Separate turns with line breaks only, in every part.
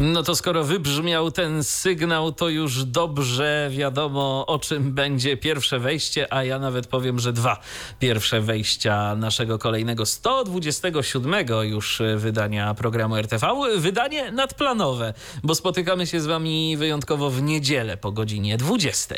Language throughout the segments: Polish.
No to skoro wybrzmiał ten sygnał, to już dobrze wiadomo, o czym będzie pierwsze wejście, a ja nawet powiem, że dwa pierwsze wejścia naszego kolejnego 127 już wydania programu RTV. Wydanie nadplanowe, bo spotykamy się z Wami wyjątkowo w niedzielę po godzinie 20.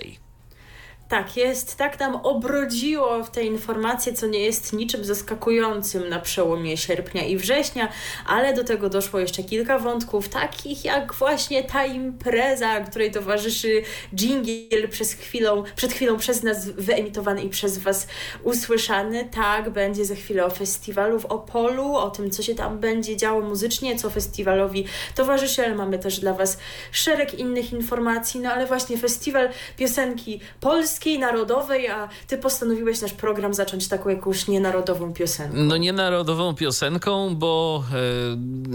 Tak jest, tak nam obrodziło w tej informacji, co nie jest niczym zaskakującym na przełomie sierpnia i września, ale do tego doszło jeszcze kilka wątków, takich jak właśnie ta impreza, której towarzyszy jingle przez chwilą, przed chwilą przez nas wyemitowany i przez Was usłyszany. Tak, będzie za chwilę o festiwalu w Opolu, o tym, co się tam będzie działo muzycznie, co festiwalowi towarzyszy, ale mamy też dla Was szereg innych informacji, no ale właśnie festiwal piosenki polskiej, polskiej, narodowej, a ty postanowiłeś nasz program zacząć taką jakąś nienarodową piosenką.
No nienarodową piosenką, bo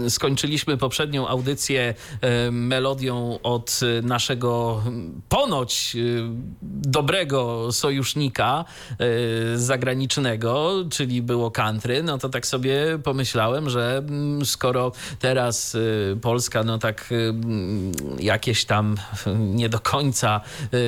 e, skończyliśmy poprzednią audycję e, melodią od naszego ponoć e, dobrego sojusznika e, zagranicznego, czyli było country, no to tak sobie pomyślałem, że skoro teraz e, Polska no tak e, jakieś tam nie do końca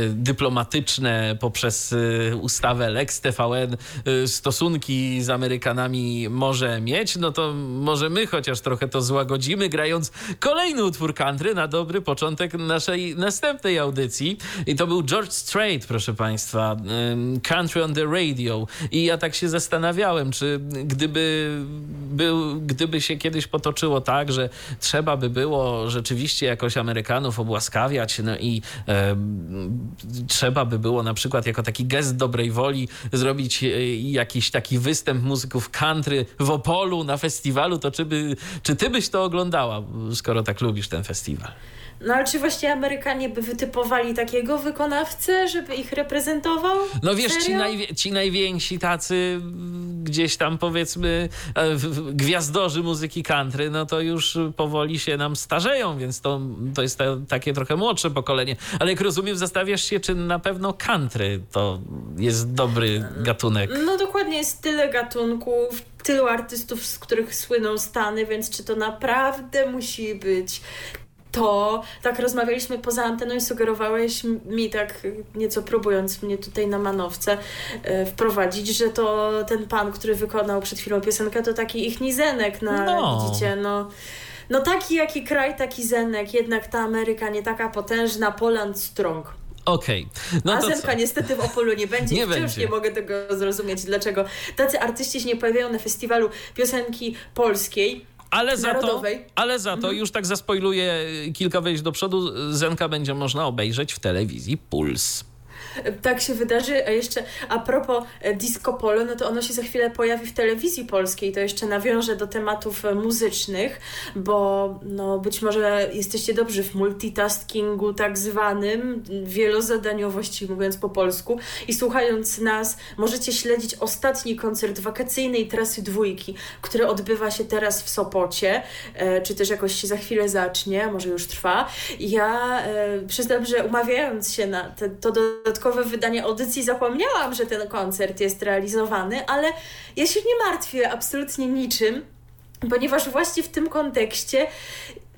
dyplomatyczne poprzez y, ustawę Lex TVN y, stosunki z Amerykanami może mieć, no to może my chociaż trochę to złagodzimy, grając kolejny utwór country na dobry początek naszej następnej audycji. I to był George Strait, proszę Państwa, Country on the Radio. I ja tak się zastanawiałem, czy gdyby, był, gdyby się kiedyś potoczyło tak, że trzeba by było rzeczywiście jakoś Amerykanów obłaskawiać, no i e, trzeba by było na przykład jako taki gest dobrej woli zrobić e, jakiś taki występ muzyków country w Opolu na festiwalu, to czy, by, czy ty byś to oglądała, skoro tak lubisz ten festiwal?
No ale czy właśnie Amerykanie by wytypowali takiego wykonawcę, żeby ich reprezentował?
No wiesz, ci, najwie ci, najwięksi tacy gdzieś tam powiedzmy e, gwiazdorzy muzyki country, no to już powoli się nam starzeją, więc to, to jest te, takie trochę młodsze pokolenie. Ale jak rozumiem, zastanawiasz się, czy na pewno country to jest dobry gatunek.
No dokładnie, jest tyle gatunków, tylu artystów, z których słyną Stany, więc czy to naprawdę musi być to tak rozmawialiśmy poza anteną i sugerowałeś mi tak nieco próbując mnie tutaj na manowce e, wprowadzić, że to ten pan, który wykonał przed chwilą piosenkę, to taki ich nizenek na, no. widzicie, no. No taki jaki kraj, taki zenek, jednak ta Ameryka nie taka potężna, Poland strong.
Okej. Okay.
No A Zenka niestety w Opolu nie będzie. nie wciąż będzie. nie mogę tego zrozumieć, dlaczego tacy artyści się nie pojawiają na festiwalu piosenki polskiej
ale za to, ale za to mhm. już tak zaspoiluję kilka wejść do przodu, Zenka będzie można obejrzeć w telewizji Puls
tak się wydarzy. A jeszcze a propos e, disco polo, no to ono się za chwilę pojawi w telewizji polskiej. To jeszcze nawiążę do tematów e, muzycznych, bo no, być może jesteście dobrzy w multitaskingu tak zwanym, wielozadaniowości mówiąc po polsku i słuchając nas możecie śledzić ostatni koncert wakacyjnej trasy dwójki, który odbywa się teraz w Sopocie, e, czy też jakoś się za chwilę zacznie, może już trwa. Ja przyznam, że umawiając się na te, to dodatkowe dodatkowe wydanie audycji. Zapomniałam, że ten koncert jest realizowany, ale ja się nie martwię absolutnie niczym, ponieważ właśnie w tym kontekście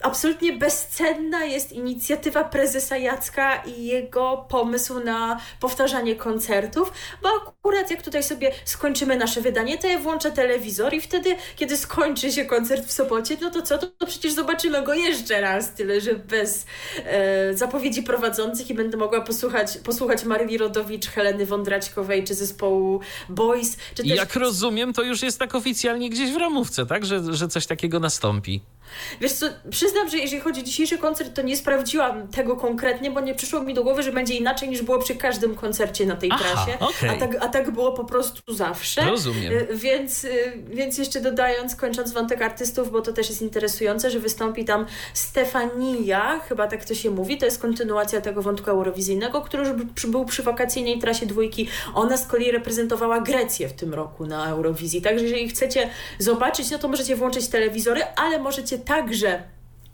absolutnie bezcenna jest inicjatywa prezesa Jacka i jego pomysł na powtarzanie koncertów, bo akurat jak tutaj sobie skończymy nasze wydanie, to ja włączę telewizor i wtedy, kiedy skończy się koncert w Sopocie, no to co, to, to przecież zobaczymy go jeszcze raz, tyle że bez e, zapowiedzi prowadzących i będę mogła posłuchać, posłuchać Marii Rodowicz, Heleny Wądraćkowej czy zespołu Boys. Czy
też... Jak rozumiem, to już jest tak oficjalnie gdzieś w ramówce, tak? Że, że coś takiego nastąpi.
Wiesz co, przyznam, że jeżeli chodzi o dzisiejszy koncert, to nie sprawdziłam tego konkretnie, bo nie przyszło mi do głowy, że będzie inaczej niż było przy każdym koncercie na tej
Aha,
trasie.
okay.
A, tak, a tak było po prostu zawsze.
Rozumiem.
Y, więc, y, więc jeszcze dodając, kończąc wątek artystów, bo to też jest interesujące, że wystąpi tam Stefania, chyba tak to się mówi, to jest kontynuacja tego wątku eurowizyjnego, który już był przy wakacyjnej trasie dwójki. Ona z kolei reprezentowała Grecję w tym roku na Eurowizji. Także jeżeli chcecie zobaczyć, no to możecie włączyć telewizory, ale możecie także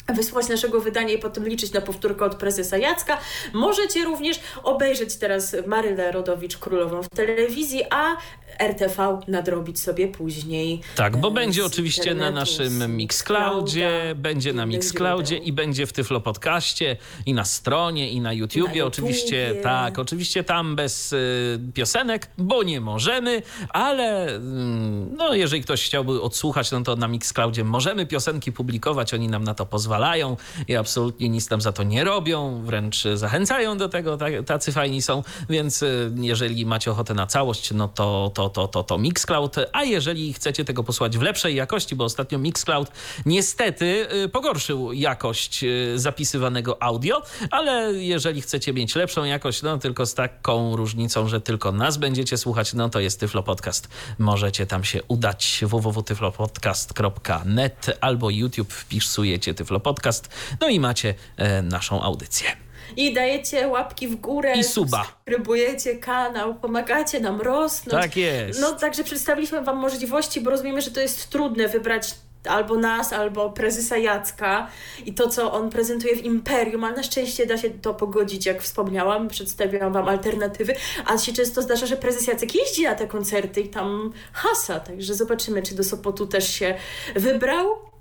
wysłać naszego wydania i potem liczyć na powtórkę od prezesa Jacka. Możecie również obejrzeć teraz Marylę Rodowicz Królową w telewizji, a RTV nadrobić sobie później.
Tak, bo będzie oczywiście na naszym Mixcloudzie, będzie na Mixcloudzie i będzie w Tyflo Podcaście i na stronie i na YouTubie. Na oczywiście, tak, oczywiście tam bez y, piosenek, bo nie możemy, ale y, no jeżeli ktoś chciałby odsłuchać, no to na Mixcloudzie możemy piosenki publikować, oni nam na to pozwalają i absolutnie nic tam za to nie robią, wręcz zachęcają do tego, tacy fajni są, więc y, jeżeli macie ochotę na całość, no to, to to, to, to, to Mixcloud, a jeżeli chcecie tego posłać w lepszej jakości, bo ostatnio Mixcloud niestety y, pogorszył jakość y, zapisywanego audio, ale jeżeli chcecie mieć lepszą jakość, no tylko z taką różnicą, że tylko nas będziecie słuchać, no to jest Tyflo Podcast. Możecie tam się udać. www.tyflopodcast.net albo YouTube wpisujecie Tyflo Podcast, no i macie e, naszą audycję
i dajecie łapki w górę.
I suba.
Subskrybujecie kanał, pomagacie nam rosnąć.
Tak jest.
No także przedstawiliśmy Wam możliwości, bo rozumiemy, że to jest trudne wybrać albo nas, albo prezesa Jacka i to, co on prezentuje w Imperium, ale na szczęście da się to pogodzić, jak wspomniałam, przedstawiłam Wam alternatywy, a się często zdarza, że prezes Jacek jeździ na te koncerty i tam hasa, także zobaczymy, czy do Sopotu też się wybrał.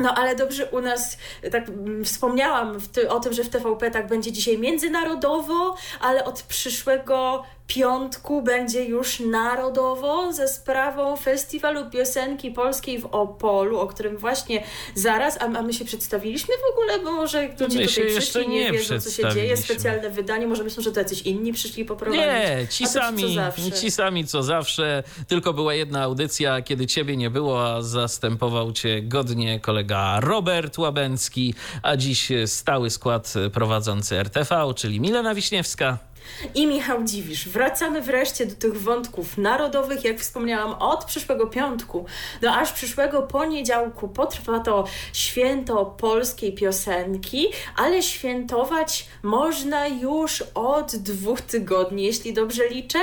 No ale dobrze u nas, tak mm, wspomniałam ty, o tym, że w TVP tak będzie dzisiaj międzynarodowo, ale od przyszłego piątku będzie już narodowo ze sprawą Festiwalu Piosenki Polskiej w Opolu, o którym właśnie zaraz, a, a my się przedstawiliśmy w ogóle, bo może ludzie
my
tutaj przyszli
i nie,
nie wiedzą, co się dzieje, specjalne wydanie, może myślą, że to jacyś inni przyszli poprowadzić.
Nie, ci sami, ci sami co zawsze, tylko była jedna audycja, kiedy ciebie nie było, a zastępował cię godnie kolega Robert Łabęcki, a dziś stały skład prowadzący RTV, czyli Milena Wiśniewska
i Michał Dziwisz. Wracamy wreszcie do tych wątków narodowych, jak wspomniałam, od przyszłego piątku do aż przyszłego poniedziałku potrwa to święto polskiej piosenki, ale świętować można już od dwóch tygodni, jeśli dobrze liczę.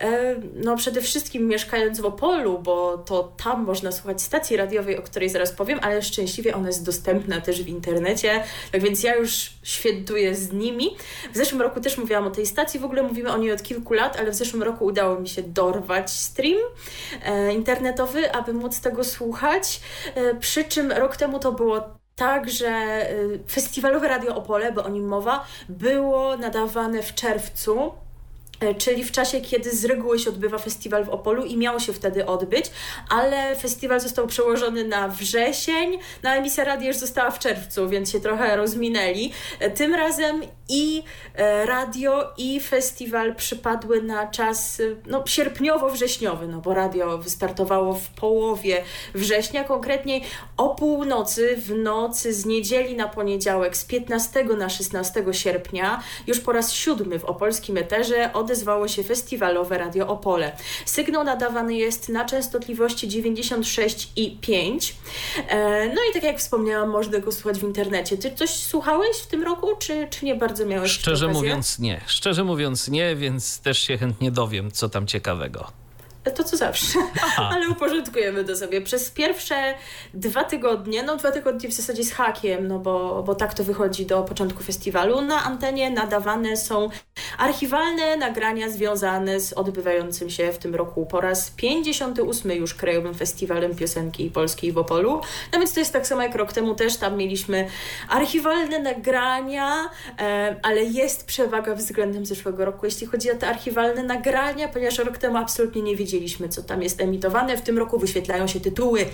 E, no przede wszystkim mieszkając w Opolu, bo to tam można słuchać stacji radiowej, o której zaraz powiem, ale szczęśliwie ona jest dostępna też w internecie, tak więc ja już świętuję z nimi. W zeszłym roku też mówiłam o tej stacji, w ogóle mówimy o niej od kilku lat, ale w zeszłym roku udało mi się dorwać stream e, internetowy, aby móc tego słuchać. E, przy czym rok temu to było tak, że e, festiwalowe Radio Opole, bo o nim mowa, było nadawane w czerwcu czyli w czasie, kiedy z reguły się odbywa festiwal w Opolu i miał się wtedy odbyć, ale festiwal został przełożony na wrzesień, na no emisja radia już została w czerwcu, więc się trochę rozminęli. E, tym razem i e, radio, i festiwal przypadły na czas no, sierpniowo-wrześniowy, no bo radio wystartowało w połowie września, konkretnie o północy, w nocy z niedzieli na poniedziałek, z 15 na 16 sierpnia, już po raz siódmy w opolskim eterze odezwało się festiwalowe Radio Opole. Sygnał nadawany jest na częstotliwości 96,5. E, no i tak jak wspomniałam, można go słuchać w internecie. Ty coś słuchałeś w tym roku, czy, czy nie bardzo miałeś
Szczerze mówiąc nie. Szczerze mówiąc nie, więc też się chętnie dowiem, co tam ciekawego
to co zawsze, Aha. ale uporządkujemy to sobie. Przez pierwsze dwa tygodnie, no dwa tygodnie w zasadzie z hakiem, no bo, bo tak to wychodzi do początku festiwalu, na antenie nadawane są archiwalne nagrania związane z odbywającym się w tym roku po raz 58 już Krajowym Festiwalem Piosenki Polskiej w Opolu. No więc to jest tak samo jak rok temu też, tam mieliśmy archiwalne nagrania, e, ale jest przewaga względem zeszłego roku, jeśli chodzi o te archiwalne nagrania, ponieważ rok temu absolutnie nie wiedzieliśmy, co tam jest emitowane. W tym roku wyświetlają się tytuły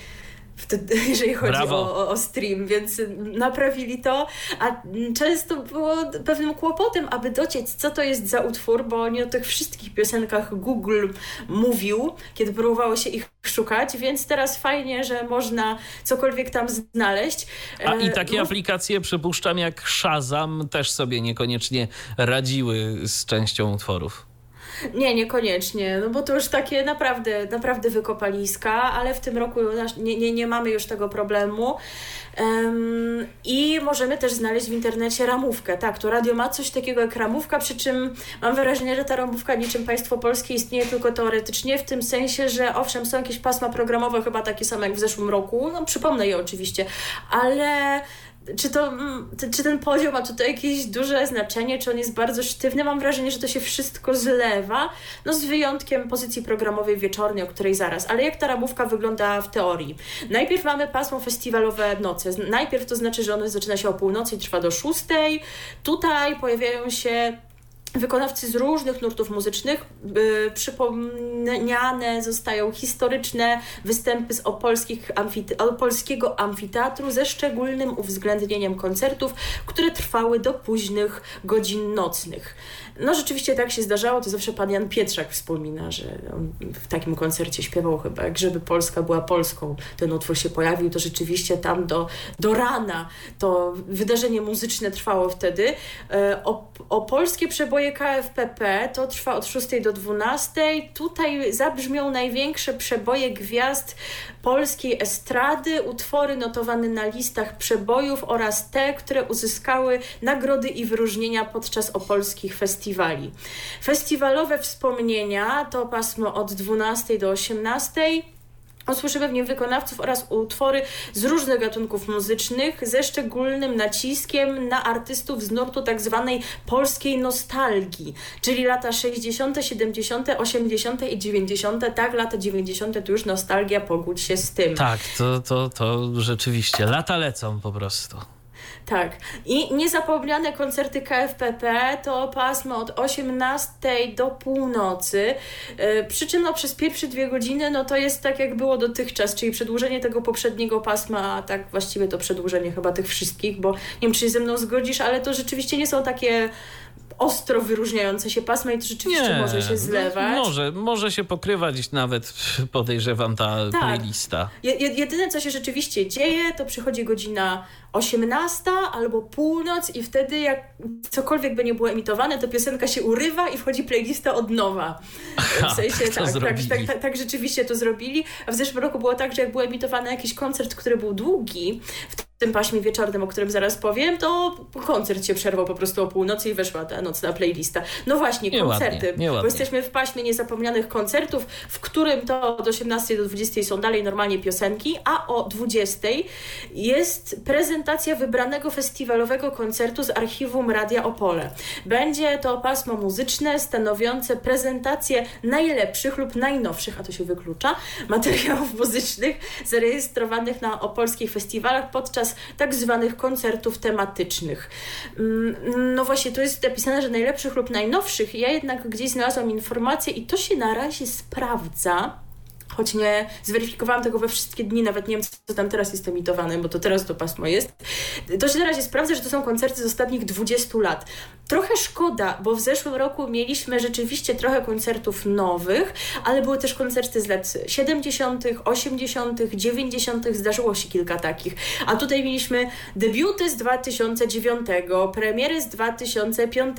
wtedy, jeżeli chodzi o, o, stream, więc naprawili to, a często było pewnym kłopotem, aby dociec, co to jest za utwór, bo nie o tych wszystkich piosenkach Google mówił, kiedy próbowało się ich szukać, więc teraz fajnie, że można cokolwiek tam znaleźć.
A i takie no. aplikacje, przypuszczam, jak Shazam też sobie niekoniecznie radziły z częścią utworów.
Nie, niekoniecznie, no bo to już takie naprawdę, naprawdę wykopaliska, ale w tym roku nie, nie, nie mamy już tego problemu. Um, I możemy też znaleźć w internecie ramówkę. Tak, to radio ma coś takiego jak ramówka, przy czym mam wrażenie, że ta ramówka niczym państwo polskie istnieje tylko teoretycznie, w tym sensie, że owszem, są jakieś pasma programowe, chyba takie same jak w zeszłym roku, no przypomnę je oczywiście, ale czy, to, mm, czy ten poziom ma tutaj jakieś duże znaczenie, czy on jest bardzo sztywny? Mam wrażenie, że to się wszystko zlewa, no z wyjątkiem pozycji programowej wieczornej, o której zaraz. Ale jak ta ramówka wygląda w teorii? Najpierw mamy pasmo festiwalowe noce. Najpierw to znaczy, że ono zaczyna się o północy i trwa do szóstej. Tutaj pojawiają się Wykonawcy z różnych nurtów muzycznych y, przypomniane zostają historyczne występy z opolskich amfite opolskiego amfiteatru ze szczególnym uwzględnieniem koncertów, które trwały do późnych godzin nocnych. No rzeczywiście tak się zdarzało, to zawsze pan Jan Pietrzak wspomina, że w takim koncercie śpiewał chyba, jak żeby Polska była Polską, ten utwór się pojawił, to rzeczywiście tam do, do rana to wydarzenie muzyczne trwało wtedy. E, o, o polskie przeboje KFPP to trwa od 6 do 12. Tutaj zabrzmią największe przeboje gwiazd polskiej estrady, utwory notowane na listach przebojów oraz te, które uzyskały nagrody i wyróżnienia podczas opolskich festiwali. Festiwalowe wspomnienia to pasmo od 12 do 18 Usłyszymy w nim wykonawców oraz utwory z różnych gatunków muzycznych, ze szczególnym naciskiem na artystów z nurtu tak zwanej polskiej nostalgii, czyli lata 60., 70., 80. i 90. Tak, lata 90. to już nostalgia, pogódź się z tym.
Tak, to, to, to rzeczywiście, lata lecą po prostu.
Tak. I niezapomniane koncerty KFPP to pasmo od 18 do północy. Yy, przy czym no, przez pierwsze dwie godziny no, to jest tak, jak było dotychczas, czyli przedłużenie tego poprzedniego pasma, a tak właściwie to przedłużenie chyba tych wszystkich, bo nie wiem, czy się ze mną zgodzisz, ale to rzeczywiście nie są takie ostro wyróżniające się pasma i to rzeczywiście nie, może się zlewać.
Może, może się pokrywać nawet, podejrzewam, ta tak. playlista.
Je, jedyne, co się rzeczywiście dzieje, to przychodzi godzina 18 albo północ i wtedy jak cokolwiek by nie było emitowane, to piosenka się urywa i wchodzi playlista od nowa.
w sensie tak, tak,
tak, tak, tak, rzeczywiście to zrobili. A w zeszłym roku było tak, że jak był emitowany jakiś koncert, który był długi, tym paśmie wieczornym, o którym zaraz powiem, to koncert się przerwał po prostu o północy i weszła ta nocna playlista. No właśnie, koncerty, bo jesteśmy w paśmie niezapomnianych koncertów, w którym to od 18 do 20 są dalej normalnie piosenki, a o 20 jest prezentacja wybranego festiwalowego koncertu z archiwum Radia Opole. Będzie to pasmo muzyczne stanowiące prezentację najlepszych lub najnowszych, a to się wyklucza, materiałów muzycznych zarejestrowanych na opolskich festiwalach podczas tak zwanych koncertów tematycznych. Mm, no właśnie, tu jest napisane, że najlepszych lub najnowszych. Ja jednak gdzieś znalazłam informację i to się na razie sprawdza choć nie zweryfikowałam tego we wszystkie dni, nawet nie wiem, co tam teraz jest emitowane, bo to teraz to pasmo jest, to się na razie sprawdza, że to są koncerty z ostatnich 20 lat. Trochę szkoda, bo w zeszłym roku mieliśmy rzeczywiście trochę koncertów nowych, ale były też koncerty z lat 70., 80., 90., zdarzyło się kilka takich. A tutaj mieliśmy debiuty z 2009, premiery z 2005,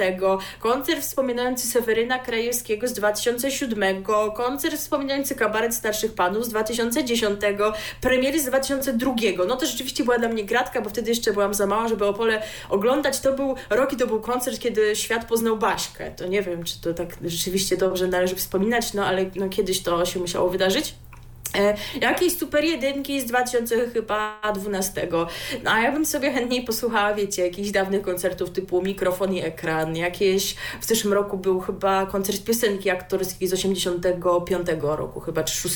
koncert wspominający Seweryna Krajewskiego z 2007, koncert wspominający kabaret starszych panów z 2010, premiery z 2002. No to rzeczywiście była dla mnie gratka, bo wtedy jeszcze byłam za mała, żeby Opole oglądać. To był rok i to był koncert, kiedy świat poznał Baśkę. To nie wiem, czy to tak rzeczywiście dobrze należy wspominać, no ale no, kiedyś to się musiało wydarzyć. E, jakieś super jedynki z 2012. No a ja bym sobie chętniej posłuchała, wiecie, jakichś dawnych koncertów typu Mikrofon i Ekran. Jakieś, w zeszłym roku był chyba koncert piosenki aktorskiej z 85 roku, chyba, czy 6.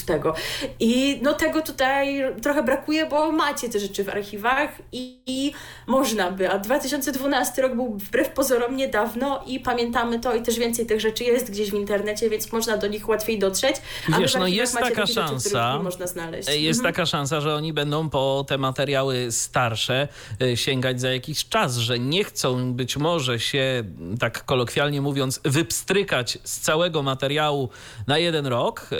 I no tego tutaj trochę brakuje, bo macie te rzeczy w archiwach i, i można by. A 2012 rok był wbrew pozorom niedawno i pamiętamy to i też więcej tych rzeczy jest gdzieś w internecie, więc można do nich łatwiej dotrzeć.
Wiesz, no jest taka szansa, szansa,
można znaleźć.
Jest
mhm.
taka szansa, że oni będą po te materiały starsze e, sięgać za jakiś czas, że nie chcą być może się, tak kolokwialnie mówiąc, wypstrykać z całego materiału na jeden rok e,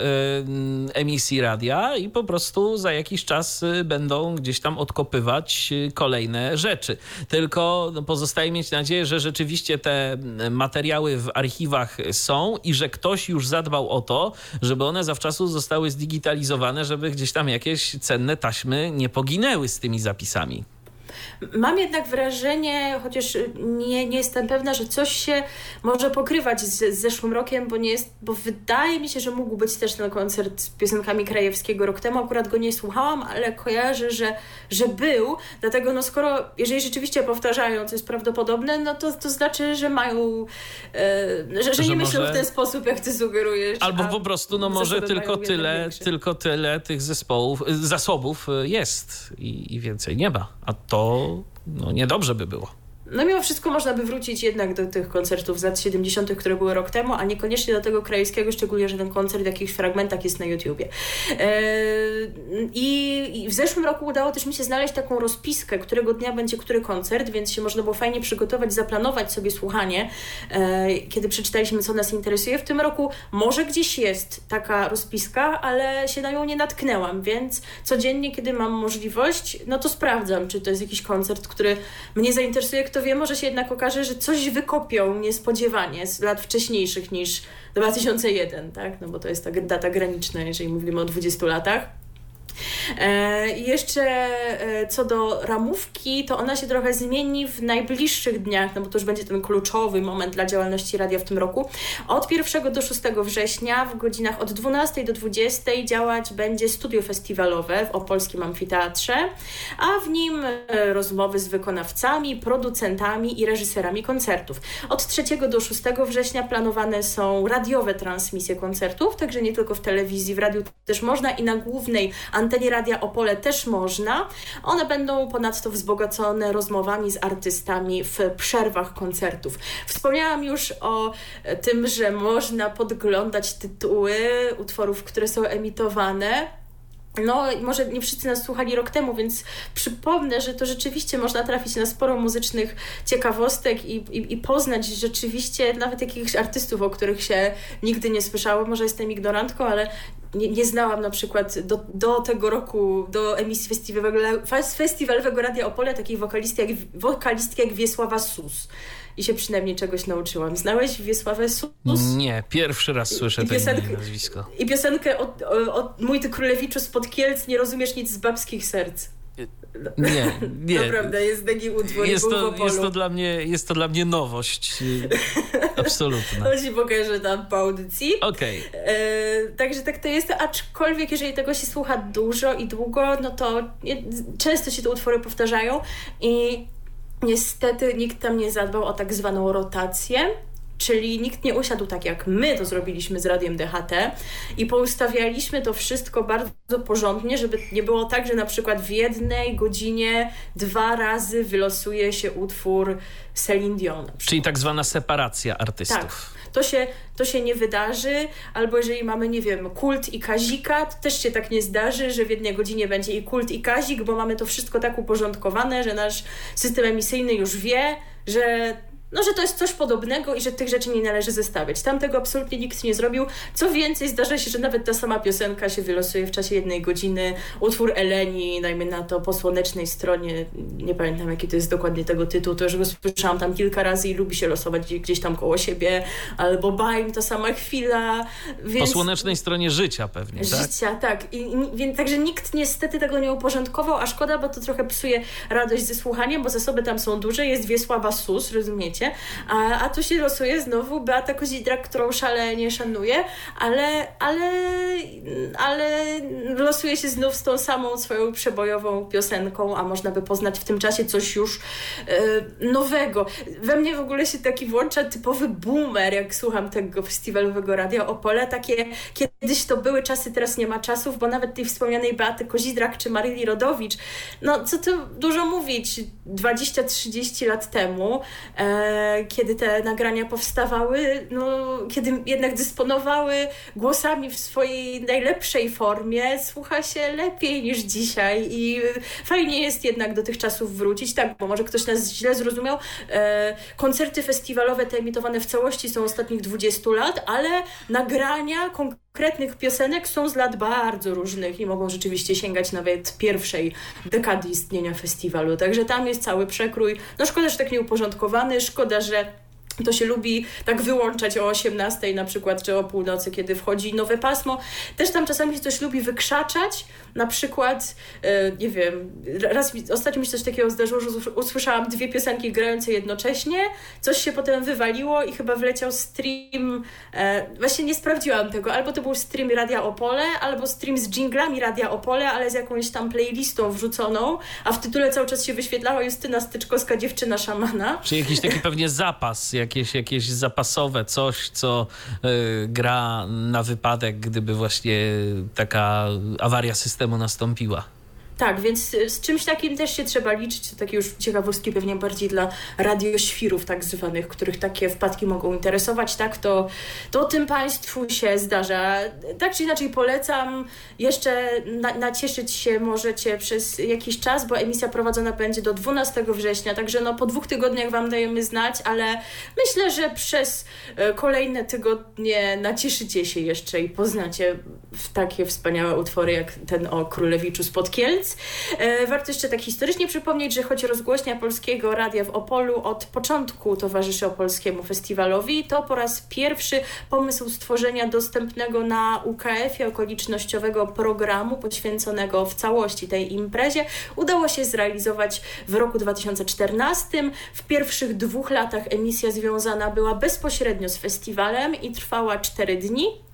emisji radia i po prostu za jakiś czas e, będą gdzieś tam odkopywać kolejne rzeczy. Tylko no, pozostaje mieć nadzieję, że rzeczywiście te materiały w archiwach są i że ktoś już zadbał o to, żeby one zawczasu zostały zdigitalizowane, żeby gdzieś tam jakieś cenne taśmy nie poginęły z tymi zapisami.
Mam jednak wrażenie, chociaż nie, nie jestem pewna, że coś się może pokrywać z, z zeszłym rokiem, bo nie jest, bo wydaje mi się, że mógł być też ten koncert z piosenkami Krajewskiego rok temu. Akurat go nie słuchałam, ale kojarzę, że, że był. Dlatego no skoro, jeżeli rzeczywiście powtarzają, co jest prawdopodobne, no to, to znaczy, że mają, e, że, że, nie myślą może... w ten sposób, jak ty sugerujesz.
Albo po prostu, no może tylko tyle, tylko tyle tych zespołów, zasobów jest i, i więcej nie ma. A to no niedobrze by było.
No mimo wszystko można by wrócić jednak do tych koncertów z lat 70., które były rok temu, a niekoniecznie do tego krajskiego, szczególnie, że ten koncert w jakichś fragmentach jest na YouTubie. Eee, I w zeszłym roku udało też mi się znaleźć taką rozpiskę, którego dnia będzie który koncert, więc się można było fajnie przygotować, zaplanować sobie słuchanie, eee, kiedy przeczytaliśmy, co nas interesuje. W tym roku może gdzieś jest taka rozpiska, ale się na nią nie natknęłam, więc codziennie, kiedy mam możliwość, no to sprawdzam, czy to jest jakiś koncert, który mnie zainteresuje, kto wie, może się jednak okaże, że coś wykopią niespodziewanie z lat wcześniejszych niż 2001, tak? No bo to jest ta data graniczna, jeżeli mówimy o 20 latach. E, jeszcze e, co do ramówki, to ona się trochę zmieni w najbliższych dniach, no bo to już będzie ten kluczowy moment dla działalności radia w tym roku. Od 1 do 6 września w godzinach od 12 do 20 działać będzie studio festiwalowe w Opolskim Amfiteatrze, a w nim e, rozmowy z wykonawcami, producentami i reżyserami koncertów. Od 3 do 6 września planowane są radiowe transmisje koncertów, także nie tylko w telewizji, w radiu też można i na głównej antenie Radia Opole też można. One będą ponadto wzbogacone rozmowami z artystami w przerwach koncertów. Wspomniałam już o tym, że można podglądać tytuły utworów, które są emitowane. No, może nie wszyscy nas słuchali rok temu, więc przypomnę, że to rzeczywiście można trafić na sporo muzycznych ciekawostek i, i, i poznać rzeczywiście nawet jakichś artystów, o których się nigdy nie słyszało. Może jestem ignorantką, ale nie, nie znałam na przykład do, do tego roku, do emisji festiwalowego, festiwalowego Radia Opole takiej wokalistki jak, wokalistki jak Wiesława Sus. I się przynajmniej czegoś nauczyłam. Znałeś Wiesławę Sus?
Nie, pierwszy raz słyszę I, piosenkę, nazwisko.
I piosenkę od, od Mój Ty Królewiczu spod Kielc, nie rozumiesz nic z babskich serc.
Nie, nie.
Naprawdę, jest taki utwór.
Jest to, jest, to dla mnie, jest to dla mnie nowość. Absolutna.
To ci pokażę tam po audycji.
Okej.
Okay. E, także tak to jest, aczkolwiek jeżeli tego się słucha dużo i długo, no to często się te utwory powtarzają i niestety nikt tam nie zadbał o tak zwaną rotację. Czyli nikt nie usiadł tak jak my to zrobiliśmy z radiem DHT i poustawialiśmy to wszystko bardzo porządnie, żeby nie było tak, że na przykład w jednej godzinie dwa razy wylosuje się utwór Celine Dion.
Czyli tak zwana separacja artystów.
Tak. To się, to się nie wydarzy, albo jeżeli mamy, nie wiem, kult i kazika, to też się tak nie zdarzy, że w jednej godzinie będzie i kult i kazik, bo mamy to wszystko tak uporządkowane, że nasz system emisyjny już wie, że no, że to jest coś podobnego i że tych rzeczy nie należy zestawiać. Tam tego absolutnie nikt nie zrobił. Co więcej, zdarza się, że nawet ta sama piosenka się wylosuje w czasie jednej godziny. Utwór Eleni, dajmy na to po słonecznej stronie, nie pamiętam jaki to jest dokładnie tego tytuł, to już go słyszałam tam kilka razy i lubi się losować gdzieś tam koło siebie, albo Baim, ta sama chwila.
Więc... Po słonecznej stronie życia pewnie,
tak? Życia, tak. I, i, więc, także nikt niestety tego nie uporządkował, a szkoda, bo to trochę psuje radość ze słuchaniem, bo zasoby tam są duże, jest Wiesława Sus, rozumiecie? A, a tu się losuje znowu Beata Kozidrak, którą szalenie szanuję, ale, ale, ale losuje się znów z tą samą swoją przebojową piosenką, a można by poznać w tym czasie coś już e, nowego. We mnie w ogóle się taki włącza typowy boomer, jak słucham tego festiwalowego radia Opole. Takie kiedyś to były czasy, teraz nie ma czasów, bo nawet tej wspomnianej Beaty Kozidrak czy Maryli Rodowicz, no co tu dużo mówić, 20-30 lat temu e, kiedy te nagrania powstawały, no, kiedy jednak dysponowały głosami w swojej najlepszej formie, słucha się lepiej niż dzisiaj i fajnie jest jednak do tych czasów wrócić, tak, bo może ktoś nas źle zrozumiał, e, koncerty festiwalowe te emitowane w całości są ostatnich 20 lat, ale nagrania konkretnych piosenek są z lat bardzo różnych i mogą rzeczywiście sięgać nawet pierwszej dekady istnienia festiwalu. Także tam jest cały przekrój. No szkoda, że tak nieuporządkowany, szkoda, że to się lubi tak wyłączać o 18 na przykład, czy o północy, kiedy wchodzi nowe pasmo. Też tam czasami się coś lubi wykrzaczać, na przykład, e, nie wiem, raz ostatnio mi się coś takiego zdarzyło, że usłyszałam dwie piosenki grające jednocześnie, coś się potem wywaliło i chyba wleciał stream, e, właśnie nie sprawdziłam tego, albo to był stream Radia Opole, albo stream z jinglami Radia Opole, ale z jakąś tam playlistą wrzuconą, a w tytule cały czas się wyświetlała Justyna Styczkowska, dziewczyna szamana.
Czy jakiś taki pewnie zapas, jakieś, jakieś zapasowe coś, co y, gra na wypadek, gdyby właśnie taka awaria systemu nastąpiła.
Tak, więc z czymś takim też się trzeba liczyć. To takie już ciekawostki pewnie bardziej dla radioświrów tak zwanych, których takie wpadki mogą interesować, tak, to, to tym Państwu się zdarza. Tak czy inaczej polecam. Jeszcze na, nacieszyć się możecie przez jakiś czas, bo emisja prowadzona będzie do 12 września, także no po dwóch tygodniach Wam dajemy znać, ale myślę, że przez y, kolejne tygodnie nacieszycie się jeszcze i poznacie takie wspaniałe utwory jak ten o Królewiczu spod Kielc, E, warto jeszcze tak historycznie przypomnieć, że choć rozgłośnia Polskiego Radia w Opolu od początku towarzyszy Opolskiemu Festiwalowi, to po raz pierwszy pomysł stworzenia dostępnego na UKF-ie okolicznościowego programu poświęconego w całości tej imprezie udało się zrealizować w roku 2014. W pierwszych dwóch latach emisja związana była bezpośrednio z festiwalem i trwała cztery dni.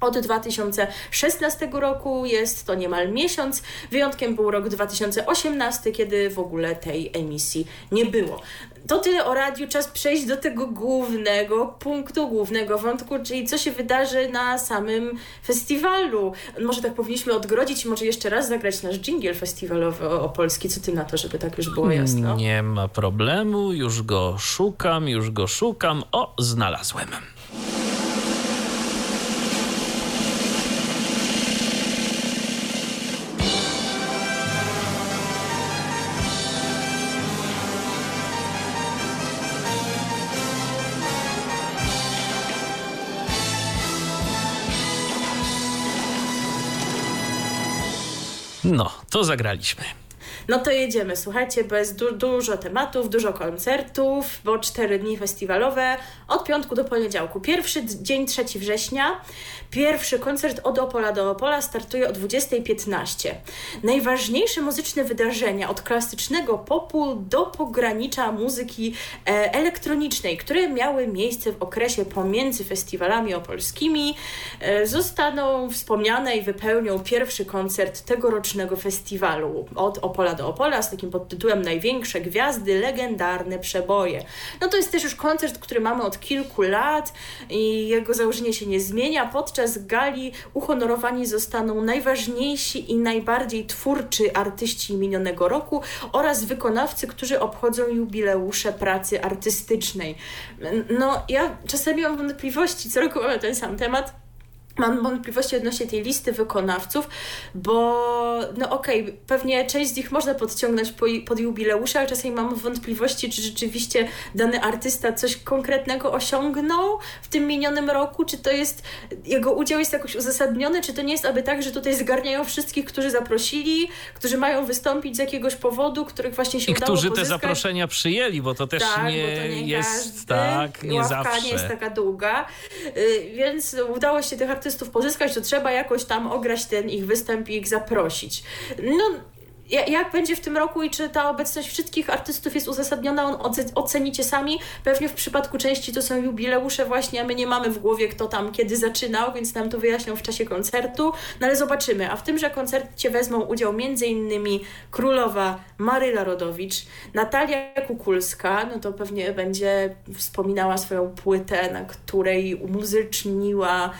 Od 2016 roku jest to niemal miesiąc. Wyjątkiem był rok 2018, kiedy w ogóle tej emisji nie było. To tyle o radiu. Czas przejść do tego głównego punktu, głównego wątku, czyli co się wydarzy na samym festiwalu. Może tak powinniśmy odgrodzić i może jeszcze raz zagrać nasz dżingiel festiwalowy opolski. Co ty na to, żeby tak już było jasno?
Nie ma problemu. Już go szukam, już go szukam. O, znalazłem. To zagraliśmy.
No to jedziemy, słuchajcie, bo jest du dużo tematów, dużo koncertów, bo cztery dni festiwalowe od piątku do poniedziałku. Pierwszy dzień 3 września, pierwszy koncert od Opola do Opola startuje o 20.15. Najważniejsze muzyczne wydarzenia od klasycznego popu do pogranicza muzyki e, elektronicznej, które miały miejsce w okresie pomiędzy festiwalami opolskimi, e, zostaną wspomniane i wypełnią pierwszy koncert tegorocznego festiwalu od Opola do Opola z takim podtytułem Największe gwiazdy, legendarne przeboje. No to jest też już koncert, który mamy od kilku lat i jego założenie się nie zmienia. Podczas gali uhonorowani zostaną najważniejsi i najbardziej twórczy artyści minionego roku oraz wykonawcy, którzy obchodzą jubileusze pracy artystycznej. No ja czasami mam wątpliwości, co roku mamy ten sam temat, mam wątpliwości odnośnie tej listy wykonawców, bo no okej, okay, pewnie część z nich można podciągnąć po, pod jubileusze, ale czasami mam wątpliwości, czy rzeczywiście dany artysta coś konkretnego osiągnął w tym minionym roku, czy to jest, jego udział jest jakoś uzasadniony, czy to nie jest aby tak, że tutaj zgarniają wszystkich, którzy zaprosili, którzy mają wystąpić z jakiegoś powodu, których właśnie się
I
udało
którzy
pozyskać.
te zaproszenia przyjęli, bo to też
tak,
nie,
to nie
jest
każdy,
tak, nie
ławka
zawsze.
nie jest taka długa, yy, więc udało się tych artystów artystów pozyskać, to trzeba jakoś tam ograć ten ich występ i ich zaprosić. No, jak będzie w tym roku i czy ta obecność wszystkich artystów jest uzasadniona, ocenicie sami. Pewnie w przypadku części to są jubileusze właśnie, a my nie mamy w głowie kto tam kiedy zaczynał, więc nam to wyjaśnią w czasie koncertu, no ale zobaczymy. A w tymże koncercie wezmą udział m.in. królowa Maryla Rodowicz, Natalia Kukulska, no to pewnie będzie wspominała swoją płytę, na której umuzyczniła,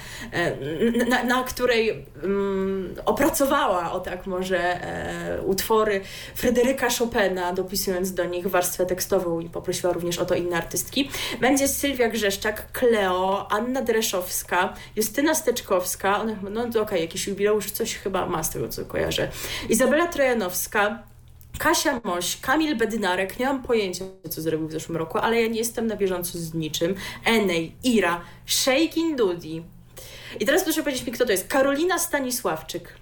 na, na której um, opracowała, o tak może, e, utwory Fryderyka Chopina, dopisując do nich warstwę tekstową i poprosiła również o to inne artystki. Będzie Sylwia Grzeszczak, Kleo, Anna Dreszowska, Justyna Steczkowska, one, no okej, okay, jakiś jubileusz, coś chyba ma z tego, co kojarzę. Izabela Trojanowska, Kasia Moś, Kamil Bednarek, nie mam pojęcia, co zrobił w zeszłym roku, ale ja nie jestem na bieżąco z niczym. Enej, Ira, Shaking Dudi. I teraz proszę powiedzieć mi, kto to jest. Karolina Stanisławczyk.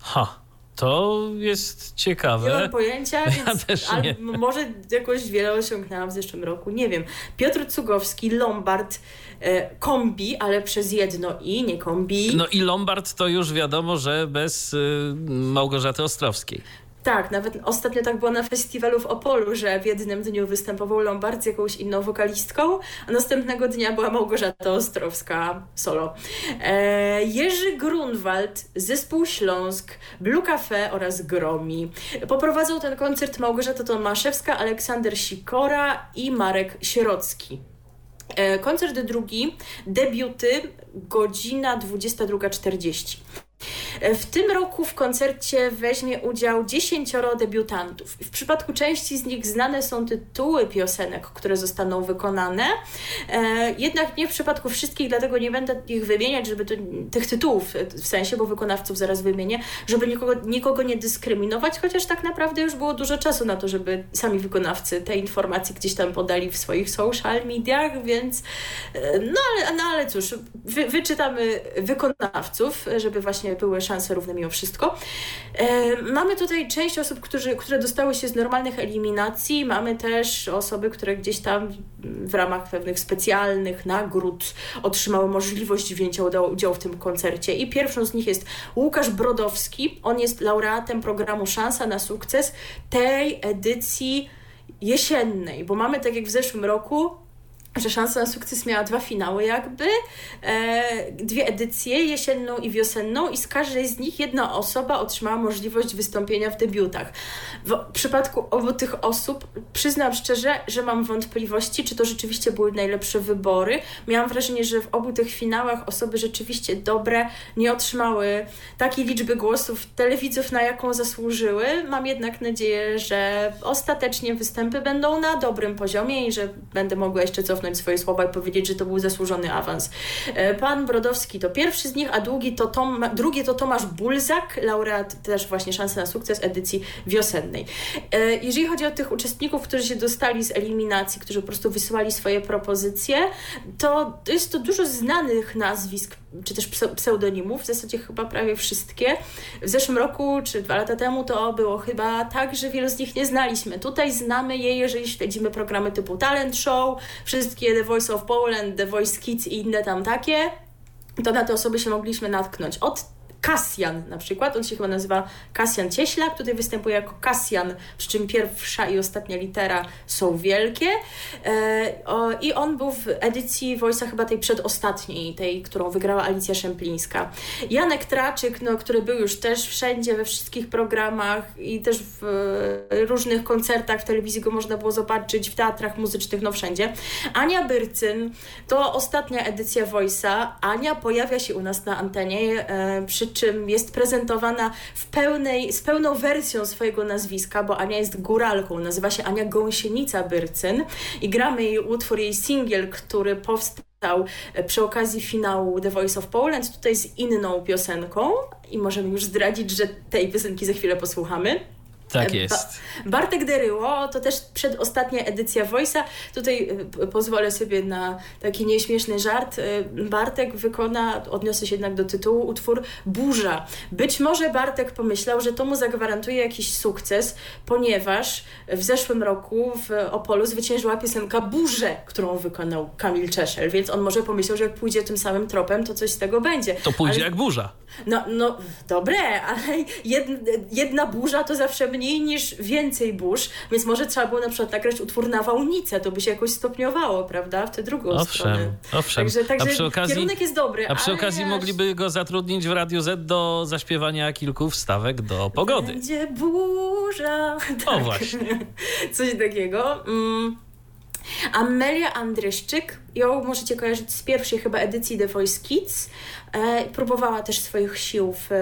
Ha. To jest ciekawe.
Nie mam pojęcia, ja więc też nie. może jakoś wiele osiągnęłam w zeszłym roku, nie wiem. Piotr Cugowski, Lombard, e, kombi, ale przez jedno i, nie kombi.
No i Lombard to już wiadomo, że bez y, Małgorzaty Ostrowskiej.
Tak, nawet ostatnio tak było na festiwalu w Opolu, że w jednym dniu występował Lombard z jakąś inną wokalistką, a następnego dnia była Małgorzata Ostrowska solo. E, Jerzy Grunwald, Zespół Śląsk, Blue Cafe oraz Gromi. Poprowadzą ten koncert Małgorzata Tomaszewska, Aleksander Sikora i Marek Sierocki. E, koncert drugi, debiuty, godzina 22.40. W tym roku w koncercie weźmie udział dziesięcioro debiutantów. W przypadku części z nich znane są tytuły piosenek, które zostaną wykonane, e, jednak nie w przypadku wszystkich, dlatego nie będę ich wymieniać, żeby to, tych tytułów w sensie, bo wykonawców zaraz wymienię, żeby nikogo, nikogo nie dyskryminować, chociaż tak naprawdę już było dużo czasu na to, żeby sami wykonawcy te informacje gdzieś tam podali w swoich social mediach, więc e, no ale, no ale cóż, wy, wyczytamy wykonawców, żeby właśnie były szanse równe mimo wszystko. E, mamy tutaj część osób, którzy, które dostały się z normalnych eliminacji. Mamy też osoby, które gdzieś tam w ramach pewnych specjalnych nagród otrzymały możliwość wzięcia udziału w tym koncercie. I pierwszą z nich jest Łukasz Brodowski. On jest laureatem programu Szansa na sukces tej edycji jesiennej, bo mamy tak jak w zeszłym roku że Szansa na sukces miała dwa finały jakby, e, dwie edycje, jesienną i wiosenną i z każdej z nich jedna osoba otrzymała możliwość wystąpienia w debiutach. W przypadku obu tych osób przyznam szczerze, że mam wątpliwości, czy to rzeczywiście były najlepsze wybory. Miałam wrażenie, że w obu tych finałach osoby rzeczywiście dobre nie otrzymały takiej liczby głosów telewidzów, na jaką zasłużyły. Mam jednak nadzieję, że ostatecznie występy będą na dobrym poziomie i że będę mogła jeszcze cofnąć cofnąć swoje słowa i powiedzieć, że to był zasłużony awans. E, pan Brodowski to pierwszy z nich, a drugi to, Tom, drugi to Tomasz Bulzak, laureat też właśnie szansy na sukces edycji wiosennej. E, jeżeli chodzi o tych uczestników, którzy się dostali z eliminacji, którzy po prostu wysyłali swoje propozycje, to jest to dużo znanych nazwisk, czy też pseudonimów, w zasadzie chyba prawie wszystkie. W zeszłym roku, czy dwa lata temu, to było chyba tak, że wielu z nich nie znaliśmy. Tutaj znamy je, jeżeli śledzimy programy typu Talent Show, wszystkie The Voice of Poland, The Voice Kids i inne tam takie, to na te osoby się mogliśmy natknąć. Od Kasjan na przykład, on się chyba nazywa Kasjan Cieślak, tutaj występuje jako Kasjan, przy czym pierwsza i ostatnia litera są wielkie e, i on był w edycji Voice'a chyba tej przedostatniej, tej, którą wygrała Alicja Szemplińska. Janek Traczyk, no, który był już też wszędzie, we wszystkich programach i też w e, różnych koncertach w telewizji go można było zobaczyć, w teatrach muzycznych, no wszędzie. Ania Byrcyn, to ostatnia edycja Voice'a. Ania pojawia się u nas na antenie e, przy czym jest prezentowana w pełnej, z pełną wersją swojego nazwiska, bo Ania jest góralką, nazywa się Ania Gąsienica Byrcyn i gramy jej utwór, jej singiel, który powstał e, przy okazji finału The Voice of Poland, tutaj z inną piosenką i możemy już zdradzić, że tej piosenki za chwilę posłuchamy.
Tak jest.
Ba Bartek Deryło to też przedostatnia edycja Voice'a. Tutaj y, pozwolę sobie na taki nieśmieszny żart. Y, Bartek wykona, odniosę się jednak do tytułu, utwór Burza. Być może Bartek pomyślał, że to mu zagwarantuje jakiś sukces, ponieważ w zeszłym roku w Opolu zwyciężyła piosenka Burze, którą wykonał Kamil Czeszel, więc on może pomyślał, że jak pójdzie tym samym tropem, to coś z tego będzie.
To pójdzie ale... jak burza.
No, no dobre, ale jedna, jedna burza to zawsze mniej niż więcej burz, więc może trzeba było na przykład nagrać utwór nawałnicę, to by się jakoś stopniowało, prawda, w tę drugą
owszem,
stronę.
Owszem,
Także, także a przy okazji, kierunek jest dobry.
A przy okazji mogliby go zatrudnić w Radiu Z do zaśpiewania kilku wstawek do pogody.
Będzie burza.
O tak. właśnie.
Coś takiego. Mm. Amelia Andryszczyk, ją możecie kojarzyć z pierwszej chyba edycji The Voice Kids. E, próbowała też swoich sił w e,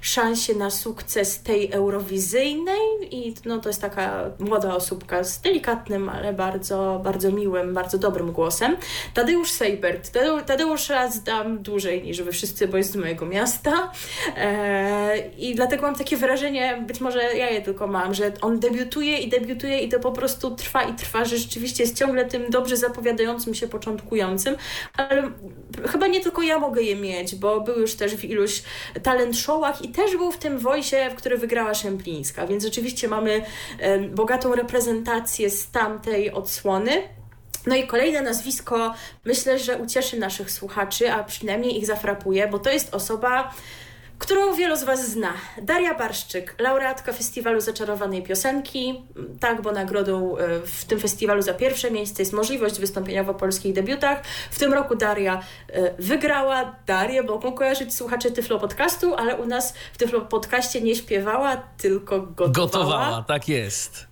szansie na sukces tej eurowizyjnej i no, to jest taka młoda osóbka z delikatnym, ale bardzo, bardzo miłym, bardzo dobrym głosem. Tadeusz Seibert. Tadeusza znam dłużej niż wy wszyscy, bo jest z mojego miasta e, i dlatego mam takie wrażenie, być może ja je tylko mam, że on debiutuje i debiutuje i to po prostu trwa i trwa, że rzeczywiście jest ciągle tym dobrze zapowiadającym się początkującym, ale chyba nie tylko ja mogę je mieć, bo był już też w iluś talent showach i też był w tym Wojsie, w który wygrała Szemplińska, więc rzeczywiście mamy bogatą reprezentację z tamtej odsłony. No i kolejne nazwisko myślę, że ucieszy naszych słuchaczy, a przynajmniej ich zafrapuje, bo to jest osoba, którą wielu z Was zna. Daria Barszczyk, laureatka Festiwalu Zaczarowanej Piosenki. Tak, bo nagrodą e, w tym festiwalu za pierwsze miejsce jest możliwość wystąpienia w polskich debiutach. W tym roku Daria e, wygrała. Darię mogą kojarzyć słuchacze Tyflo Podcastu, ale u nas w Tyflo Podcaście nie śpiewała, tylko gotowała.
Gotowała, tak jest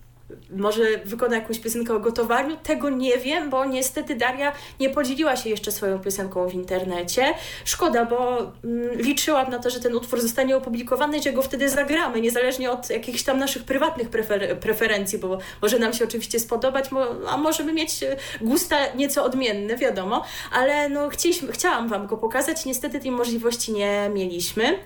może wykona jakąś piosenkę o gotowaniu. Tego nie wiem, bo niestety Daria nie podzieliła się jeszcze swoją piosenką w internecie. Szkoda, bo mm, liczyłam na to, że ten utwór zostanie opublikowany i że go wtedy zagramy, niezależnie od jakichś tam naszych prywatnych prefer preferencji, bo może nam się oczywiście spodobać, a możemy mieć e, gusta nieco odmienne, wiadomo, ale no chciałam Wam go pokazać, niestety tej możliwości nie mieliśmy.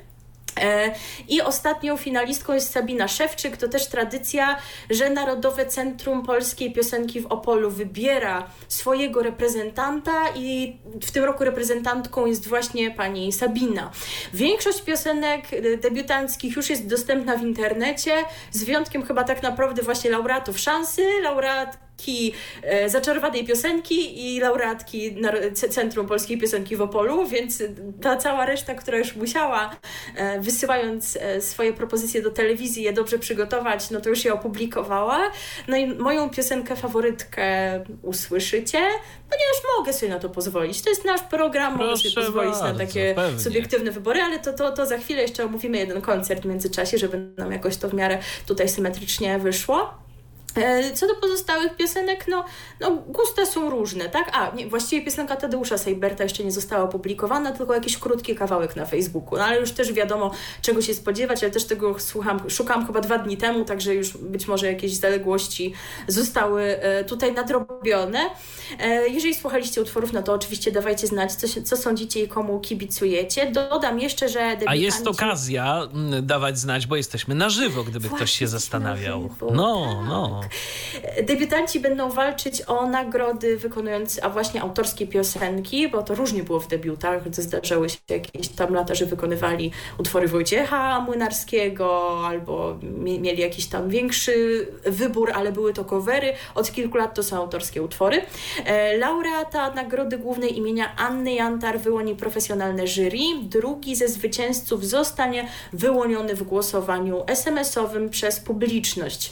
E, I ostatnią finalistką jest Sabina Szewczyk. To też tradycja, że Narodowe Centrum Polskiej Piosenki w Opolu wybiera swojego reprezentanta i w tym roku reprezentantką jest właśnie pani Sabina. Większość piosenek e, debiutanckich już jest dostępna w internecie, z wyjątkiem chyba tak naprawdę właśnie laureatów szansy, laureat laureatki e, zaczarowanej piosenki i laureatki Centrum Polskiej Piosenki w Opolu, więc ta cała reszta, która już musiała, e, wysyłając e, swoje propozycje do telewizji, je dobrze przygotować, no to już je opublikowała. No i moją piosenkę faworytkę usłyszycie, ponieważ mogę sobie na to pozwolić. To jest nasz program, mogę sobie pozwolić bardzo, na takie pewnie. subiektywne wybory, ale to, to, to za chwilę jeszcze omówimy jeden koncert w międzyczasie, żeby nam jakoś to w miarę tutaj symetrycznie wyszło. E, co do pozostałych piosenek, no, no gusta są różne, tak? A, nie, właściwie piosenka Tadeusza Sejberta jeszcze nie została opublikowana, tylko jakiś krótki kawałek na Facebooku. No ale już też wiadomo, czego się spodziewać, ale też tego słucham, szukam chyba dwa dni temu, także już być może jakieś zaległości zostały e, tutaj nadrobione. E, jeżeli słuchaliście utworów, no to oczywiście dawajcie znać, co, się, co sądzicie i komu kibicujecie. Dodam jeszcze, że debiutanci...
A jest okazja mm, dawać znać, bo jesteśmy na żywo, gdyby Właśnie ktoś się zastanawiał. No, tak. no.
Debiutanci będą walczyć o nagrody wykonując, a właśnie autorskie piosenki, bo to różnie było w debiutach, gdy zdarzały się jakieś tam lata, że wykonywali utwory Wojciecha Młynarskiego albo mieli jakiś tam większy wybór, ale były to covery. Od kilku lat to są autorskie utwory. E, laureata Nagrody Głównej imienia Anny Jantar wyłoni profesjonalne jury. Drugi ze zwycięzców zostanie wyłoniony w głosowaniu SMS-owym przez publiczność.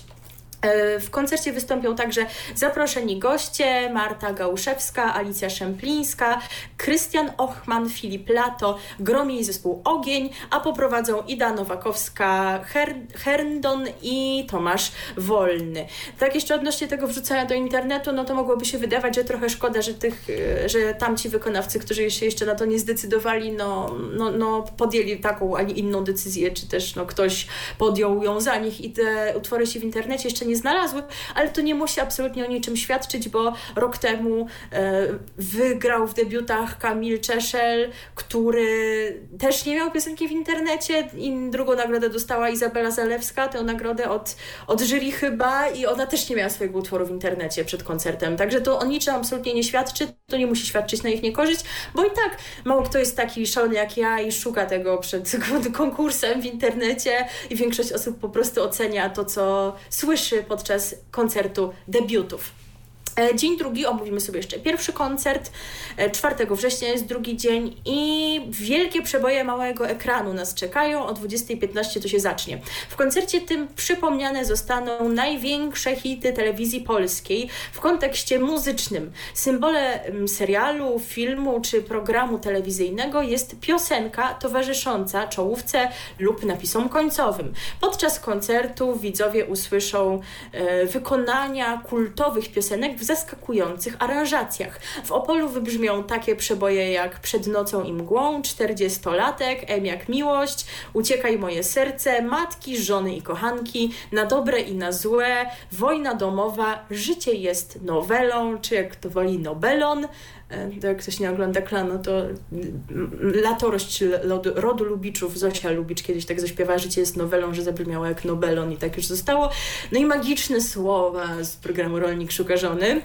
E, w koncercie wystąpią także zaproszeni goście Marta Gałuszewska, Alicja Szemplińska, Krystian Ochman, Filip Lato, gromi i zespół Ogień, a poprowadzą Ida Nowakowska, Her Herndon i Tomasz Wolny. Tak jeszcze odnośnie tego wrzucania do internetu, no to mogłoby się wydawać, że trochę szkoda, że, tych, że tamci wykonawcy, którzy się jeszcze na to nie zdecydowali, no, no, no podjęli taką, a nie inną decyzję, czy też no, ktoś podjął ją za nich i te utwory się w internecie jeszcze nie nie znalazły, ale to nie musi absolutnie o niczym świadczyć, bo rok temu e, wygrał w debiutach Kamil Czeszel, który też nie miał piosenki w internecie. I drugą nagrodę dostała Izabela Zalewska, tę nagrodę od, od jury chyba. I ona też nie miała swojego utworu w internecie przed koncertem, także to o niczym absolutnie nie świadczy, to nie musi świadczyć na ich niekorzyść, bo i tak mało kto jest taki szalony jak ja i szuka tego przed konkursem w internecie i większość osób po prostu ocenia to, co słyszy podczas koncertu debiutów. E, dzień drugi, omówimy sobie jeszcze pierwszy koncert. 4 e, września jest drugi dzień i wielkie przeboje małego ekranu nas czekają. O 20.15 to się zacznie. W koncercie tym przypomniane zostaną największe hity telewizji polskiej w kontekście muzycznym. Symbolem serialu, filmu czy programu telewizyjnego jest piosenka towarzysząca czołówce lub napisom końcowym. Podczas koncertu widzowie usłyszą e, wykonania kultowych piosenek w zaskakujących aranżacjach. W Opolu wybrzmią takie przeboje jak Przed nocą i mgłą, Czterdziestolatek, M jak miłość, Uciekaj moje serce, Matki, żony i kochanki, Na dobre i na złe, Wojna domowa, Życie jest nowelą, czy jak to woli Nobelon, to jak ktoś nie ogląda klanu, to latorość rodu, rodu Lubiczów, Zosia Lubicz kiedyś tak zaśpiewała, życie jest nowelą, że zabrzmiało jak Nobelon i tak już zostało. No i magiczne słowa z programu Rolnik Szuka Żony.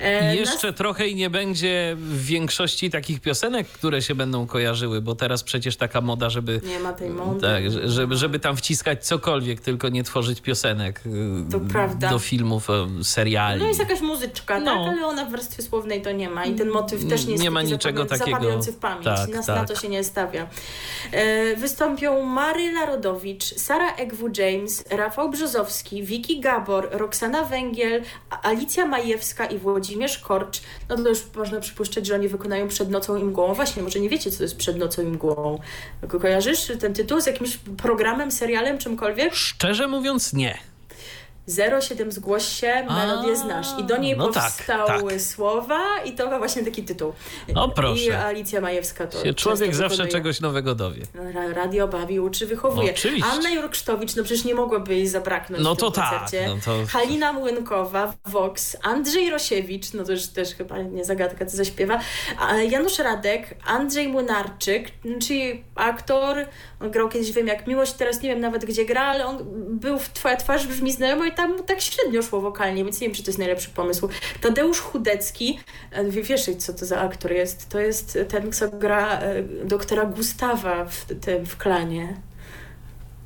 E, Jeszcze nas... trochę i nie będzie w większości takich piosenek, które się będą kojarzyły, bo teraz przecież taka moda, żeby...
Nie ma tej mody.
Tak, żeby, żeby tam wciskać cokolwiek, tylko nie tworzyć piosenek
to y, prawda.
do filmów, seriali.
No jest jakaś muzyczka, no. tak, ale ona w warstwie słownej to nie ma i ten motyw motyw też nie jest
nie ma niczego takiego
w pamięć. Tak, Nas tak. na to się nie stawia. E, wystąpią Maryla Rodowicz, Sara Egwu James, Rafał Brzozowski, Wiki Gabor, Roxana Węgiel, Alicja Majewska i Włodzimierz Korcz. No to już można przypuszczać, że oni wykonają Przed nocą i mgłą. Właśnie, może nie wiecie, co to jest Przed nocą i mgłą. Kojarzysz ten tytuł z jakimś programem, serialem, czymkolwiek?
Szczerze mówiąc nie.
07 zgłoś się, melodię znasz. I do niej no tak, powstały tak, słowa i to ma właśnie taki tytuł.
No proszę.
I Alicja Majewska to
się Człowiek zawsze wykonuje. czegoś nowego dowie.
Radio bawi, uczy, wychowuje.
Oczywiście.
Anna Jurksztowicz, no przecież nie mogłoby jej zabraknąć
No
to
tak. No to...
Halina Młynkowa, Vox, Andrzej Rosiewicz, no to już też chyba nie zagadka, co zaśpiewa, Janusz Radek, Andrzej Młynarczyk, czyli aktor, on grał kiedyś, wiem jak Miłość, teraz nie wiem nawet gdzie gra, ale on był w Twoja twarz brzmi znajomo i tam tak średnio szło wokalnie, więc nie wiem, czy to jest najlepszy pomysł. Tadeusz Chudecki, e, wiesz, co to za aktor jest? To jest ten, co gra e, doktora Gustawa w tym, w klanie.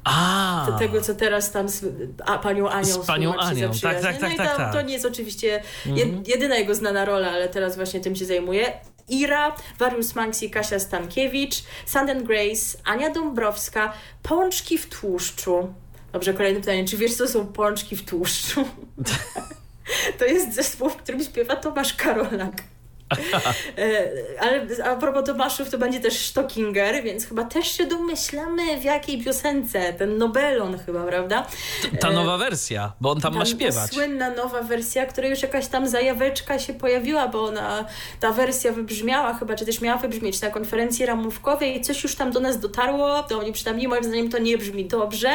A.
Do tego, co teraz tam z a, panią Anią
Z panią Anią, tak, tak, tak.
No i
tak, tak.
to nie jest oczywiście mhm. jedyna jego znana rola, ale teraz właśnie tym się zajmuje. Ira, Warius Manksi, Kasia Stankiewicz, Sanden Grace, Ania Dąbrowska, Pączki w tłuszczu. Dobrze, kolejne pytanie. Czy wiesz, co są pączki w tłuszczu? to jest zespół, w którym śpiewa Tomasz Karolak. E, ale a propos Tomaszów, to będzie też Stockinger, więc chyba też się domyślamy w jakiej piosence. Ten Nobelon chyba, prawda?
Ta e, nowa wersja, bo on tam ta, ma śpiewać.
Słynna nowa wersja, której już jakaś tam zajaweczka się pojawiła, bo ona, ta wersja wybrzmiała chyba, czy też miała wybrzmieć na konferencji ramówkowej i coś już tam do nas dotarło, to oni przynajmniej moim zdaniem to nie brzmi dobrze.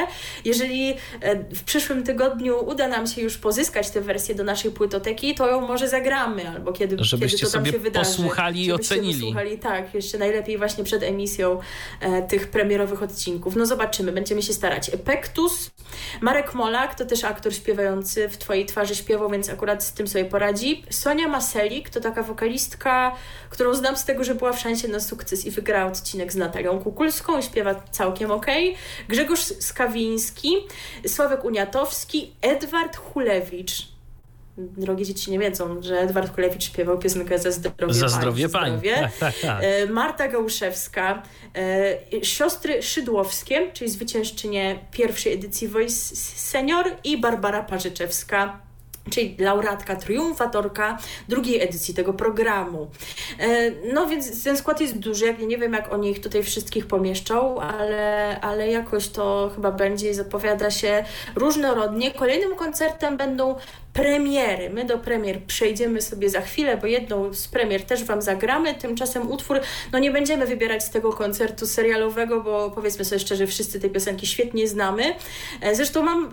Jeżeli e, w przyszłym tygodniu uda nam się już pozyskać tę wersję do naszej płytoteki, to ją może zagramy, albo kiedy,
Żebyście
kiedy to
sobie
wydarzy.
posłuchali i ocenili.
Posłuchali, tak, jeszcze najlepiej właśnie przed emisją e, tych premierowych odcinków. No zobaczymy, będziemy się starać. Pektus, Marek Molak, to też aktor śpiewający w Twojej twarzy śpiewał, więc akurat z tym sobie poradzi. Sonia Maselik, to taka wokalistka, którą znam z tego, że była w szansie na sukces i wygrała odcinek z Natalią Kukulską i śpiewa całkiem ok. Grzegorz Skawiński, Sławek Uniatowski, Edward Hulewicz, drogie dzieci nie wiedzą, że Edward Kulewicz śpiewał piosenkę Za zdrowie
Za zdrowie pań. Zdrowie. Tak, tak, tak.
E, Marta Gałuszewska, e, siostry Szydłowskie, czyli zwyciężczynie pierwszej edycji Voice Senior i Barbara Parzyczewska, czyli laureatka, triumfatorka drugiej edycji tego programu. E, no więc ten skład jest duży, jak nie wiem jak oni ich tutaj wszystkich pomieszczą, ale, ale jakoś to chyba będzie i zapowiada się różnorodnie. Kolejnym koncertem będą premiery. My do premier przejdziemy sobie za chwilę, bo jedną z premier też Wam zagramy. Tymczasem utwór, no nie będziemy wybierać z tego koncertu serialowego, bo powiedzmy sobie szczerze, wszyscy te piosenki świetnie znamy. E, zresztą mam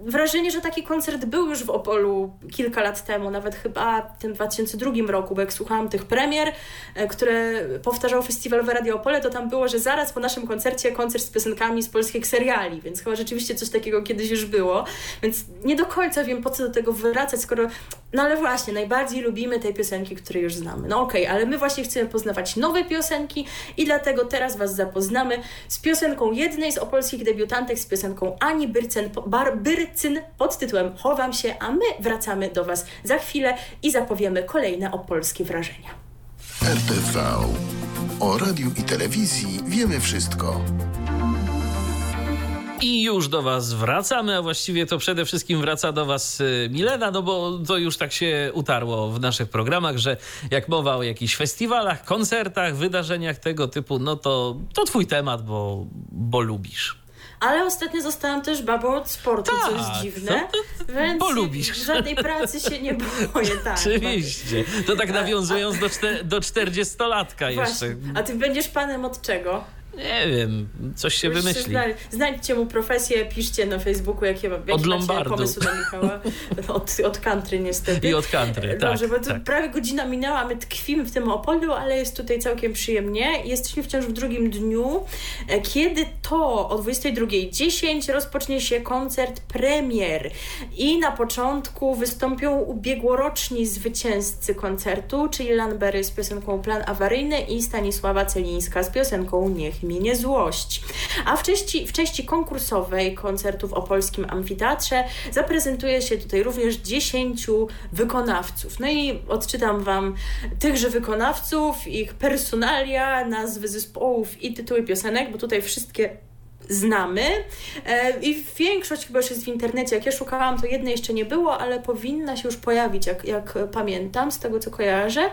wrażenie, że taki koncert był już w Opolu kilka lat temu, nawet chyba w tym 2002 roku, bo jak słuchałam tych premier, e, które powtarzał festiwalowe Radio Opole, to tam było, że zaraz po naszym koncercie koncert z piosenkami z polskich seriali, więc chyba rzeczywiście coś takiego kiedyś już było. Więc nie do końca wiem, po co do tego wracać, skoro... No ale właśnie, najbardziej lubimy te piosenki, które już znamy. No okej, okay, ale my właśnie chcemy poznawać nowe piosenki i dlatego teraz Was zapoznamy z piosenką jednej z opolskich debiutantek, z piosenką Ani Byrcyn, Bar, Byrcyn pod tytułem Chowam się, a my wracamy do Was za chwilę i zapowiemy kolejne opolskie wrażenia.
RTV. O radiu i telewizji wiemy wszystko.
I już do Was wracamy, a właściwie to przede wszystkim wraca do Was y, Milena, no bo to już tak się utarło w naszych programach, że jak mowa o jakichś festiwalach, koncertach, wydarzeniach tego typu, no to, to Twój temat, bo, bo lubisz.
ale ostatnio zostałam też babą od sportu, tak, co jest tak, dziwne.
To, więc bo lubisz.
żadnej pracy się nie boję, tak.
Oczywiście. To tak nawiązując do, do 40-latka jeszcze.
A ty będziesz panem od czego?
Nie wiem, coś się wymyśli. Zna,
znajdźcie mu profesję, piszcie na Facebooku, jakie, jakie
od Lombardu.
pomysły do Michała. Od, od country niestety.
I od country, tak. Dobrze,
bo
tak.
prawie godzina minęła, my tkwimy w tym Opolu, ale jest tutaj całkiem przyjemnie. Jesteśmy wciąż w drugim dniu, e, kiedy to o 22.10 rozpocznie się koncert premier i na początku wystąpią ubiegłoroczni zwycięzcy koncertu, czyli Lanbery z piosenką Plan Awaryjny i Stanisława Celińska z piosenką Niech minie złość. A w części, w części konkursowej koncertów o polskim amfiteatrze zaprezentuje się tutaj również 10 wykonawców. No i odczytam Wam tychże wykonawców, ich personalia, nazwy zespołów i tytuły piosenek, bo tutaj wszystkie znamy e, i większość chyba już jest w internecie. Jak ja szukałam, to jednej jeszcze nie było, ale powinna się już pojawić, jak, jak pamiętam, z tego co kojarzę.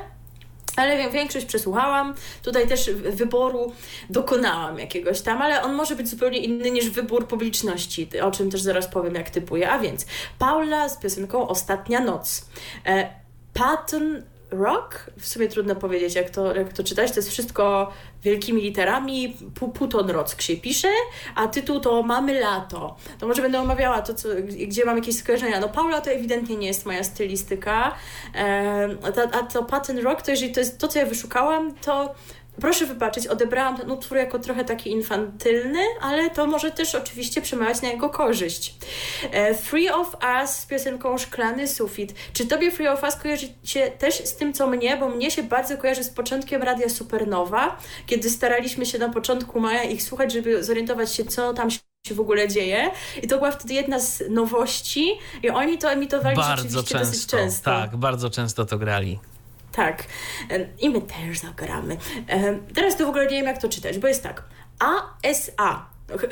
Ale większość przesłuchałam. Tutaj też wyboru dokonałam jakiegoś tam, ale on może być zupełnie inny niż wybór publiczności, o czym też zaraz powiem, jak typuję. A więc Paula z piosenką Ostatnia Noc. E, Patton Rock, w sumie trudno powiedzieć, jak to, jak to czytać, to jest wszystko wielkimi literami, Puton Rock się pisze, a tytuł to Mamy lato. To może będę omawiała to, co, gdzie mam jakieś skojarzenia. No Paula to ewidentnie nie jest moja stylistyka, e, a, to Patton Rock, to jeżeli to jest to, co ja wyszukałam, to Proszę wybaczyć, odebrałam ten utwór jako trochę taki infantylny, ale to może też oczywiście przemawiać na jego korzyść. E, Free of Us z piosenką Szklany Sufit. Czy tobie Free of Us kojarzy się też z tym, co mnie? Bo mnie się bardzo kojarzy z początkiem Radia Supernowa, kiedy staraliśmy się na początku maja ich słuchać, żeby zorientować się, co tam się się w ogóle dzieje. I to była wtedy jedna z nowości i oni to emitowali bardzo rzeczywiście często, dosyć często.
Tak, bardzo często to grali.
Tak. I my też zagramy. Teraz to w ogóle nie wiem, jak to czytać, bo jest tak. ASA.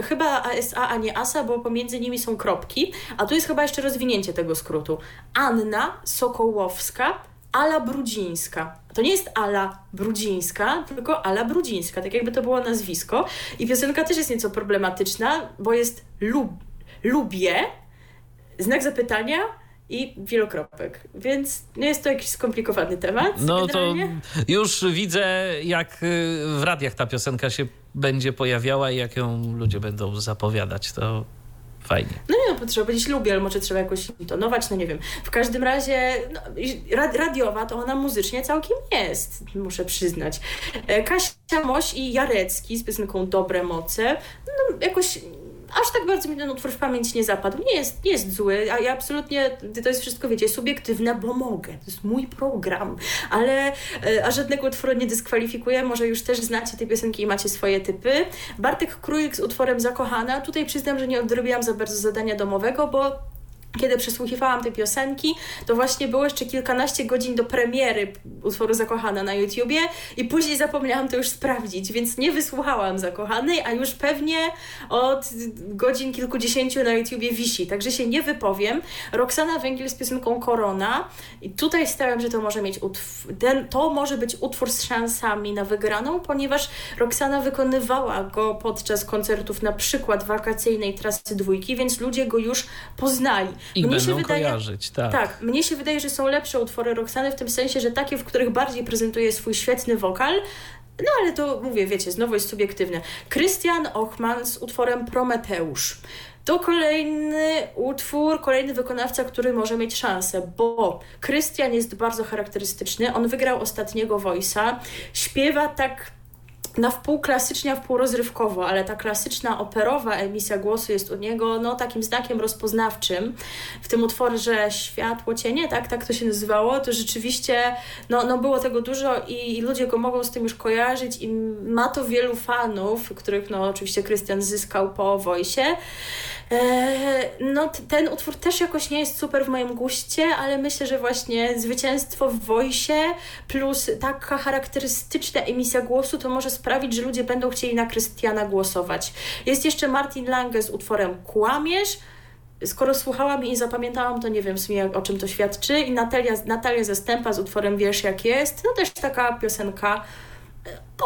Chyba ASA, a nie ASA, bo pomiędzy nimi są kropki, a tu jest chyba jeszcze rozwinięcie tego skrótu. Anna Sokołowska, Ala Brudzińska. To nie jest Ala Brudzińska, tylko Ala Brudzińska, tak jakby to było nazwisko. I piosenka też jest nieco problematyczna, bo jest lub, lubię, znak zapytania, i wielokropek. Więc nie jest to jakiś skomplikowany temat.
No generalnie. to już widzę, jak y, w radiach ta piosenka się będzie pojawiała i jak ją ludzie będą zapowiadać. To fajnie.
No nie, no, potrzeba powiedzieć lubię, ale może trzeba jakoś intonować, no nie wiem. W każdym razie no, radiowa to ona muzycznie całkiem jest, muszę przyznać. E, Kasia Moś i Jarecki z piosenką Dobre Moce, no jakoś aż tak bardzo mi ten utwór w pamięć nie zapadł. Nie jest, nie jest zły, a ja absolutnie, to jest wszystko, wiecie, subiektywne, bo mogę. To jest mój program, ale e, a żadnego utworu nie dyskwalifikuję. Może już też znacie te piosenki i macie swoje typy. Bartek Krójk z utworem Zakochana. Tutaj przyznam, że nie odrobiłam za bardzo zadania domowego, bo kiedy przesłuchiwałam te piosenki, to właśnie było jeszcze kilkanaście godzin do premiery utworu Zakochana na YouTubie i później zapomniałam to już sprawdzić, więc nie wysłuchałam Zakochanej, a już pewnie od godzin kilkudziesięciu na YouTubie wisi, także się nie wypowiem. Roxana Węgiel z piosenką Korona i tutaj stałem, że to może mieć ten, to może być utwór z szansami na wygraną, ponieważ Roxana wykonywała go podczas koncertów na przykład wakacyjnej trasy dwójki, więc ludzie go już poznali.
I mnie będą wydaje, kojarzyć, tak.
Tak, mnie się wydaje, że są lepsze utwory Roxany w tym sensie, że takie, w których bardziej prezentuje swój świetny wokal, no ale to mówię, wiecie, znowu jest subiektywne. Christian Ochman z utworem Prometeusz. To kolejny utwór, kolejny wykonawca, który może mieć szansę, bo Krystian jest bardzo charakterystyczny. On wygrał ostatniego Voice'a. Śpiewa tak na wpół klasycznie, a wpół rozrywkowo, ale ta klasyczna operowa emisja głosu jest u niego no, takim znakiem rozpoznawczym. W tym utworze Światło Cienie, tak, tak to się nazywało, to rzeczywiście no, no było tego dużo i, i ludzie go mogą z tym już kojarzyć i ma to wielu fanów, których no oczywiście Krystian zyskał po Wojsie. E, no, ten utwór też jakoś nie jest super w moim guście, ale myślę, że właśnie zwycięstwo w Wojsie plus taka charakterystyczna emisja głosu to może sprawić, że ludzie będą chcieli na Krystiana głosować. Jest jeszcze Martin Lange z utworem Kłamiesz, skoro słuchałam i zapamiętałam, to nie wiem w sumie o czym to świadczy. I Natalia, Natalia Zastępa z utworem Wiesz jak jest, no też taka piosenka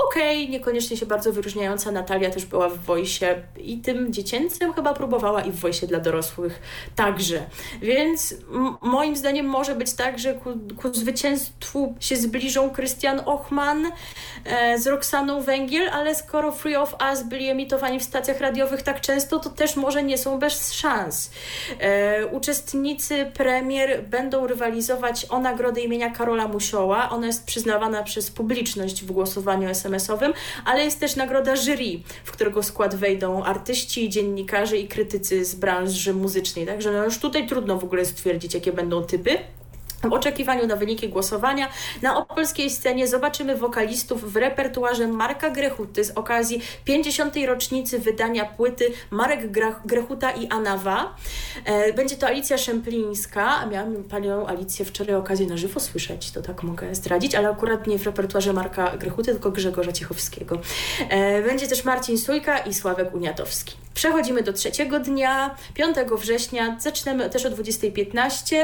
okej, okay, niekoniecznie się bardzo wyróżniająca. Natalia też była w Wojsie i tym dziecięcym chyba próbowała i w Wojsie dla dorosłych także. Więc moim zdaniem może być tak, że ku, ku zwycięstwu się zbliżą Krystian Ochman e, z Roxaną Węgiel, ale skoro Free of Us byli emitowani w stacjach radiowych tak często, to też może nie są bez szans. E, uczestnicy premier będą rywalizować o nagrodę imienia Karola Musioła. Ona jest przyznawana przez publiczność w głosowaniu SMS-owym, ale jest też nagroda jury, w którego skład wejdą artyści, dziennikarze i krytycy z branży muzycznej. Także no już tutaj trudno w ogóle stwierdzić, jakie będą typy. W oczekiwaniu na wyniki głosowania na opolskiej scenie zobaczymy wokalistów w repertuarze Marka Grechuty z okazji 50. rocznicy wydania płyty Marek Grechuta i Anawa. E, będzie to Alicja Szemplińska, miałam panią Alicję wczoraj okazję na żywo słyszeć, to tak mogę zdradzić, ale akurat nie w repertuarze Marka Grechuty, tylko Grzegorza Ciechowskiego. E, będzie też Marcin Sujka i Sławek Uniatowski. Przechodzimy do trzeciego dnia, 5 września, zaczynamy też o 20.15.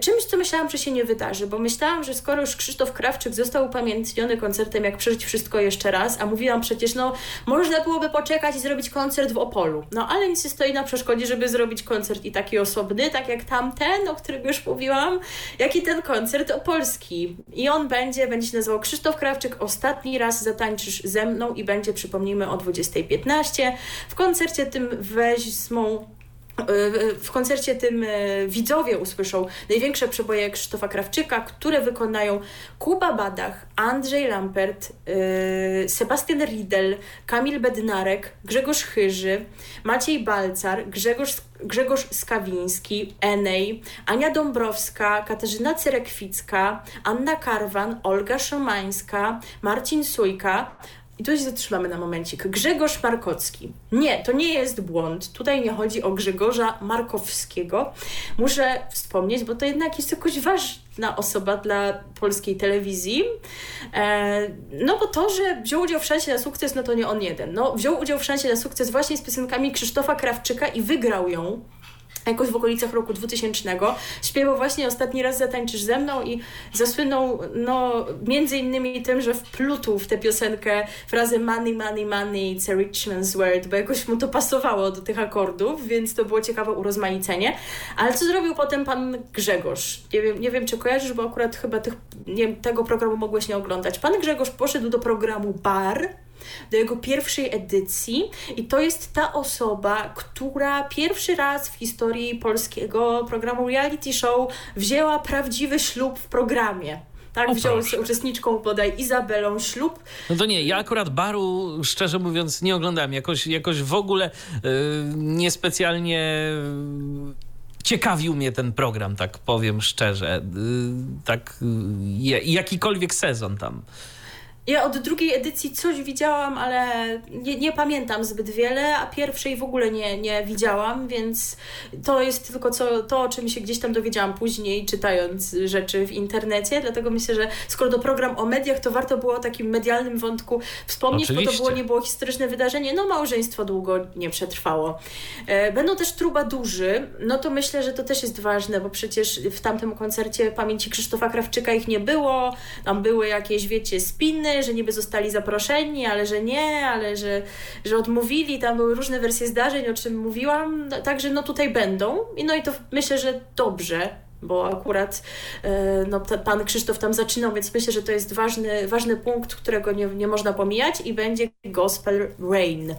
Czymś, co myślałam, że się nie wydarzy, bo myślałam, że skoro już Krzysztof Krawczyk został upamiętniony koncertem Jak przeżyć wszystko jeszcze raz, a mówiłam przecież, no można byłoby poczekać i zrobić koncert w Opolu. No ale nic nie stoi na przeszkodzie, żeby zrobić koncert i taki osobny, tak jak tamten, o którym już mówiłam, jak i ten koncert opolski. I on będzie, będzie się nazywał Krzysztof Krawczyk, ostatni raz zatańczysz ze mną i będzie, przypomnijmy, o 20.15. W koncercie tym weźmą w koncercie tym e, widzowie usłyszą największe przeboje Krzysztofa Krawczyka, które wykonają Kuba Badach, Andrzej Lampert, e, Sebastian Riedel, Kamil Bednarek, Grzegorz Chyży, Maciej Balcar, Grzegorz, Grzegorz Skawiński, Enej, Ania Dąbrowska, Katarzyna Cyrekwicka, Anna Karwan, Olga Szomańska, Marcin Sujka, i tu się zatrzymamy na momencik. Grzegorz Markowski. Nie, to nie jest błąd. Tutaj nie chodzi o Grzegorza Markowskiego. Muszę wspomnieć, bo to jednak jest jakoś ważna osoba dla polskiej telewizji. E, no bo to, że wziął udział w szansie na sukces, no to nie on jeden. No, wziął udział w szansie na sukces właśnie z piosenkami Krzysztofa Krawczyka i wygrał ją jakoś w okolicach roku 2000. Śpiewał właśnie ostatni raz Zatańczysz ze mną i zasłynął no, między innymi tym, że wplutł w tę piosenkę frazę money, money, money, it's a rich man's world, bo jakoś mu to pasowało do tych akordów, więc to było ciekawe urozmaicenie. Ale co zrobił potem pan Grzegorz? Nie wiem, nie wiem czy kojarzysz, bo akurat chyba tych, nie, tego programu mogłeś nie oglądać. Pan Grzegorz poszedł do programu Bar, do jego pierwszej edycji i to jest ta osoba, która pierwszy raz w historii polskiego programu reality show wzięła prawdziwy ślub w programie. Tak, o, wziął z uczestniczką bodaj Izabelą ślub.
No to nie, ja akurat baru, szczerze mówiąc, nie oglądałem. Jakoś, jakoś w ogóle yy, niespecjalnie ciekawił mnie ten program, tak powiem szczerze. Yy, tak, yy, jakikolwiek sezon tam.
Ja od drugiej edycji coś widziałam, ale nie, nie, pamiętam zbyt wiele, a pierwszej w ogóle nie, nie widziałam, więc to jest tylko co, to, o czym się gdzieś tam dowiedziałam później, czytając rzeczy w internecie. Dlatego myślę, że skoro to program o mediach, to warto było o takim medialnym wątku wspomnieć, Oczywiście. bo to było, nie było historyczne wydarzenie. No, małżeństwo długo nie przetrwało. E, będą też trubadurzy, no to myślę, że to też jest ważne, bo przecież w tamtym koncercie pamięci Krzysztofa Krawczyka ich nie było. Tam były jakieś, wiecie, spiny że niby zostali zaproszeni, ale że nie, ale że, że odmówili. Tam były różne wersje zdarzeń, o czym mówiłam. Także no tutaj będą. I no i to myślę, że dobrze, bo akurat e, no, pan Krzysztof tam zaczynał, więc myślę, że to jest ważny, ważny punkt, którego nie, nie można pomijać i będzie Gospel Rain.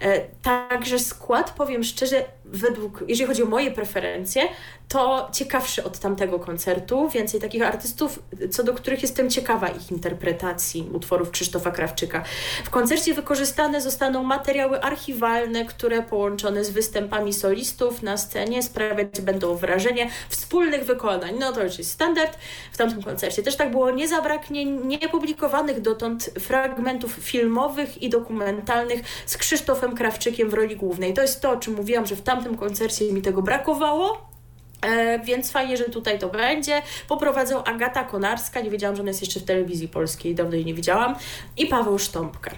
E, także skład, powiem szczerze, według, jeżeli chodzi o moje preferencje, to ciekawszy od tamtego koncertu. Więcej takich artystów, co do których jestem ciekawa ich interpretacji utworów Krzysztofa Krawczyka. W koncercie wykorzystane zostaną materiały archiwalne, które połączone z występami solistów na scenie sprawiać będą wrażenie wspólnych wykonań. No to już jest standard. W tamtym koncercie też tak było. Nie zabraknie niepublikowanych dotąd fragmentów filmowych i dokumentalnych z Krzysztofem Krawczykiem w roli głównej. To jest to, o czym mówiłam, że w tamtym koncercie mi tego brakowało. E, więc fajnie, że tutaj to będzie. Poprowadzą Agata Konarska, nie wiedziałam, że ona jest jeszcze w telewizji polskiej, dawno jej nie widziałam, i Paweł Sztąpkę.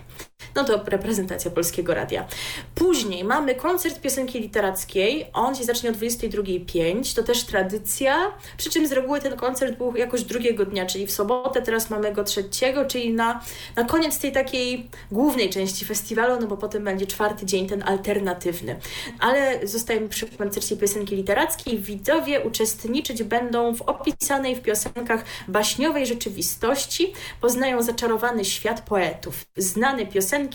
No to reprezentacja Polskiego Radia. Później mamy koncert piosenki literackiej, on się zacznie o 22.05, to też tradycja, przy czym z reguły ten koncert był jakoś drugiego dnia, czyli w sobotę, teraz mamy go trzeciego, czyli na, na koniec tej takiej głównej części festiwalu, no bo potem będzie czwarty dzień, ten alternatywny. Ale zostajemy przy koncercie piosenki literackiej. Widzowie uczestniczyć będą w opisanej w piosenkach baśniowej rzeczywistości, poznają zaczarowany świat poetów, znane piosenki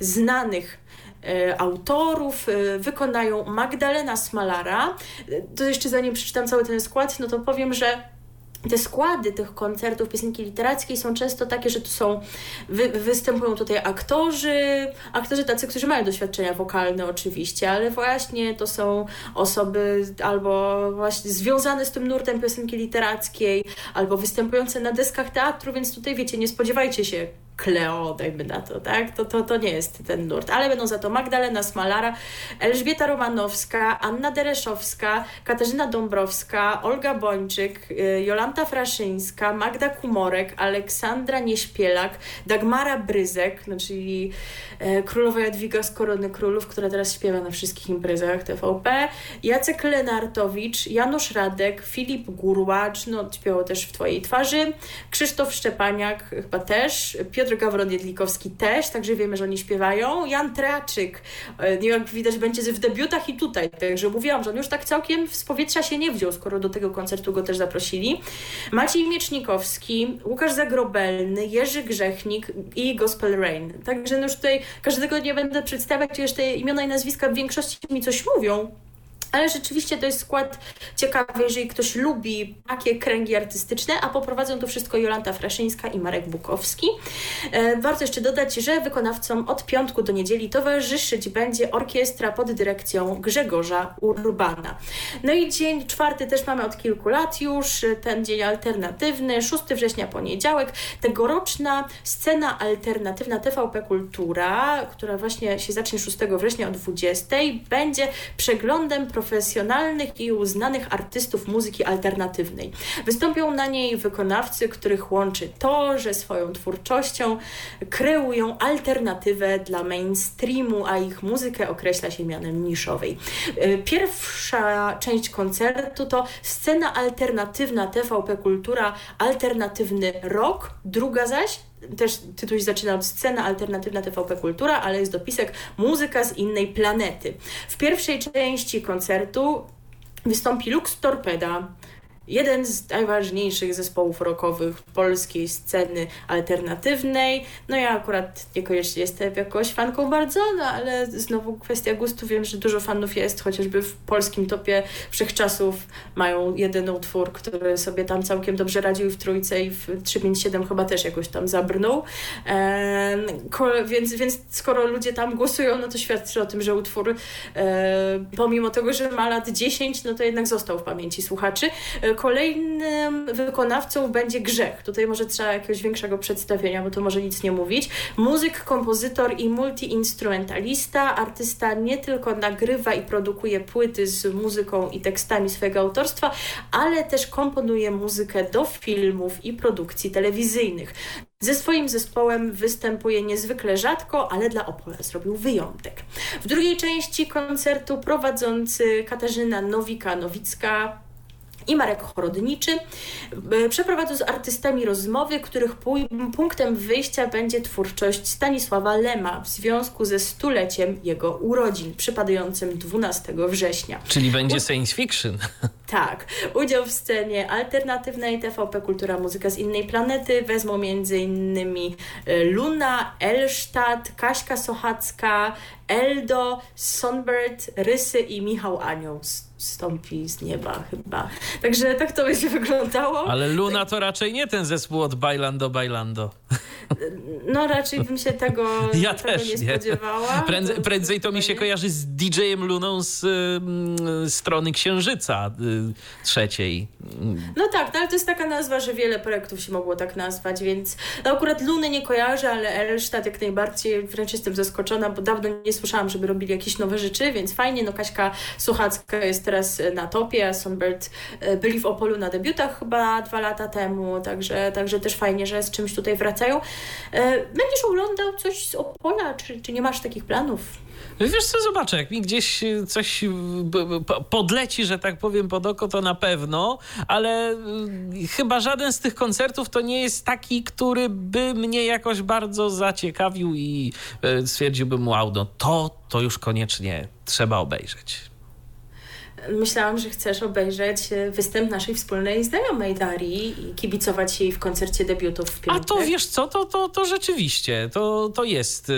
znanych e, autorów, e, wykonają Magdalena Smalara. To jeszcze zanim przeczytam cały ten skład, no to powiem, że te składy tych koncertów piosenki literackiej są często takie, że to są, wy, występują tutaj aktorzy, aktorzy tacy, którzy mają doświadczenia wokalne oczywiście, ale właśnie to są osoby albo właśnie związane z tym nurtem piosenki literackiej, albo występujące na deskach teatru, więc tutaj wiecie, nie spodziewajcie się Kleo, dajmy na to, tak? To, to, to nie jest ten nurt. Ale będą za to Magdalena Smalara, Elżbieta Romanowska, Anna Dereszowska, Katarzyna Dąbrowska, Olga Bończyk, y, Jolanta Fraszyńska, Magda Kumorek, Aleksandra Nieśpielak, Dagmara Bryzek, no czyli e, królowa Jadwiga z Korony Królów, która teraz śpiewa na wszystkich imprezach TVP, Jacek Lenartowicz, Janusz Radek, Filip Gurłacz, no śpiewał też w Twojej twarzy, Krzysztof Szczepaniak chyba też, Piotr Piotr Gawron-Jedlikowski też, także wiemy, że oni śpiewają. Jan Traczyk, nie jak widać, będzie w debiutach i tutaj, także mówiłam, że on już tak całkiem z powietrza się nie wziął, skoro do tego koncertu go też zaprosili. Maciej Miecznikowski, Łukasz Zagrobelny, Jerzy Grzechnik i Gospel Rain. Także no już tutaj każdego nie będę przedstawiać, chociaż imiona i nazwiska w większości mi coś mówią, ale rzeczywiście to jest skład ciekawy, jeżeli ktoś lubi takie kręgi artystyczne, a poprowadzą to wszystko Jolanta Fraszyńska i Marek Bukowski. E, warto jeszcze dodać, że wykonawcom od piątku do niedzieli towarzyszyć będzie orkiestra pod dyrekcją Grzegorza Urbana. No i dzień czwarty też mamy od kilku lat już, ten dzień alternatywny, 6 września poniedziałek, tegoroczna scena alternatywna TVP Kultura, która właśnie się zacznie 6 września o 20, będzie przeglądem profesjonalnych i uznanych artystów muzyki alternatywnej. Wystąpią na niej wykonawcy, których łączy to, że swoją twórczością kreują alternatywę dla mainstreamu, a ich muzykę określa się mianem niszowej. E, pierwsza część koncertu to scena alternatywna TVP Kultura, alternatywny rock, druga zaś też tytuł się zaczyna od scena alternatywna TVP Kultura, ale jest dopisek muzyka z innej planety. W pierwszej części koncertu wystąpi Lux Torpeda, jeden z najważniejszych zespołów rockowych polskiej sceny alternatywnej. No ja akurat niekoniecznie jestem jakoś fanką bardzo, no ale znowu kwestia gustu. Wiem, że dużo fanów jest, chociażby w polskim topie wszechczasów mają jeden utwór, który sobie tam całkiem dobrze radził w trójce i w 357 chyba też jakoś tam zabrnął. Eee, więc, więc skoro ludzie tam głosują, no to świadczy o tym, że utwór e, pomimo tego, że ma lat 10, no to jednak został w pamięci słuchaczy. E, Kolejnym wykonawcą będzie Grzech. Tutaj może trzeba jakiegoś większego przedstawienia, bo to może nic nie mówić. Muzyk, kompozytor i multiinstrumentalista. Artysta nie tylko nagrywa i produkuje płyty z muzyką i tekstami swojego autorstwa, ale też komponuje muzykę do filmów i produkcji telewizyjnych. Ze swoim zespołem występuje niezwykle rzadko, ale dla Opola zrobił wyjątek. W drugiej części koncertu prowadzący Katarzyna Nowika-Nowicka i Marek Chorodniczy e, przeprowadzą z artystami rozmowy, których punktem wyjścia będzie twórczość Stanisława Lema w związku ze stuleciem jego urodzin, przypadającym 12 września.
Czyli będzie science fiction.
Tak. Udział w scenie alternatywnej TVP Kultura Muzyka z innej planety wezmą m.in. E, Luna, Elsztad, Kaśka Sochacka, Eldo, Sonbird, Rysy i Michał Anioł stąpi z nieba chyba. Także tak to będzie wyglądało.
Ale Luna to raczej nie ten zespół od Bailando Bailando.
No raczej bym się tego,
ja
tego
też
nie spodziewała.
Prędzej, prędzej to mi się kojarzy z DJ-em Luną z y, strony Księżyca y, trzeciej.
No tak, no ale to jest taka nazwa, że wiele projektów się mogło tak nazwać, więc no akurat Luny nie kojarzę, ale Elsztad jak najbardziej, wręcz jestem zaskoczona, bo dawno nie słyszałam, żeby robili jakieś nowe rzeczy, więc fajnie, no Kaśka Suchacka jest teraz na topie, Sonbird y, byli w Opolu na debiutach chyba dwa lata temu, także, także też fajnie, że z czymś tutaj wracają. E, będziesz oglądał coś z Opola, czy, czy nie masz takich planów?
Wiesz co, zobaczę, jak mi gdzieś y, coś podleci, że tak powiem, pod oko, to na pewno, ale chyba żaden z tych koncertów to nie jest taki, który by mnie jakoś bardzo zaciekawił i stwierdziłbym, wow, no to, to już koniecznie trzeba obejrzeć.
Myślałam, że chcesz obejrzeć e, występ naszej wspólnej znajomej Darii i kibicować jej w koncercie debiutów w
A to wiesz co, to, to, to rzeczywiście, to, to jest, y,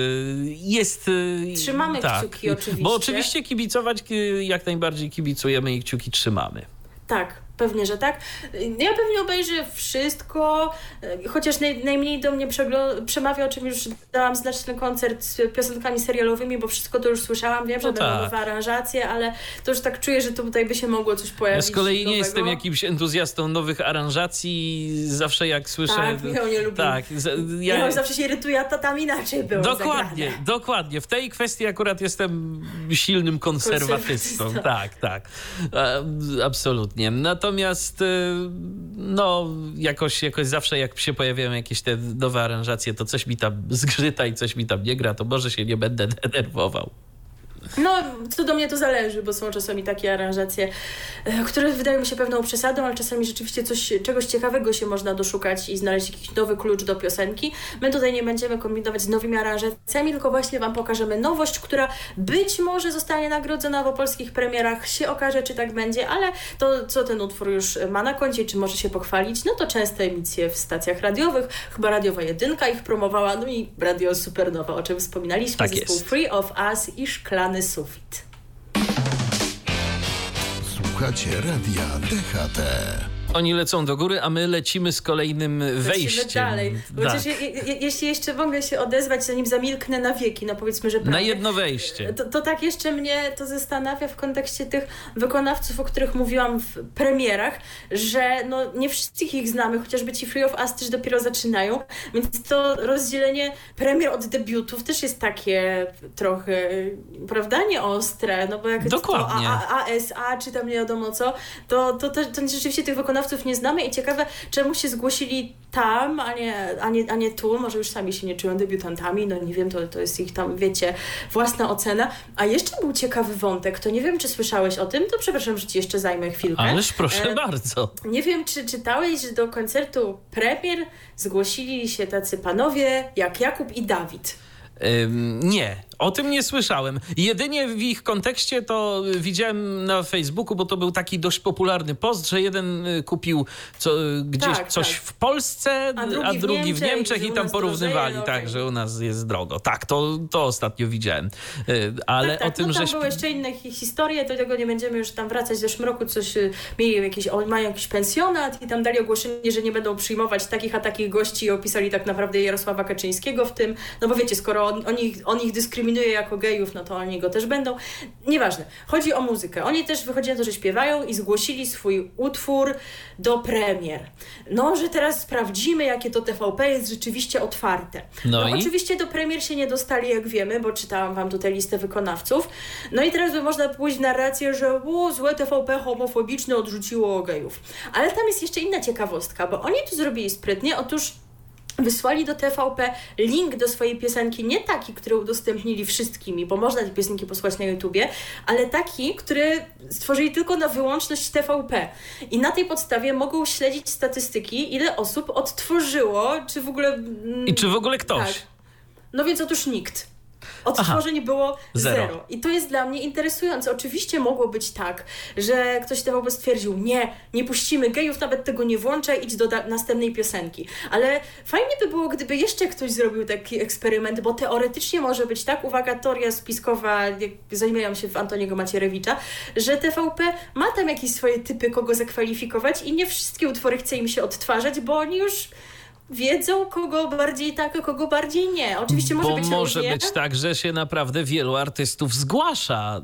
jest...
Y, trzymamy tak, kciuki oczywiście.
Bo oczywiście kibicować jak najbardziej kibicujemy i kciuki trzymamy.
Tak, Pewnie, że tak. Ja pewnie obejrzę wszystko, chociaż naj, najmniej do mnie przemawia, o czym już dałam ten koncert z piosenkami serialowymi, bo wszystko to już słyszałam, wiem, że no będą tak. nowe aranżacje, ale to już tak czuję, że tutaj by się mogło coś pojawić.
Ja z kolei
nowego.
nie jestem jakimś entuzjastą nowych aranżacji, zawsze jak słyszę...
Tak, Michał nie lubi. Tak. Ja... Michał zawsze się irytuje, a to tam inaczej było
Dokładnie, zagrane. dokładnie. W tej kwestii akurat jestem silnym konserwatystą. Tak, tak. Absolutnie. No to Natomiast y, no, jakoś, jakoś zawsze jak się pojawiają jakieś te nowe aranżacje, to coś mi tam zgrzyta i coś mi tam nie gra, to może się nie będę denerwował.
No, to do mnie to zależy, bo są czasami takie aranżacje, e, które wydają mi się pewną przesadą, ale czasami rzeczywiście coś, czegoś ciekawego się można doszukać i znaleźć jakiś nowy klucz do piosenki. My tutaj nie będziemy kombinować z nowymi aranżacjami, tylko właśnie Wam pokażemy nowość, która być może zostanie nagrodzona w polskich premierach. Się okaże, czy tak będzie, ale to, co ten utwór już ma na koncie, czy może się pochwalić, no to częste emisje w stacjach radiowych. Chyba radiowa jedynka ich promowała, no i radio Supernowa, o czym wspominaliśmy.
Tak
zespół
jest.
Free of Us i Szklany sufit.
Słuchacie radia DHT.
Oni lecą do góry, a my lecimy z kolejnym wejściem. Lecimy
dalej. Tak. je, je, jeśli jeszcze mogę się odezwać, zanim zamilknę na wieki, no powiedzmy, że prawie,
Na jedno wejście.
To, to, tak jeszcze mnie to zastanawia w kontekście tych wykonawców, o których mówiłam w premierach, że no nie wszystkich ich znamy, chociażby ci Free of Us też dopiero zaczynają, więc to rozdzielenie premier od debiutów też jest takie trochę, prawda, nieostre, no bo jak
Dokładnie.
to ASA, czy tam nie wiadomo co, to, to, to, to rzeczywiście tych wykonawców wykonawców nie znamy i ciekawe, czemu się zgłosili tam, a nie, a nie, a nie tu. Może już sami się nie czują debiutantami, no nie wiem, to, to jest ich tam, wiecie, własna ocena. A jeszcze był ciekawy wątek, to nie wiem, czy słyszałeś o tym, to przepraszam, że ci jeszcze zajmę chwilkę.
Ależ proszę e, bardzo.
Nie wiem, czy czytałeś, że do koncertu premier zgłosili się tacy panowie jak Jakub i Dawid.
Ym, nie, o tym nie słyszałem. Jedynie w ich kontekście to widziałem na Facebooku, bo to był taki dość popularny post, że jeden y, kupił co, y, gdzieś tak, coś tak. w Polsce, a drugi, a drugi w Niemczech, w Niemczech i tam porównywali, drożeje, tak, okay. że u nas jest drogo. Tak, to, to ostatnio widziałem. Y, ale tak, tak. o tym,
no,
tam
że... były jeszcze inne historie, do tego nie będziemy już tam wracać. W zeszłym roku coś mieli jakiś, mają jakiś pensjonat i tam dali ogłoszenie, że nie będą przyjmować takich a takich gości i opisali tak naprawdę Jarosława Kaczyńskiego w tym, no bo wiecie, skoro on, on, ich, on ich dyskryminuje dyskryminuje jako gejów, no to oni go też będą. Nieważne. Chodzi o muzykę. Oni też wychodzi na to, że śpiewają i zgłosili swój utwór do premier. No, że teraz sprawdzimy, jakie to TVP jest rzeczywiście otwarte. No, no i? oczywiście do premier się nie dostali, jak wiemy, bo czytałam wam tutaj listę wykonawców. No i teraz by można pójść w narrację, że o, złe TVP homofobiczne odrzuciło gejów. Ale tam jest jeszcze inna ciekawostka, bo oni to zrobili sprytnie. Otóż wysłali do TVP link do swojej piosenki, nie taki, który udostępnili wszystkimi, bo można te piosenki posłuchać na YouTubie, ale taki, który stworzyli tylko na wyłączność TVP. I na tej podstawie mogą śledzić statystyki, ile osób odtworzyło, czy w ogóle...
I czy w ogóle ktoś. Tak.
No więc otóż nikt. Odtworzeń Aha, było zero. zero. I to jest dla mnie interesujące. Oczywiście mogło być tak, że ktoś TVP stwierdził, nie, nie puścimy gejów, nawet tego nie włączę, idź do następnej piosenki. Ale fajnie by było, gdyby jeszcze ktoś zrobił taki eksperyment, bo teoretycznie może być tak, uwaga, teoria spiskowa, zajmują się w Antoniego Macierewicza, że TVP ma tam jakieś swoje typy, kogo zakwalifikować i nie wszystkie utwory chce im się odtwarzać, bo oni już wiedzą, kogo bardziej tak, a kogo bardziej nie. Oczywiście może
Bo
być
może
różnie.
być tak, że się naprawdę wielu artystów zgłasza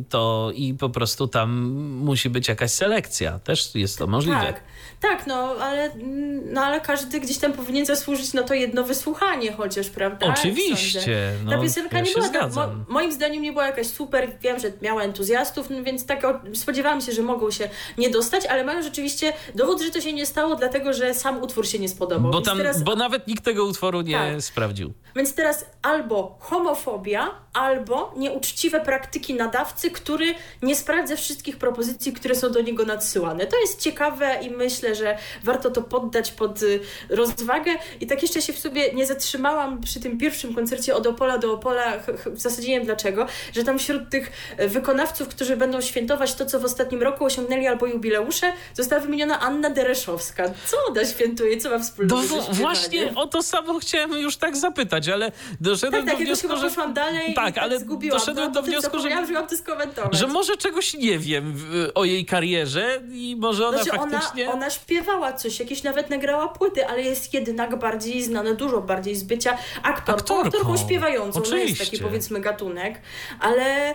y, to i po prostu tam musi być jakaś selekcja. Też jest to możliwe.
Tak. Tak, no ale, no ale każdy gdzieś tam powinien zasłużyć na to jedno wysłuchanie chociaż, prawda?
Oczywiście. No,
Ta piosenka
ja
nie była,
tak, mo,
moim zdaniem nie była jakaś super, wiem, że miała entuzjastów, no więc tak spodziewałam się, że mogą się nie dostać, ale mają rzeczywiście dowód, że to się nie stało, dlatego, że sam utwór się nie spodobał.
Bo tam,
teraz...
bo nawet nikt tego utworu nie tak. sprawdził.
Więc teraz albo homofobia, albo nieuczciwe praktyki nadawcy, który nie sprawdza wszystkich propozycji, które są do niego nadsyłane. To jest ciekawe i myślę, że warto to poddać pod y, rozwagę. I tak jeszcze się w sobie nie zatrzymałam przy tym pierwszym koncercie od Opola do Opola. W zasadzie nie wiem dlaczego, że tam wśród tych e, wykonawców, którzy będą świętować to, co w ostatnim roku osiągnęli albo jubileusze, została wymieniona Anna Dereszowska. Co ona świętuje? Co ma wspólnego
Właśnie o to samo chciałem już tak zapytać, ale doszedłem
tak, tak,
do wniosku,
że... poszłam dalej tak, tak ale zgubiłam.
doszedłem no, do wniosku, że,
że,
że może czegoś nie wiem o jej karierze i może ona
znaczy,
faktycznie...
Ona, ona śpiewała coś, jakieś nawet nagrała płyty, ale jest jednak bardziej znana, dużo bardziej z bycia aktorką, aktorką, aktorką śpiewającą. Oczywiście. No jest taki powiedzmy gatunek, ale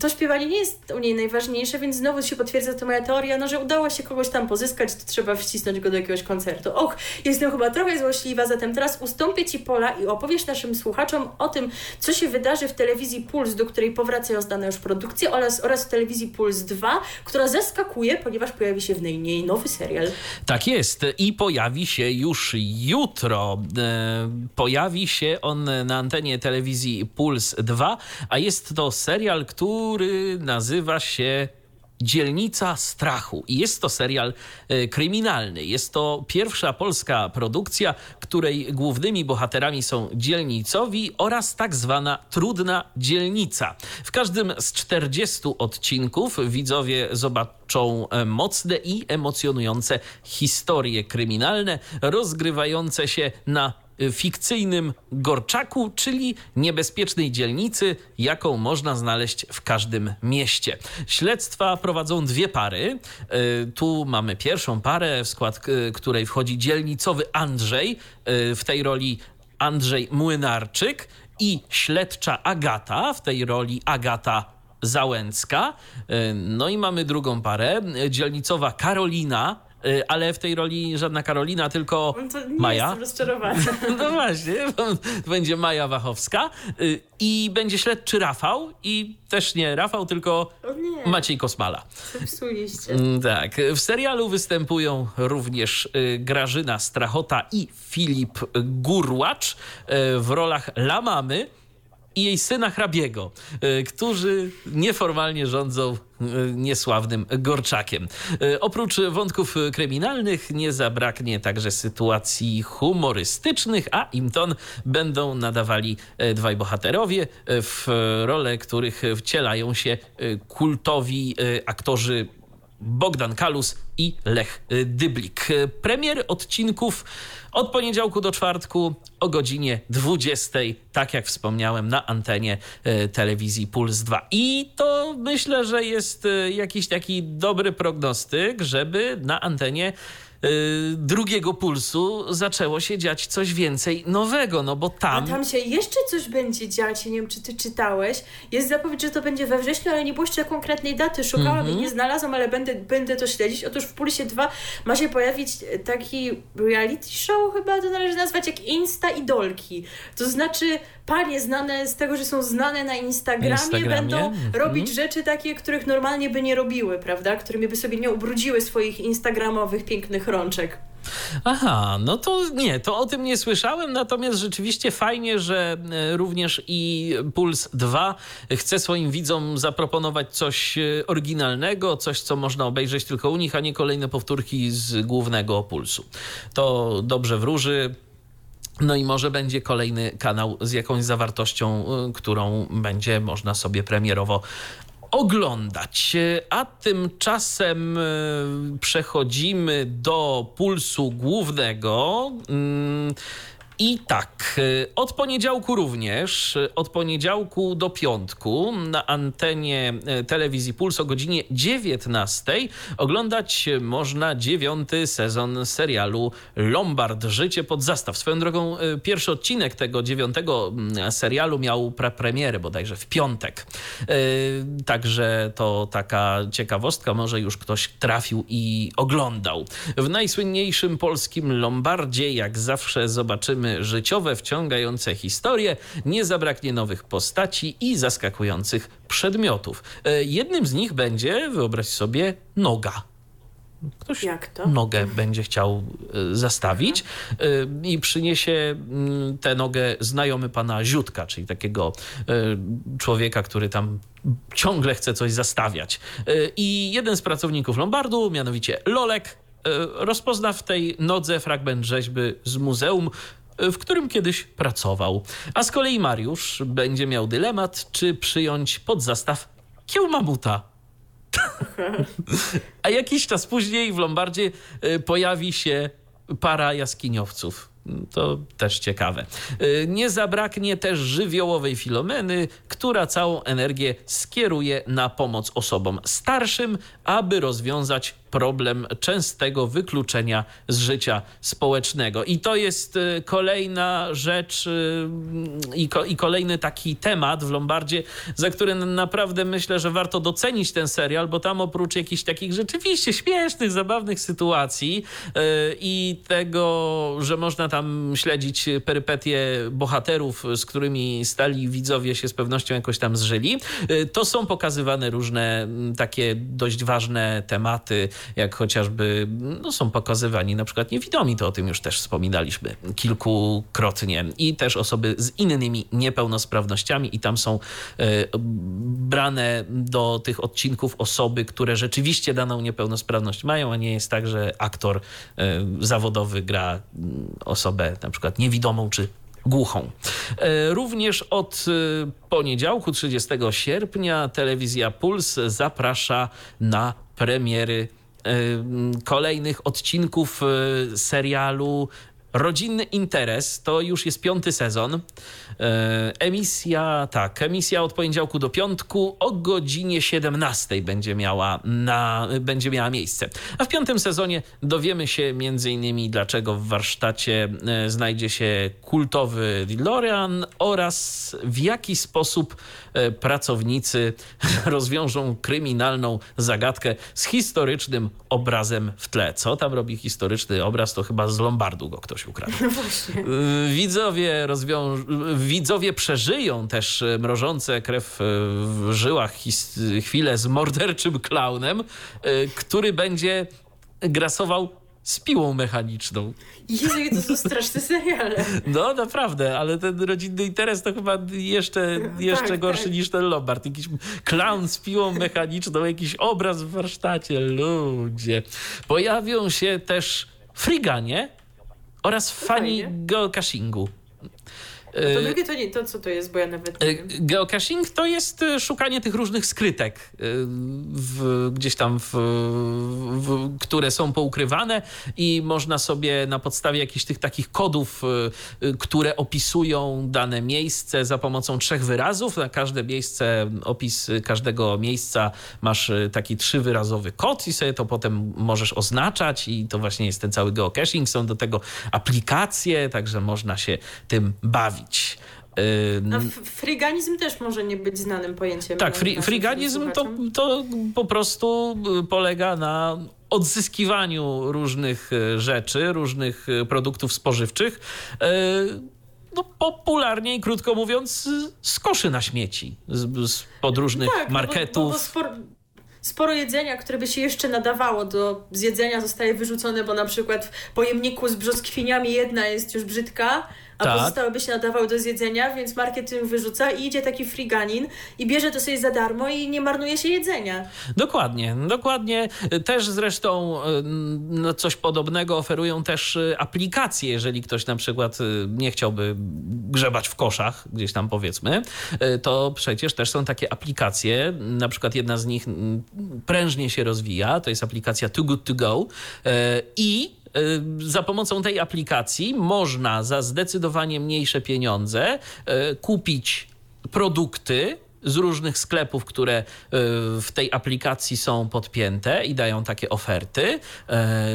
to śpiewanie nie jest u niej najważniejsze, więc znowu się potwierdza to moja teoria, no, że udało się kogoś tam pozyskać, to trzeba wcisnąć go do jakiegoś koncertu. Och, jestem chyba trochę złośliwa, zatem teraz ustąpię Ci pola i opowiesz naszym słuchaczom o tym, co się wydarzy w telewizji Puls, do której powracają zdane już produkcje, oraz, oraz w telewizji Puls 2, która zaskakuje, ponieważ pojawi się w niej nowy serial.
Tak jest i pojawi się już jutro. E, pojawi się on na antenie telewizji Puls 2, a jest to serial, który który nazywa się Dzielnica Strachu. I jest to serial e, kryminalny. Jest to pierwsza polska produkcja, której głównymi bohaterami są dzielnicowi oraz tak zwana trudna dzielnica. W każdym z 40 odcinków widzowie zobaczą e, mocne i emocjonujące historie kryminalne rozgrywające się na fikcyjnym Gorczaku, czyli niebezpiecznej dzielnicy, jaką można znaleźć w każdym mieście. Śledztwa prowadzą dwie pary. E, tu mamy pierwszą parę, w skład e, której wchodzi dzielnicowy Andrzej, e, w tej roli Andrzej Młynarczyk i śledcza Agata, w tej roli Agata Załęcka. No i mamy drugą parę, dzielnicowa Karolina, ale w tej roli żadna Karolina, tylko
no to
nie Maja.
Jestem rozczarowana.
No właśnie, będzie Maja Wachowska y, i będzie śledczy Rafał i też nie Rafał, tylko Maciej Kosmala.
Zepsuliście.
Mm, tak. W serialu występują również y, Grażyna Strachota i Filip Gurłacz w rolach Lamamy i jej syna hrabiego, e, którzy nieformalnie rządzą e, niesławnym Gorczakiem. E, oprócz wątków kryminalnych nie zabraknie także sytuacji humorystycznych, a im ton będą nadawali dwaj bohaterowie, w rolę których wcielają się kultowi aktorzy Bogdan Kalus i Lech Dyblik. Premier odcinków od poniedziałku do czwartku o godzinie 20, tak jak wspomniałem, na antenie e, telewizji Puls 2. I to myślę, że jest e, jakiś taki dobry prognostyk, żeby na antenie drugiego pulsu zaczęło się dziać coś więcej nowego, no bo tam...
A tam się jeszcze coś będzie dziać, nie wiem, czy ty czytałeś. Jest zapowiedź, że to będzie we wrześniu, ale nie było jeszcze konkretnej daty. Szukałam mm -hmm. i mhm. nie znalazłam, ale będę, będę to śledzić. Otóż w Pulsie 2 ma się pojawić taki reality show, chyba to należy nazwać, jak Insta Idolki. To znaczy panie znane z tego, że są znane na Instagramie, Instagramie? będą mm -hmm. robić rzeczy takie, których normalnie by nie robiły, prawda? Którymi by sobie nie ubrudziły swoich instagramowych pięknych rączek.
Aha, no to nie, to o tym nie słyszałem, natomiast rzeczywiście fajnie, że e, również i Puls 2 chce swoim widzom zaproponować coś e, oryginalnego, coś, co można obejrzeć tylko u nich, a nie kolejne powtórki z głównego Pulsu. To dobrze wróży. No i może będzie kolejny kanał z jakąś zawartością, e, którą będzie można sobie premierowo oglądać. A tymczasem e, przechodzimy do pulsu głównego. I tak, y, od poniedziałku również, y, od poniedziałku do piątku na antenie y, telewizji Puls o godzinie 19 oglądać można dziewiąty sezon serialu Lombard Życie pod zastaw. Swoją drogą pierwszy odcinek tego dziewiątego mm, serialu miał pre premierę bodajże w piątek. Także to taka ciekawostka, może już ktoś trafił i oglądał. W najsłynniejszym polskim Lombardzie jak zawsze zobaczymy życiowe, wciągające historie, nie zabraknie nowych postaci i zaskakujących przedmiotów. E, jednym z nich będzie, wyobraź sobie, noga. Ktoś
Jak to?
nogę będzie chciał y, zastawić y, i przyniesie mm, tę nogę znajomy pana Ziutka, czyli takiego człowieka, który tam ciągle chce coś zastawiać. I jeden z pracowników Lombardu, mianowicie Lolek, rozpozna w tej nodze fragment rzeźby z muzeum, w którym kiedyś pracował. A z kolei Mariusz będzie miał dylemat, czy przyjąć pod zastaw kieł. A jakiś czas później w Lombardzie y, pojawi się para jaskiniowców. To też ciekawe. Y, Nie zabraknie też żywiołowej Filomeny, która całą energię skieruje na pomoc osobom starszym, aby rozwiązać problem częstego wykluczenia z życia społecznego. I to jest y, kolejna rzecz y, i, ko, i kolejny taki temat w Lombardzie, za który naprawdę myślę, że warto docenić ten serial, bo tam oprócz jakichś takich rzeczywiście śmiesznych, zabawnych sytuacji y, i tego, że można tam śledzić perypetie bohaterów, z którymi stali widzowie się z pewnością jakoś tam zżyli, y, to są pokazywane różne mm, takie dość ważne tematy, jak chociażby no, są pokazywani na przykład niewidomi, to o tym już też wspominaliśmy kilkukrotnie. I też osoby z innymi niepełnosprawnościami i tam są e, brane do tych odcinków osoby, które rzeczywiście daną niepełnosprawność mają, a nie jest tak, że aktor e, zawodowy gra mm, osobę na przykład niewidomą czy głuchą. E, Również od e, poniedziałku 30 sierpnia telewizja Puls zaprasza na premiery e, kolejnych odcinków serialu Rodzinny Interes to już jest piąty sezon. E, Emisja, tak, emisja od poniedziałku do piątku o godzinie 17 będzie miała, na, będzie miała miejsce. A w piątym sezonie dowiemy się m.in. dlaczego w warsztacie e, znajdzie się kultowy DeLorean oraz w jaki sposób e, pracownicy rozwiążą kryminalną zagadkę z historycznym obrazem w tle. Co tam robi historyczny obraz, to chyba z Lombardu go ktoś ukradł.
Właśnie.
Widzowie, rozwią... Widzowie przeżyją też y, mrożące krew y, w żyłach chwilę z morderczym klaunem, y, który będzie grasował z piłą mechaniczną.
Jezu, to są straszne seriale.
No naprawdę, ale ten rodzinny interes to chyba jeszcze, jeszcze
tak,
gorszy
tak.
niż ten Lombard. Jakiś clown z piłą mechaniczną, jakiś obraz w warsztacie, ludzie. Pojawią się też friganie oraz fani
fajnie. To
Y,
drugie to nie, to co to jest, bo ja nawet nie
Y,
wiem.
Geocaching to jest y, szukanie tych różnych skrytek, w, gdzieś tam, w, w, które są poukrywane i można sobie na podstawie jakichś tych takich kodów, które opisują dane miejsce za pomocą trzech wyrazów. Na każde miejsce, opis każdego miejsca masz taki trzywyrazowy kod i sobie to potem możesz oznaczać i to właśnie jest ten cały geocaching. Są do tego aplikacje, także można się tym bawić. Y,
A f- friganizm też może nie być znanym pojęciem.
tak,
no,
fri, friganizm to, to po prostu y, polega na odzyskiwaniu różnych y, rzeczy, różnych y, produktów spożywczych, no popularnie i krótko mówiąc, z koszy na śmieci, z, z pod różnych
tak,
marketów.
No bo, bo, bo sporo, sporo jedzenia, które by się jeszcze nadawało do zjedzenia, zostaje wyrzucone, bo na przykład w pojemniku z brzoskwiniami jedna jest już brzydka, a
Tak.
pozostałe by się nadawały do zjedzenia, więc marketing wyrzuca i idzie taki friganin i bierze to sobie za darmo i nie marnuje się jedzenia.
Dokładnie, dokładnie. Też zresztą y, no, coś podobnego oferują też y, aplikacje, jeżeli ktoś na przykład y, nie chciałby grzebać w koszach, gdzieś tam powiedzmy, to przecież też są takie aplikacje, na przykład jedna z nich mm, prężnie się rozwija, to jest aplikacja Too Good To Go i za pomocą tej aplikacji można za zdecydowanie mniejsze pieniądze y, kupić produkty z różnych sklepów, które y, w tej aplikacji są podpięte i dają takie oferty, y,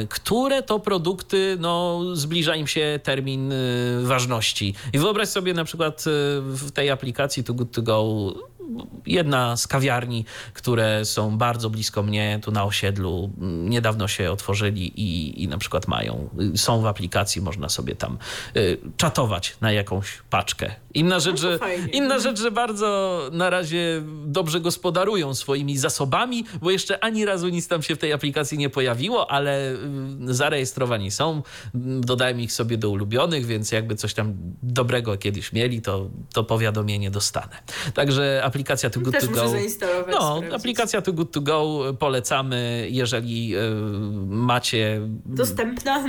które to produkty, no, zbliża im się termin y, ważności. I wyobraź sobie na przykład y, w tej aplikacji Too Good To Go jedna z kawiarni, które są bardzo blisko mnie, tu na osiedlu. Niedawno się otworzyli i, i na przykład mają, są w aplikacji, można sobie tam y, czatować na jakąś paczkę. Inna rzecz, że, inna rzecz, że bardzo na razie dobrze gospodarują swoimi zasobami, bo jeszcze ani razu nic tam się w tej aplikacji nie pojawiło, ale y, zarejestrowani są. Dodałem ich sobie do ulubionych, więc jakby coś tam dobrego kiedyś mieli, to, to powiadomienie dostanę. Także aplikacja Too Good
Też
To Go. No,
sprawdzić.
aplikacja Too Good To Go polecamy, jeżeli y, macie
Dostępna?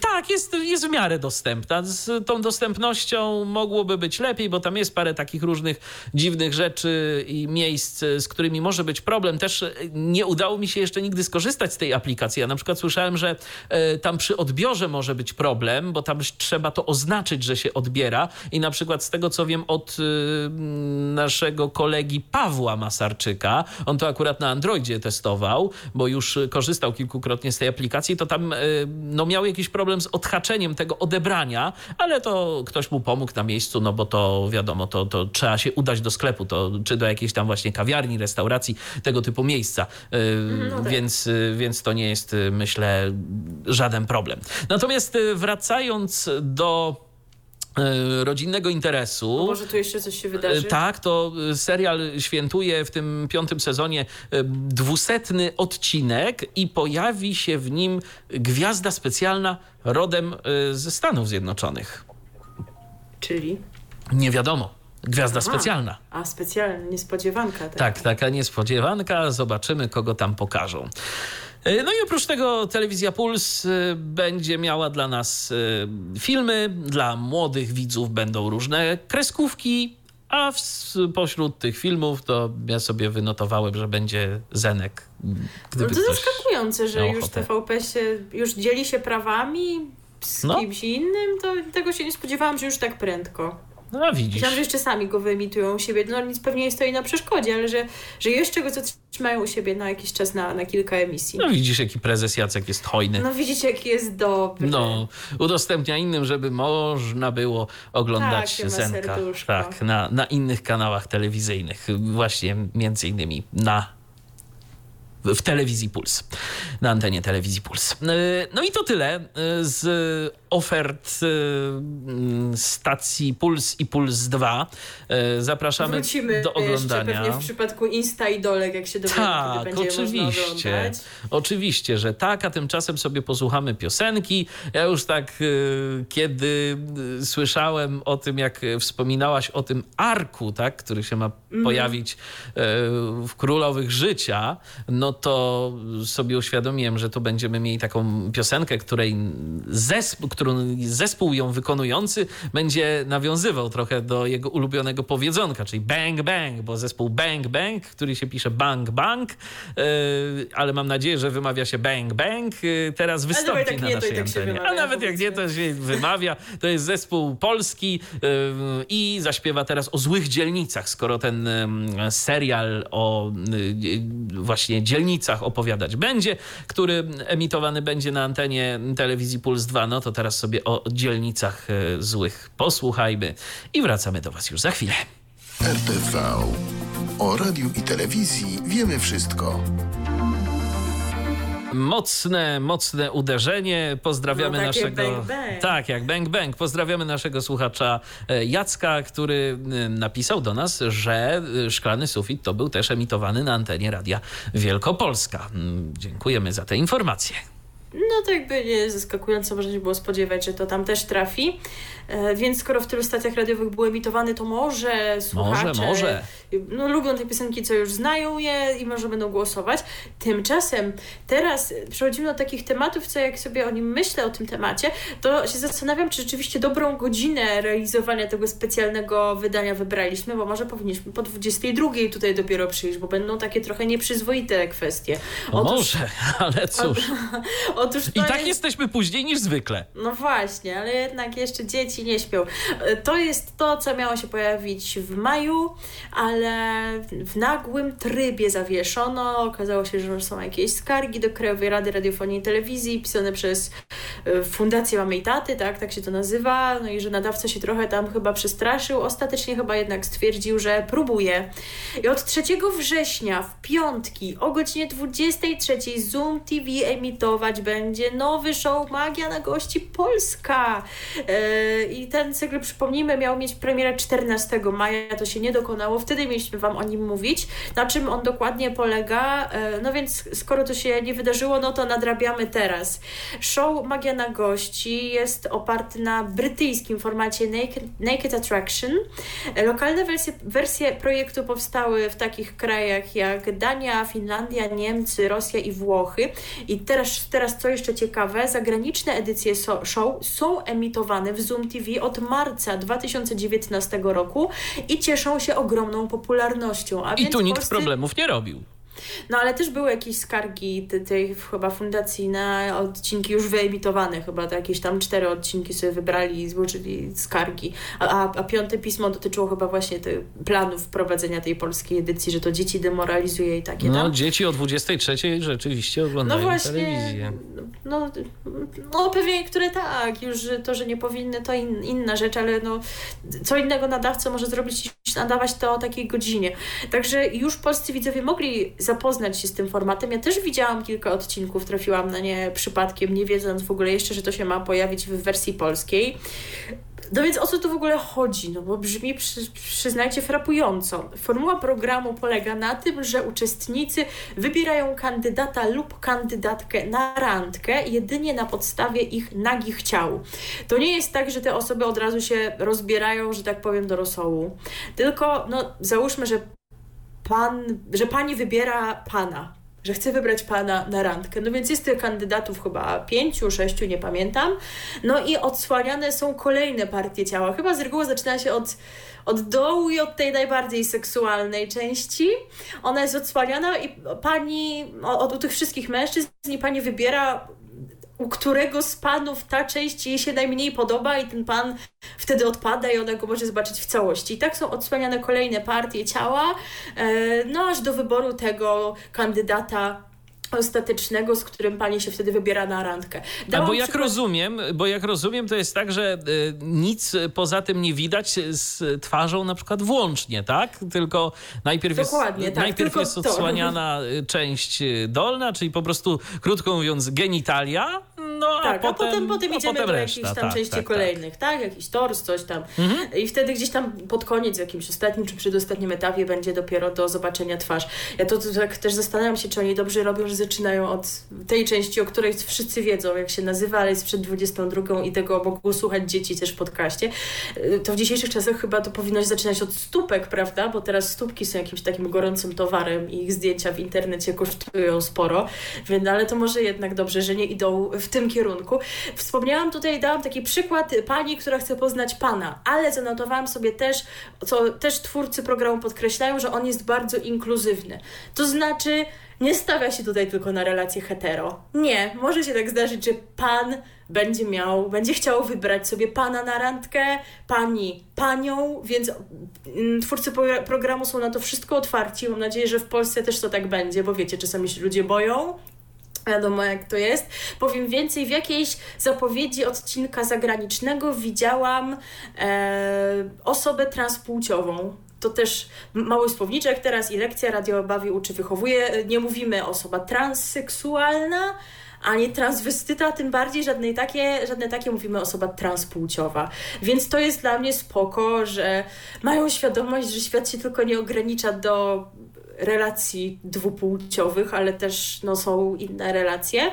tak, jest, jest w miarę dostępna. Z tą dostępnością mogłoby być lepiej, bo tam jest parę takich różnych dziwnych rzeczy i miejsc, z którymi może być problem. Też nie udało mi się jeszcze nigdy skorzystać z tej aplikacji. Ja na przykład słyszałem, że e, tam przy odbiorze może być problem, bo tam trzeba to oznaczyć, że się odbiera. I na przykład z tego, co wiem od naszego kolegi Pawła Masarczyka, on to akurat na Androidzie testował, bo już korzystał kilkukrotnie z tej aplikacji, to tam y, no, miał jakiś problem z odhaczeniem tego odebrania, ale to ktoś mu pomógł na miejscu, no bo to wiadomo, to, to trzeba się udać do sklepu, to, czy do jakiejś tam właśnie kawiarni, restauracji, tego typu miejsca. Y,
no tak.
więc, y, więc to nie jest, y, myślę, żaden problem. Natomiast y, wracając do y, rodzinnego interesu.
Może tu jeszcze coś się wydarzy?
E, Tak, to y, serial świętuje w tym piątym sezonie dwusetny odcinek i pojawi się w nim gwiazda specjalna rodem ze Stanów Zjednoczonych.
Czyli?
Nie wiadomo. Gwiazda
Aha.
specjalna.
A, specjalna, niespodziewanka. Tak.
Tak, taka niespodziewanka. Zobaczymy, kogo tam pokażą. Y, No i oprócz tego telewizja Puls y, będzie miała dla nas y, filmy, dla młodych widzów będą różne kreskówki, a w, pośród tych filmów to ja sobie wynotowałem, że będzie Zenek.
No to zaskakujące, że już. TVP się już dzieli się prawami z
No.
kimś innym, to tego się nie spodziewałam, że już tak prędko.
No widzisz.
Myślałam, że jeszcze sami go wyemitują u siebie. No nic pewnie nie stoi na przeszkodzie, ale że, że jeszcze go zatrzymają u siebie na jakiś czas, na, na kilka emisji.
No widzisz, jaki prezes Jacek jest hojny.
No widzicie, jaki jest dobry.
No, udostępnia innym, żeby można było oglądać
ma
Zenka
serduszko.
tak, na, na innych kanałach telewizyjnych, właśnie między innymi na w telewizji Puls, na antenie telewizji Puls. Yy, No i to tyle yy, z ofert yy, stacji Puls i Puls 2. Yy, Zapraszamy
Wrócimy
do oglądania.
jeszcze pewnie w przypadku Insta i Dolek, jak się dowiemy,
Tak,
kiedy będzie
oczywiście.
oglądać.
Oczywiście, że tak, a tymczasem sobie posłuchamy piosenki. Ja już tak, kiedy słyszałem o tym, jak wspominałaś o tym arku, tak, który się ma
Mhm.
pojawić w Królowych Życia, no to sobie uświadomiłem, że tu będziemy mieli taką piosenkę, której zespół, którą zespół ją wykonujący będzie nawiązywał trochę do jego ulubionego powiedzonka, czyli bang bang, bo zespół bang bang, który się pisze bang bang, y, ale mam nadzieję, że wymawia się bang bang, y, teraz wystąpi na
nie, to i
naszej
tak
antenie. A
wymawia,
nawet jak nie, to się wymawia. To jest zespół polski y, i zaśpiewa teraz o złych dzielnicach, skoro ten y, serial o y, właśnie dzielnicach opowiadać będzie, który emitowany będzie na antenie telewizji Puls 2, no to teraz sobie o dzielnicach y, złych posłuchajmy i wracamy do Was już za chwilę.
RTV. O radiu i telewizji wiemy wszystko.
Mocne, mocne uderzenie. Pozdrawiamy
No, takie
naszego.
bang, bang.
Tak, jak bang bang. Pozdrawiamy naszego słuchacza e, Jacka, który e, napisał do nas, że e, szklany sufit to był też emitowany na antenie Radia Wielkopolska. Mm, Dziękujemy za te informacje.
No to jakby nie zaskakująco można się było spodziewać, że to tam też trafi. E, więc skoro w tylu stacjach radiowych był emitowany, to może słuchacze
Może, może.
No, lubią te piosenki, co już znają je i może będą głosować. Tymczasem teraz przechodzimy do takich tematów, co jak sobie o nim myślę, o tym temacie, to się zastanawiam, czy rzeczywiście dobrą godzinę realizowania tego specjalnego wydania wybraliśmy, bo może powinniśmy po 22 tutaj dopiero przyjść, bo będą takie trochę nieprzyzwoite kwestie.
O, może, ale cóż. Otóż I tak jest... jesteśmy później niż zwykle.
No właśnie, ale jednak jeszcze dzieci nie śpią. To jest to, co miało się pojawić w maju, ale w nagłym trybie zawieszono. Okazało się, że są jakieś skargi do Krajowej Rady Radiofonii i Telewizji pisane przez e, Fundację Mamy i Taty, tak, tak się to nazywa. No i że nadawca się trochę tam chyba przestraszył. Ostatecznie chyba jednak stwierdził, że próbuje. I od 3 września w piątki o godzinie 23 Zoom TV emitować będzie nowy show Magia na gości Polska. Yy, I ten cykl, przypomnijmy, miał mieć premierę 14 maja, to się nie dokonało. Wtedy mieliśmy Wam o nim mówić. Na czym on dokładnie polega? Yy, no więc skoro to się nie wydarzyło, no to nadrabiamy teraz. Show Magia na gości jest oparty na brytyjskim formacie Naked, Naked Attraction. Lokalne wersje, wersje projektu powstały w takich krajach jak Dania, Finlandia, Niemcy, Rosja i Włochy. I teraz, teraz co jeszcze ciekawe, zagraniczne edycje show są emitowane w Zoom TV od marca 2019 roku i cieszą się ogromną popularnością.
I tu nikt Polscy... problemów nie robił.
No ale też były jakieś skargi tej, chyba fundacji na odcinki już wyemitowane, chyba to jakieś tam cztery odcinki sobie wybrali i złożyli skargi. A, a, a piąte pismo dotyczyło chyba właśnie tych planów wprowadzenia tej polskiej edycji, że to dzieci demoralizuje i takie
No
tam.
dzieci o 23 rzeczywiście oglądają no właśnie, telewizję.
No, no pewnie niektóre tak, już to, że nie powinny to in, inna rzecz, ale no co innego nadawca może zrobić niż nadawać to o takiej godzinie. Także już polscy widzowie mogli zapoznać się z tym formatem. Ja też widziałam kilka odcinków, trafiłam na nie przypadkiem, nie wiedząc w ogóle jeszcze, że to się ma pojawić w wersji polskiej. No więc o co tu w ogóle chodzi? No bo brzmi, przy, przyznajcie, frapująco. Formuła programu polega na tym, że uczestnicy wybierają kandydata lub kandydatkę na randkę jedynie na podstawie ich nagich ciał. To nie jest tak, że te osoby od razu się rozbierają, że tak powiem, do rosołu. Tylko, no, załóżmy, że pan, że pani wybiera pana, że chce wybrać pana na randkę. No więc jest tych kandydatów chyba pięciu, sześciu, nie pamiętam. No i odsłaniane są kolejne partie ciała. Chyba z reguły zaczyna się od, od dołu i od tej najbardziej seksualnej części. Ona jest odsłaniana i pani, od, od tych wszystkich mężczyzn i pani wybiera u którego z panów ta część jej się najmniej podoba i ten pan wtedy odpada i ona go może zobaczyć w całości. I tak są odsłaniane kolejne partie ciała, e, no aż do wyboru tego kandydata ostatecznego, z którym pani się wtedy wybiera na randkę.
Dałam bo jak przykład... rozumiem, bo jak rozumiem, to jest tak, że y, nic poza tym nie widać z twarzą na przykład włącznie, tak? Tylko najpierw Dokładnie, jest, tak, najpierw jest odsłaniana to. część dolna, czyli po prostu krótko mówiąc genitalia, no a,
tak,
potem,
a potem, potem idziemy potem do jakichś tam tak, części tak, kolejnych, tak. tak? Jakiś tors, coś tam. Mhm. I wtedy gdzieś tam pod koniec, w jakimś ostatnim czy przedostatnim etapie będzie dopiero do zobaczenia twarz. Ja to, to tak też zastanawiam się, czy oni dobrze robią, zaczynają od tej części, o której wszyscy wiedzą, jak się nazywa, ale jest przed 22 i tego mogą słuchać dzieci też w podcaście. To w dzisiejszych czasach chyba to powinno się zaczynać od stópek, prawda? Bo teraz stópki są jakimś takim gorącym towarem i ich zdjęcia w internecie kosztują sporo. Więc, ale to może jednak dobrze, że nie idą w tym kierunku. Wspomniałam tutaj, dałam taki przykład pani, która chce poznać pana, ale zanotowałam sobie też, co też twórcy programu podkreślają, że on jest bardzo inkluzywny. To znaczy, nie stawia się tutaj tylko na relacje hetero. Nie, może się tak zdarzyć, że pan będzie miał, będzie chciał wybrać sobie pana na randkę, pani panią, więc mm, twórcy programu są na to wszystko otwarci. Mam nadzieję, że w Polsce też to tak będzie, bo wiecie, czasami się ludzie boją, Wiadomo, jak to jest. Powiem więcej, w jakiejś zapowiedzi odcinka zagranicznego widziałam e, osobę transpłciową. To też mały słowniczek teraz i lekcja radiobawi uczy, wychowuje. Nie mówimy osoba transseksualna, ani transwestyta, tym bardziej żadnej takie, żadne takie mówimy osoba transpłciowa. Więc to jest dla mnie spoko, że mają świadomość, że świat się tylko nie ogranicza do relacji dwupłciowych, ale też no, są inne relacje.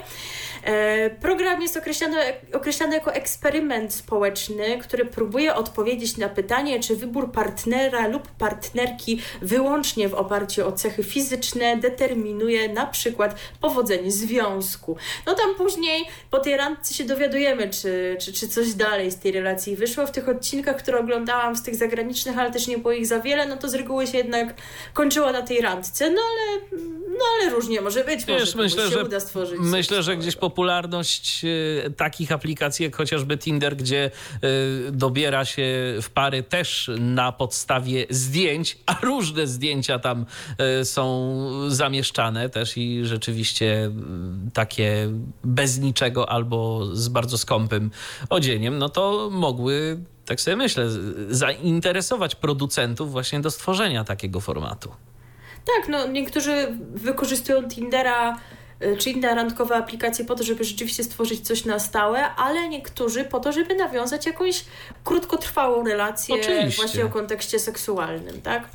E, program jest określany, określany jako eksperyment społeczny, który próbuje odpowiedzieć na pytanie, czy wybór partnera lub partnerki wyłącznie w oparciu o cechy fizyczne determinuje na przykład powodzenie związku. No tam później po tej randce się dowiadujemy, czy, czy, czy coś dalej z tej relacji wyszło. W tych odcinkach, które oglądałam z tych zagranicznych, ale też nie było ich za wiele, no to z reguły się jednak kończyło na tej randce. No ale, no ale różnie może być, może
Wiesz, myślę,
się
że,
uda stworzyć.
myślę, że gdzieś popularność y, takich aplikacji jak chociażby Tinder, gdzie y, dobiera się w pary też na podstawie zdjęć, a różne zdjęcia tam y, są zamieszczane też i rzeczywiście y, takie bez niczego albo z bardzo skąpym odzieniem, no to mogły tak sobie myślę, zainteresować producentów właśnie do stworzenia takiego formatu.
Tak, no niektórzy wykorzystują Tindera czy inne randkowe aplikacje po to, żeby rzeczywiście stworzyć coś na stałe, ale niektórzy po to, żeby nawiązać jakąś krótkotrwałą relację
Oczywiście.
właśnie o kontekście seksualnym, tak?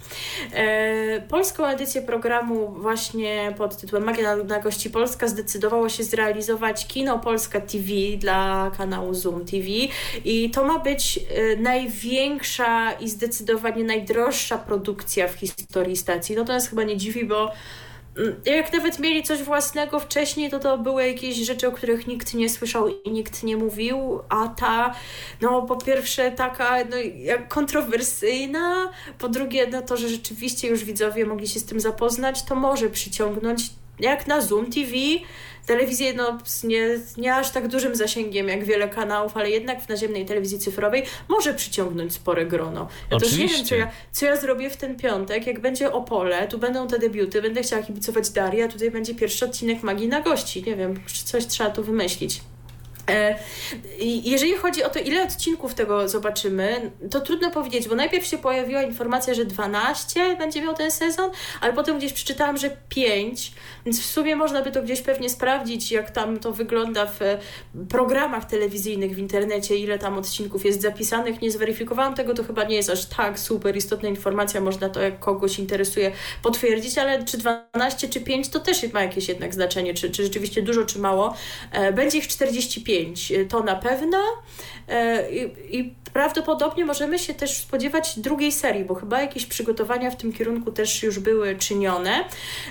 E, polską edycję programu właśnie pod tytułem Magia na, gości Polska zdecydowało się zrealizować Kino Polska TV dla kanału Zoom TV i to ma być e, największa i zdecydowanie najdroższa produkcja w historii stacji. No to nas chyba nie dziwi, bo Jak nawet mieli coś własnego wcześniej, to to były jakieś rzeczy, o których nikt nie słyszał i nikt nie mówił, a ta, no po pierwsze taka no, jak kontrowersyjna, po drugie no to, że rzeczywiście już widzowie mogli się z tym zapoznać, to może przyciągnąć jak na Zoom TV, telewizję no, z nie, nie aż tak dużym zasięgiem jak wiele kanałów, ale jednak w naziemnej telewizji cyfrowej może przyciągnąć spore grono. Ja też nie wiem,
Oczywiście.
co ja, co ja zrobię w ten piątek, jak będzie Opole, tu będą te debiuty, będę chciała kibicować Darii, a tutaj będzie pierwszy odcinek Magii na gości. Nie wiem, coś trzeba tu wymyślić. E, Jeżeli chodzi o to, ile odcinków tego zobaczymy, to trudno powiedzieć, bo najpierw się pojawiła informacja, że 12 będzie miał ten sezon, ale potem gdzieś przeczytałam, że 5, więc w sumie można by to gdzieś pewnie sprawdzić, jak tam to wygląda w programach telewizyjnych w internecie, ile tam odcinków jest zapisanych. Nie zweryfikowałam tego, to chyba nie jest aż tak super istotna informacja, można to jak kogoś interesuje potwierdzić, ale czy 12 czy 5 to też ma jakieś jednak znaczenie, czy, czy rzeczywiście dużo czy mało. E, Będzie ich 45, e, to na pewno E, i, i prawdopodobnie możemy się też spodziewać drugiej serii, bo chyba jakieś przygotowania w tym kierunku też już były czynione.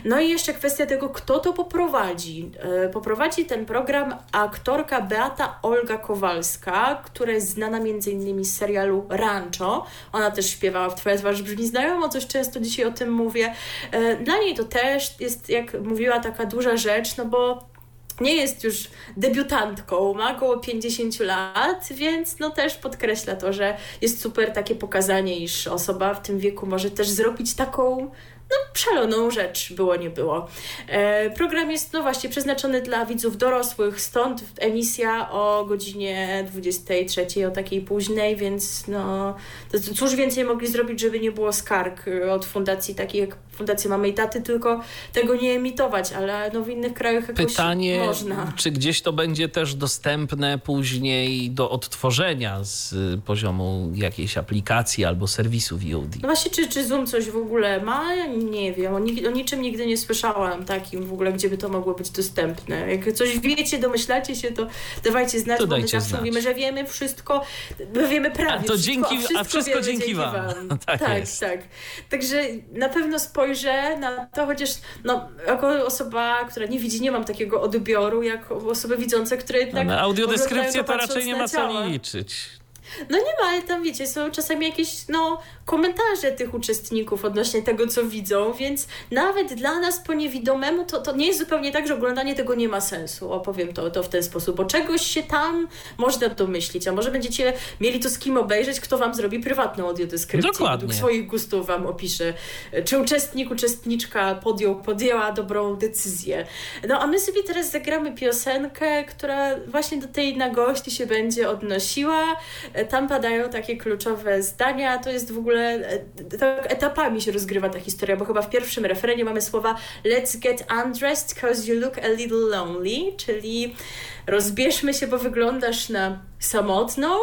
No i jeszcze kwestia tego, kto to poprowadzi. E, Poprowadzi ten program aktorka Beata Olga Kowalska, która jest znana innymi z serialu Rancho. Ona też śpiewała w Twoja twarz brzmi znajomo, coś często dzisiaj o tym mówię. E, Dla niej to też jest, jak mówiła, taka duża rzecz, no bo nie jest już debiutantką, ma około 50 lat, więc no też podkreśla to, że jest super takie pokazanie, iż osoba w tym wieku może też zrobić taką no, szaloną rzecz, było nie było. E, program jest no właśnie przeznaczony dla widzów dorosłych, stąd emisja o godzinie 23, o takiej późnej, więc no to cóż więcej mogli zrobić, żeby nie było skarg y, od fundacji takich jak Fundacja Mamy i Taty, tylko tego nie emitować, ale no w innych krajach jakoś
Pytanie,
można.
czy gdzieś to będzie też dostępne później do odtworzenia z y, poziomu jakiejś aplikacji albo serwisu VOD?
No właśnie, czy, czy Zoom coś w ogóle ma? Ja nie wiem. O, o niczym nigdy nie słyszałam takim w ogóle, gdzie by to mogło być dostępne. Jak coś wiecie, domyślacie się, to dawajcie znać,
To
bo my zawsze mówimy, że wiemy wszystko, my wiemy prawie
A to
wszystko,
dzięki- a wszystko
wiemy
dzięki wam. Tak
tak,
jest.
tak. Także na pewno spojrzę na to, chociaż no, jako osoba, która nie widzi, nie mam takiego odbioru, jak osoby widzące, które jednak
No, na audiodeskrypcję to raczej nie ma co liczyć.
No nie ma, ale tam wiecie, są czasami jakieś no, komentarze tych uczestników odnośnie tego, co widzą, więc nawet dla nas po niewidomemu to, to nie jest zupełnie tak, że oglądanie tego nie ma sensu. Opowiem to, to w ten sposób, bo czegoś się tam można domyślić, a może będziecie mieli to z kim obejrzeć, kto wam zrobi prywatną audiodeskrypcję.
Dokładnie.
Według swoich gustów wam opisze, czy uczestnik, uczestniczka podjął, podjęła dobrą decyzję. No a my sobie teraz zagramy piosenkę, która właśnie do tej nagości się będzie odnosiła. Tam padają takie kluczowe zdania. To jest w ogóle, e, tak etapami się rozgrywa ta historia, bo chyba w pierwszym refrenie mamy słowa Let's get undressed cause you look a little lonely, czyli rozbierzmy się, bo wyglądasz na samotną.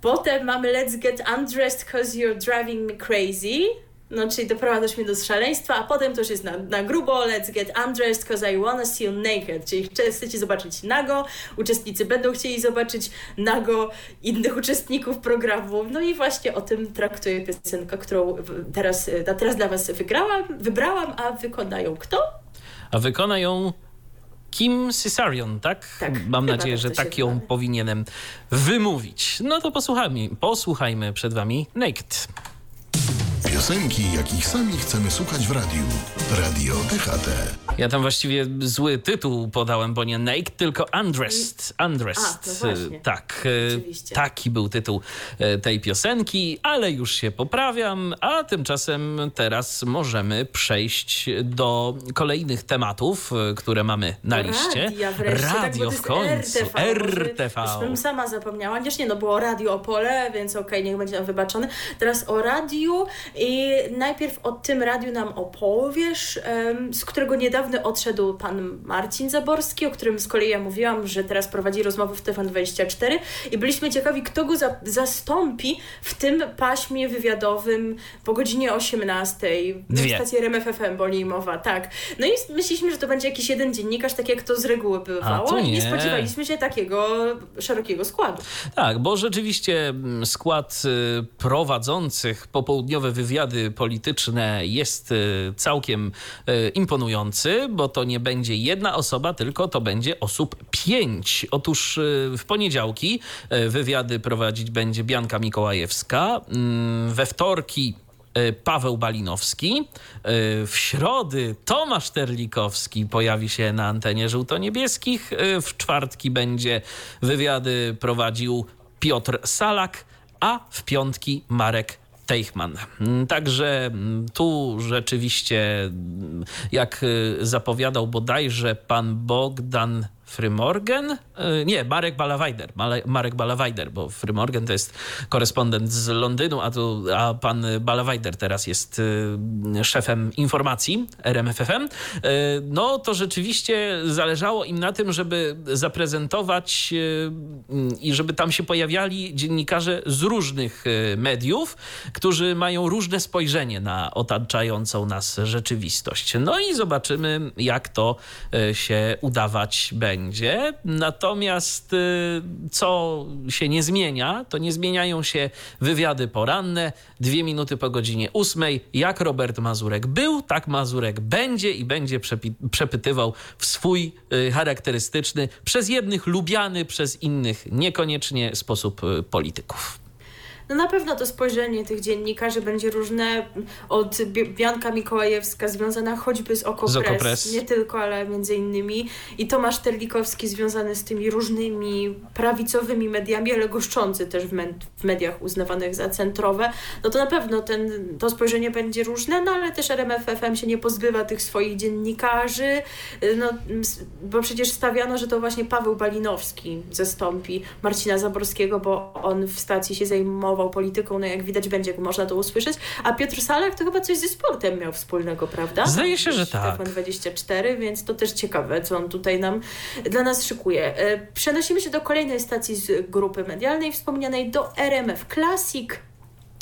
Potem mamy Let's get undressed cause you're driving me crazy. No, czyli doprowadzasz mnie do szaleństwa, a potem to już jest na, na grubo, let's get undressed cause I wanna see you naked, czyli chce- chcecie zobaczyć nago, uczestnicy będą chcieli zobaczyć nago innych uczestników programu, no i właśnie o tym traktuje piosenka, którą teraz, teraz dla was wygrałam, wybrałam, a wykonają kto?
A wykona ją Kim Cesarion, tak?
Tak,
Mam nadzieję,
tak
że tak ją powinienem wymówić. No to posłuchajmy, posłuchajmy przed wami Naked.
Piosenki, jakich sami chcemy słuchać w radiu. Radio DHT.
Ja tam właściwie zły tytuł podałem, bo nie Naked, tylko Undressed. Undressed.
A, no
tak,
Oczywiście.
taki był tytuł e, tej piosenki, ale już się poprawiam, a tymczasem teraz możemy przejść do kolejnych tematów, które mamy na liście.
Radia wreszcie,
Radio
tak,
w końcu.
RTV.
RTV.
Już bym sama zapomniała. Chociaż nie, no było Radio Opole, więc okej, okay, niech będzie nam wybaczone. Teraz o radiu i najpierw o tym radiu nam opowiesz, z którego niedawno odszedł pan Marcin Zaborski, o którym z kolei ja mówiłam, że teraz prowadzi rozmowy w TVN24 i byliśmy ciekawi, kto go za zastąpi w tym paśmie wywiadowym po godzinie 18
Dwie.
w stacji RMFFM, bo niej mowa, tak. No i myśleliśmy, że to będzie jakiś jeden dziennikarz, tak jak to z reguły bywało
tu
i nie
nie.
spodziewaliśmy się takiego szerokiego składu.
Tak, bo rzeczywiście mm, skład y, prowadzących popołudniowe wywiady polityczne jest y, całkiem y, imponujący, bo to nie będzie jedna osoba, tylko to będzie osób pięć. Otóż y, w poniedziałki wywiady prowadzić będzie Bianka Mikołajewska, mm, we wtorki Paweł Balinowski. W środy Tomasz Terlikowski pojawi się na antenie żółto-niebieskich. W czwartki będzie wywiady prowadził Piotr Salak, a w piątki Marek Teichmann. Mm, Także mm, tu rzeczywiście, mm, jak y, zapowiadał bodajże pan Bogdan Frymorgan? Y, Nie, Marek Balawajder. Marek Balawajder, bo Frymorgan to jest korespondent z Londynu, a, tu, a pan Balawajder teraz jest y, szefem informacji RMFFM. Y, No to rzeczywiście zależało im na tym, żeby zaprezentować i żeby tam się pojawiali dziennikarze z różnych mediów, którzy mają różne spojrzenie na otaczającą nas rzeczywistość. No i zobaczymy, jak to się udawać będzie. Natomiast y, co się nie zmienia, to nie zmieniają się wywiady poranne, dwie minuty po godzinie ósmej. Jak Robert Mazurek był, tak Mazurek będzie i będzie przepytywał w swój y, charakterystyczny, przez jednych lubiany, przez innych niekoniecznie sposób y, polityków.
No na pewno to spojrzenie tych dziennikarzy będzie różne od Bi- Bianka Mikołajewska związana choćby z Okopres,
Z Okopres.
nie tylko, ale między innymi. I Tomasz Terlikowski związany z tymi różnymi prawicowymi mediami, ale goszczący też w, med- w mediach uznawanych za centrowe, no to na pewno ten, to spojrzenie będzie różne, no ale też RMFFM się nie pozbywa tych swoich dziennikarzy, no, bo przecież stawiano, że to właśnie Paweł Balinowski zastąpi Marcina Zaborskiego, bo on w stacji się zajmował polityką, no jak widać będzie, można to usłyszeć, a Piotr Salak to chyba coś ze sportem miał wspólnego, prawda?
Zdaje się, że tak.
TVN24, więc to też ciekawe, co on tutaj nam dla nas szykuje. E, Przenosimy się do kolejnej stacji z grupy medialnej wspomnianej, do RMF Classic.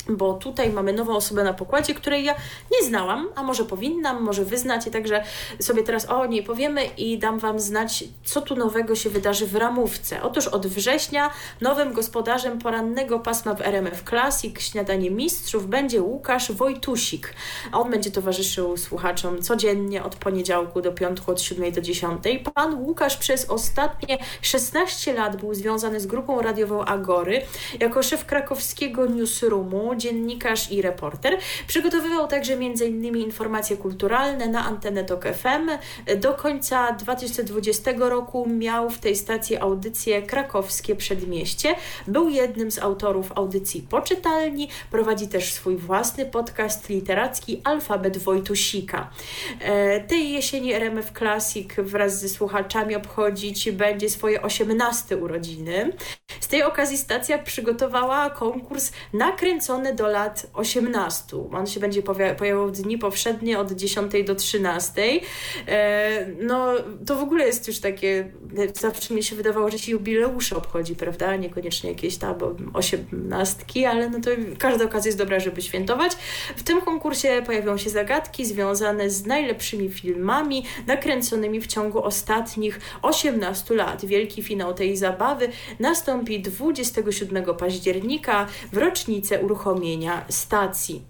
Bo tutaj mamy nową osobę na pokładzie, której ja nie znałam, a może powinnam, może wy znacie, także sobie teraz o niej powiemy i dam wam znać, co tu nowego się wydarzy w ramówce. Otóż od września nowym gospodarzem porannego pasma w RMF Classic Śniadanie Mistrzów będzie Łukasz Wojtusik. On będzie towarzyszył słuchaczom codziennie od poniedziałku do piątku od 7 do 10. Pan Łukasz przez ostatnie 16 lat był związany z grupą radiową Agory jako szef krakowskiego newsroomu, dziennikarz i reporter. Przygotowywał także m.in. informacje kulturalne na antenę TOK FM. Do końca 2020 roku miał w tej stacji audycję Krakowskie Przedmieście. Był jednym z autorów audycji Poczytalni. Prowadzi też swój własny podcast literacki Alfabet Wojtusika. E, Tej jesieni RMF Classic wraz ze słuchaczami obchodzić będzie swoje 18 urodziny. Z tej okazji stacja przygotowała konkurs nakręcony do lat 18. On się będzie pojawiał w dni powszednie od 10 do 13. E, no, to w ogóle jest już takie, zawsze mi się wydawało, że się jubileusze obchodzi, prawda? Niekoniecznie jakieś tam osiemnastki, ale no to każda okazja jest dobra, żeby świętować. W tym konkursie pojawią się zagadki związane z najlepszymi filmami nakręconymi w ciągu ostatnich 18 lat. Wielki finał tej zabawy nastąpi 27 października w rocznicę uruchomienia stacji.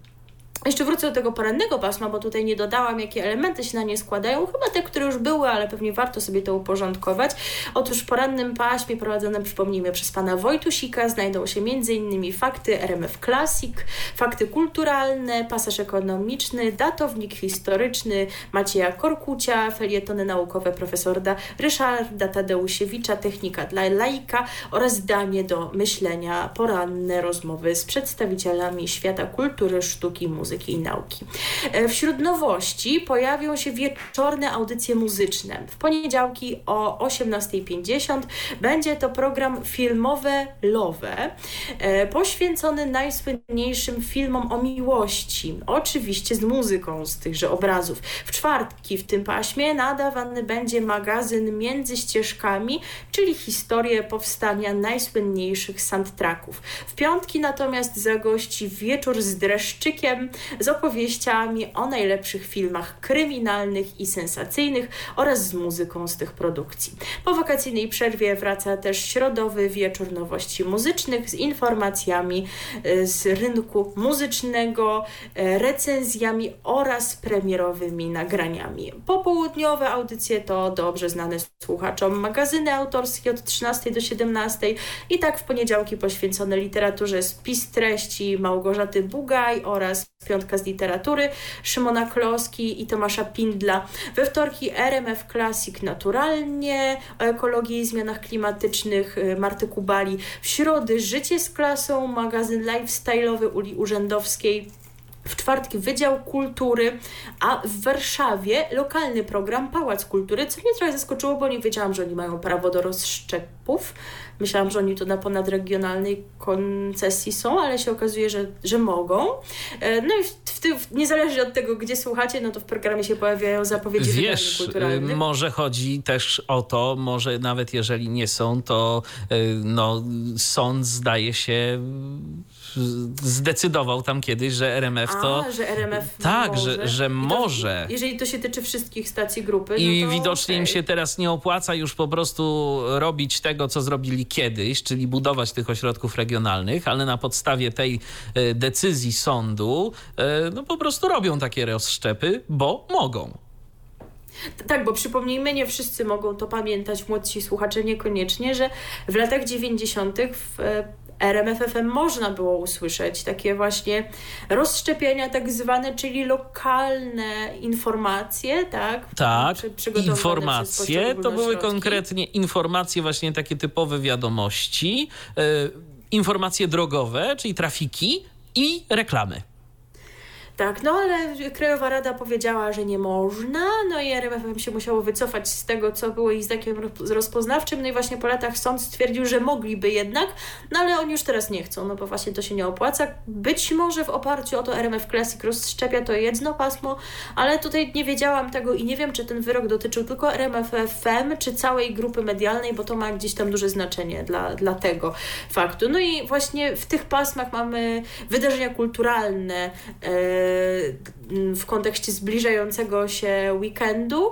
Jeszcze wrócę do tego porannego pasma, bo tutaj nie dodałam, jakie elementy się na nie składają. Chyba te, które już były, ale pewnie warto sobie to uporządkować. Otóż w porannym paśmie prowadzone, przypomnijmy, przez pana Wojtusika znajdą się m.in. fakty RMF Classic, fakty kulturalne, pasaż ekonomiczny, datownik historyczny Macieja Korkucia, felietony naukowe profesora Ryszarda Tadeusiewicza, technika dla laika oraz danie do myślenia, poranne rozmowy z przedstawicielami świata kultury, sztuki, muzyki muzyki i nauki. E, wśród nowości pojawią się wieczorne audycje muzyczne. W poniedziałki o 18.50 będzie to program filmowe Love, e, poświęcony najsłynniejszym filmom o miłości. Oczywiście z muzyką z tychże obrazów. W czwartki w tym paśmie nadawany będzie magazyn Między Ścieżkami, czyli historię powstania najsłynniejszych soundtracków. W piątki natomiast zagości wieczór z dreszczykiem, z opowieściami o najlepszych filmach kryminalnych i sensacyjnych oraz z muzyką z tych produkcji. Po wakacyjnej przerwie wraca też środowy wieczór nowości muzycznych z informacjami e, z rynku muzycznego, e, recenzjami oraz premierowymi nagraniami. Popołudniowe audycje to dobrze znane słuchaczom magazyny autorskie od 13 do 17 i tak w poniedziałki poświęcone literaturze spis treści Małgorzaty Bugaj oraz Piątka z literatury Szymona Kloski i Tomasza Pindla. We wtorki RMF Classic naturalnie, o ekologii i zmianach klimatycznych y, Marty Kubali. W środy Życie z klasą, magazyn lifestyle'owy Uli Urzędowskiej w czwartki Wydział Kultury, a w Warszawie lokalny program Pałac Kultury, co mnie trochę zaskoczyło, bo nie wiedziałam, że oni mają prawo do rozszczepów. Myślałam, że oni to na ponadregionalnej koncesji są, ale się okazuje, że, że mogą. E, no i w, w, niezależnie od tego, gdzie słuchacie, no to w programie się pojawiają zapowiedzi
Wiesz, kulturalnych. może chodzi też o to, może nawet jeżeli nie są, to e, no, sąd zdaje się zdecydował tam kiedyś, że RMF to...
A, że RMF
Tak,
może.
że, że może.
jeżeli to się tyczy wszystkich stacji grupy,
I
no
widocznie
okay.
im się teraz nie opłaca już po prostu robić tego, co zrobili kiedyś, czyli budować tych ośrodków regionalnych, ale na podstawie tej e, decyzji sądu e, no po prostu robią takie rozszczepy, bo mogą.
Tak, bo przypomnijmy, nie wszyscy mogą to pamiętać, młodsi słuchacze niekoniecznie, że w latach 90. w e, RMFFM można było usłyszeć takie właśnie rozszczepienia tak zwane, czyli lokalne informacje, tak?
Tak, informacje, to były konkretnie informacje właśnie takie typowe wiadomości, yy, informacje drogowe, czyli trafiki i reklamy.
Tak, no ale Krajowa Rada powiedziała, że nie można, no i RMFM się musiało wycofać z tego, co było ich zdakiem rozpoznawczym, no i właśnie po latach sąd stwierdził, że mogliby jednak, no ale oni już teraz nie chcą, no bo właśnie to się nie opłaca. Być może w oparciu o to RMF Classic rozszczepia to jedno pasmo, ale tutaj nie wiedziałam tego i nie wiem, czy ten wyrok dotyczył tylko RMF FM, czy całej grupy medialnej, bo to ma gdzieś tam duże znaczenie dla, dla tego faktu. No i właśnie w tych pasmach mamy wydarzenia kulturalne, yy, w kontekście zbliżającego się weekendu.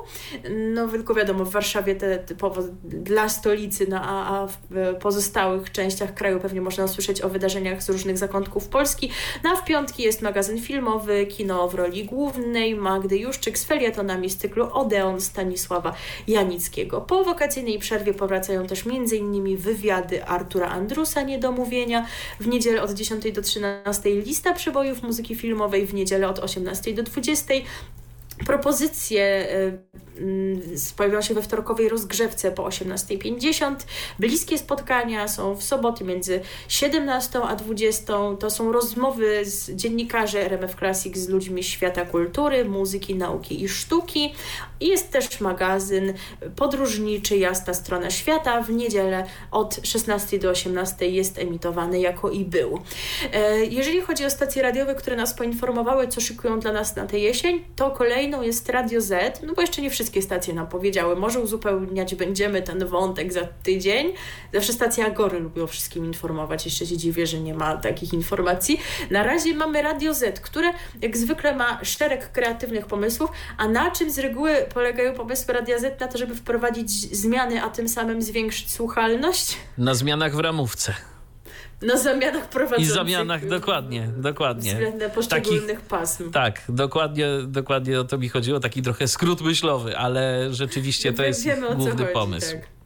No tylko wiadomo, w Warszawie te typowo dla stolicy, no, a, a w pozostałych częściach kraju pewnie można usłyszeć o wydarzeniach z różnych zakątków Polski. No a w piątki jest magazyn filmowy, kino w roli głównej, Magdy Juszczyk z felietonami z cyklu Odeon Stanisława Janickiego. Po wakacyjnej przerwie powracają też m.in. wywiady Artura Andrusa Niedomówienia, w niedzielę od 10 do 13 lista przybojów muzyki filmowej, w niedzielę od 18 do 20 propozycje y, pojawią się we wtorkowej rozgrzewce po 18.50. Bliskie spotkania są w soboty między 17 a 20. To są rozmowy z dziennikarzy RMF Classic z ludźmi świata kultury, muzyki, nauki i sztuki. Jest też magazyn podróżniczy Jasna Strona Świata. W niedzielę od 16 do 18 jest emitowany jako i był. E, jeżeli chodzi o stacje radiowe, które nas poinformowały, co szykują dla nas na tę jesień, to kolejną jest Radio Z, no bo jeszcze nie wszystkie stacje nam powiedziały. Może uzupełniać będziemy ten wątek za tydzień. Zawsze stacje Agory lubią wszystkim informować. Jeszcze się dziwię, że nie ma takich informacji. Na razie mamy Radio Z, które jak zwykle ma szereg kreatywnych pomysłów, a na czym z reguły polegają pomysły Radia Z? Na to, żeby wprowadzić zmiany, a tym samym zwiększyć słuchalność?
Na zmianach w ramówce.
Na zamianach prowadzących.
I zamianach, dokładnie, dokładnie.
Względem poszczególnych Takich, pasm.
Tak, dokładnie, dokładnie o to mi chodziło. Taki trochę skrót myślowy, ale rzeczywiście to jest Wiemy, główny pomysł. Tak.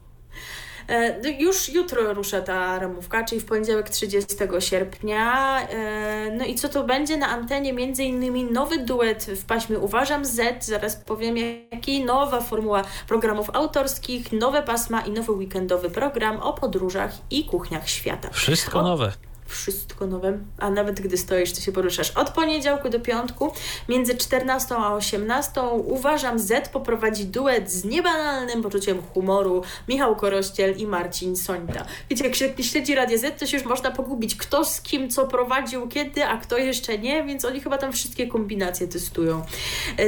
E, już jutro rusza ta ramówka, czyli w poniedziałek 30 sierpnia. E, no i co to będzie na antenie? Między innymi nowy duet w paśmie Uważam Z, zaraz powiem jaki, nowa formuła programów autorskich, nowe pasma i nowy weekendowy program o podróżach i kuchniach świata.
Wszystko nowe
wszystko nowe, a nawet gdy stoisz, to się poruszasz. Od poniedziałku do piątku, między 14 a 18, uważam, Z poprowadzi duet z niebanalnym poczuciem humoru Michał Korościel i Marcin Sońta. Wiecie, jak się śledzi Radio Z, to się już można pogubić, kto z kim co prowadził, kiedy, a kto jeszcze nie, więc oni chyba tam wszystkie kombinacje testują.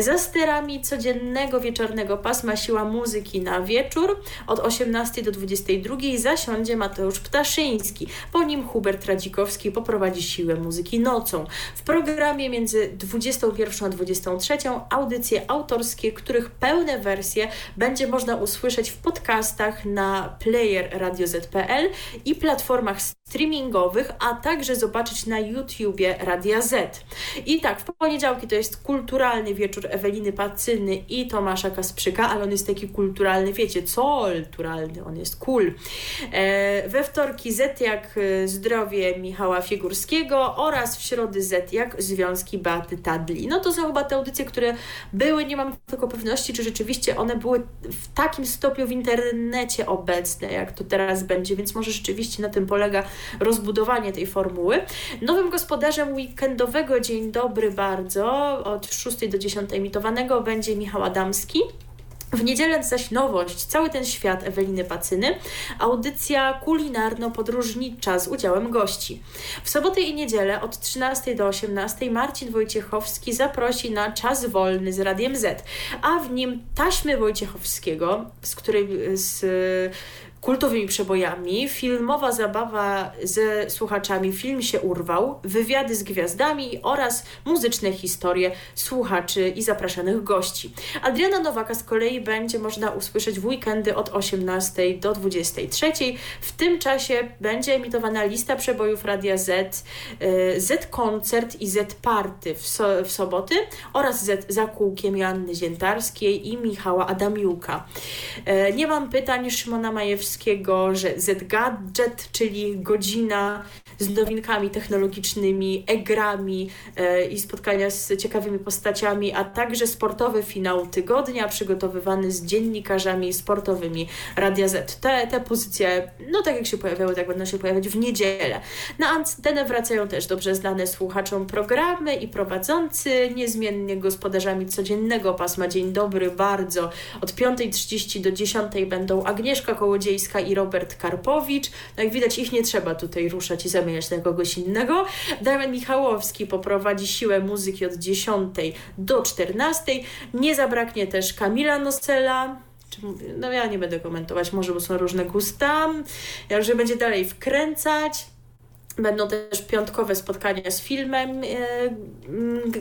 Za sterami codziennego wieczornego pasma Siła Muzyki na wieczór od 18 do 22 zasiądzie Mateusz Ptaszyński, po nim Hubert Radzik Poprowadzi siłę muzyki nocą. W programie między 21 a 23 audycje autorskie, których pełne wersje będzie można usłyszeć w podcastach na player Radio Z.pl i platformach streamingowych, a także zobaczyć na YouTubie Radia Z. I tak, w poniedziałki to jest kulturalny wieczór Eweliny Pacyny i Tomasza Kasprzyka, ale on jest taki kulturalny, wiecie, co kulturalny, on jest cool. E, we wtorki Z jak e, zdrowie Michała Figurskiego oraz w środy Z jak związki Beaty Tadli. No to są chyba te audycje, które były, nie mam tylko pewności, czy rzeczywiście one były w takim stopniu w internecie obecne, jak to teraz będzie, więc może rzeczywiście na tym polega rozbudowanie tej formuły. Nowym gospodarzem weekendowego Dzień Dobry bardzo od 6 do 10 emitowanego będzie Michał Adamski. W niedzielę zaś nowość, cały ten świat Eweliny Pacyny, audycja kulinarno-podróżnicza z udziałem gości. W sobotę i niedzielę od 13 do 18 Marcin Wojciechowski zaprosi na czas wolny z Radiem Z, a w nim taśmy Wojciechowskiego, z której z kultowymi przebojami, filmowa zabawa ze słuchaczami, film się urwał, wywiady z gwiazdami oraz muzyczne historie słuchaczy i zapraszanych gości. Adriana Nowaka z kolei będzie można usłyszeć w weekendy od 18 do 23. W tym czasie będzie emitowana lista przebojów Radia Z, e, Z Koncert i Z Party w, so, w soboty oraz Z za kółkiem Joanny Ziętarskiej i Michała Adamiuka. E, nie mam pytań Szymona Majewskiego że Z-Gadget, czyli godzina z nowinkami technologicznymi, e-grami e, i spotkania z ciekawymi postaciami, a także sportowy finał tygodnia przygotowywany z dziennikarzami sportowymi Radia Z. Te, te pozycje, no tak jak się pojawiały, tak będą się pojawiać w niedzielę. Na antenę wracają też dobrze znane słuchaczom programy i prowadzący, niezmiennie gospodarzami codziennego pasma Dzień Dobry bardzo. Od 5.30 do 10.00 będą Agnieszka Kołodziejska i Robert Karpowicz. No jak widać, ich nie trzeba tutaj ruszać i zamieniać na kogoś innego. Damian Michałowski poprowadzi siłę muzyki od 10 do 14. Nie zabraknie też Kamila Nosela, no ja nie będę komentować, może bo są różne gusta, że będzie dalej wkręcać. Będą też piątkowe spotkania z filmem e,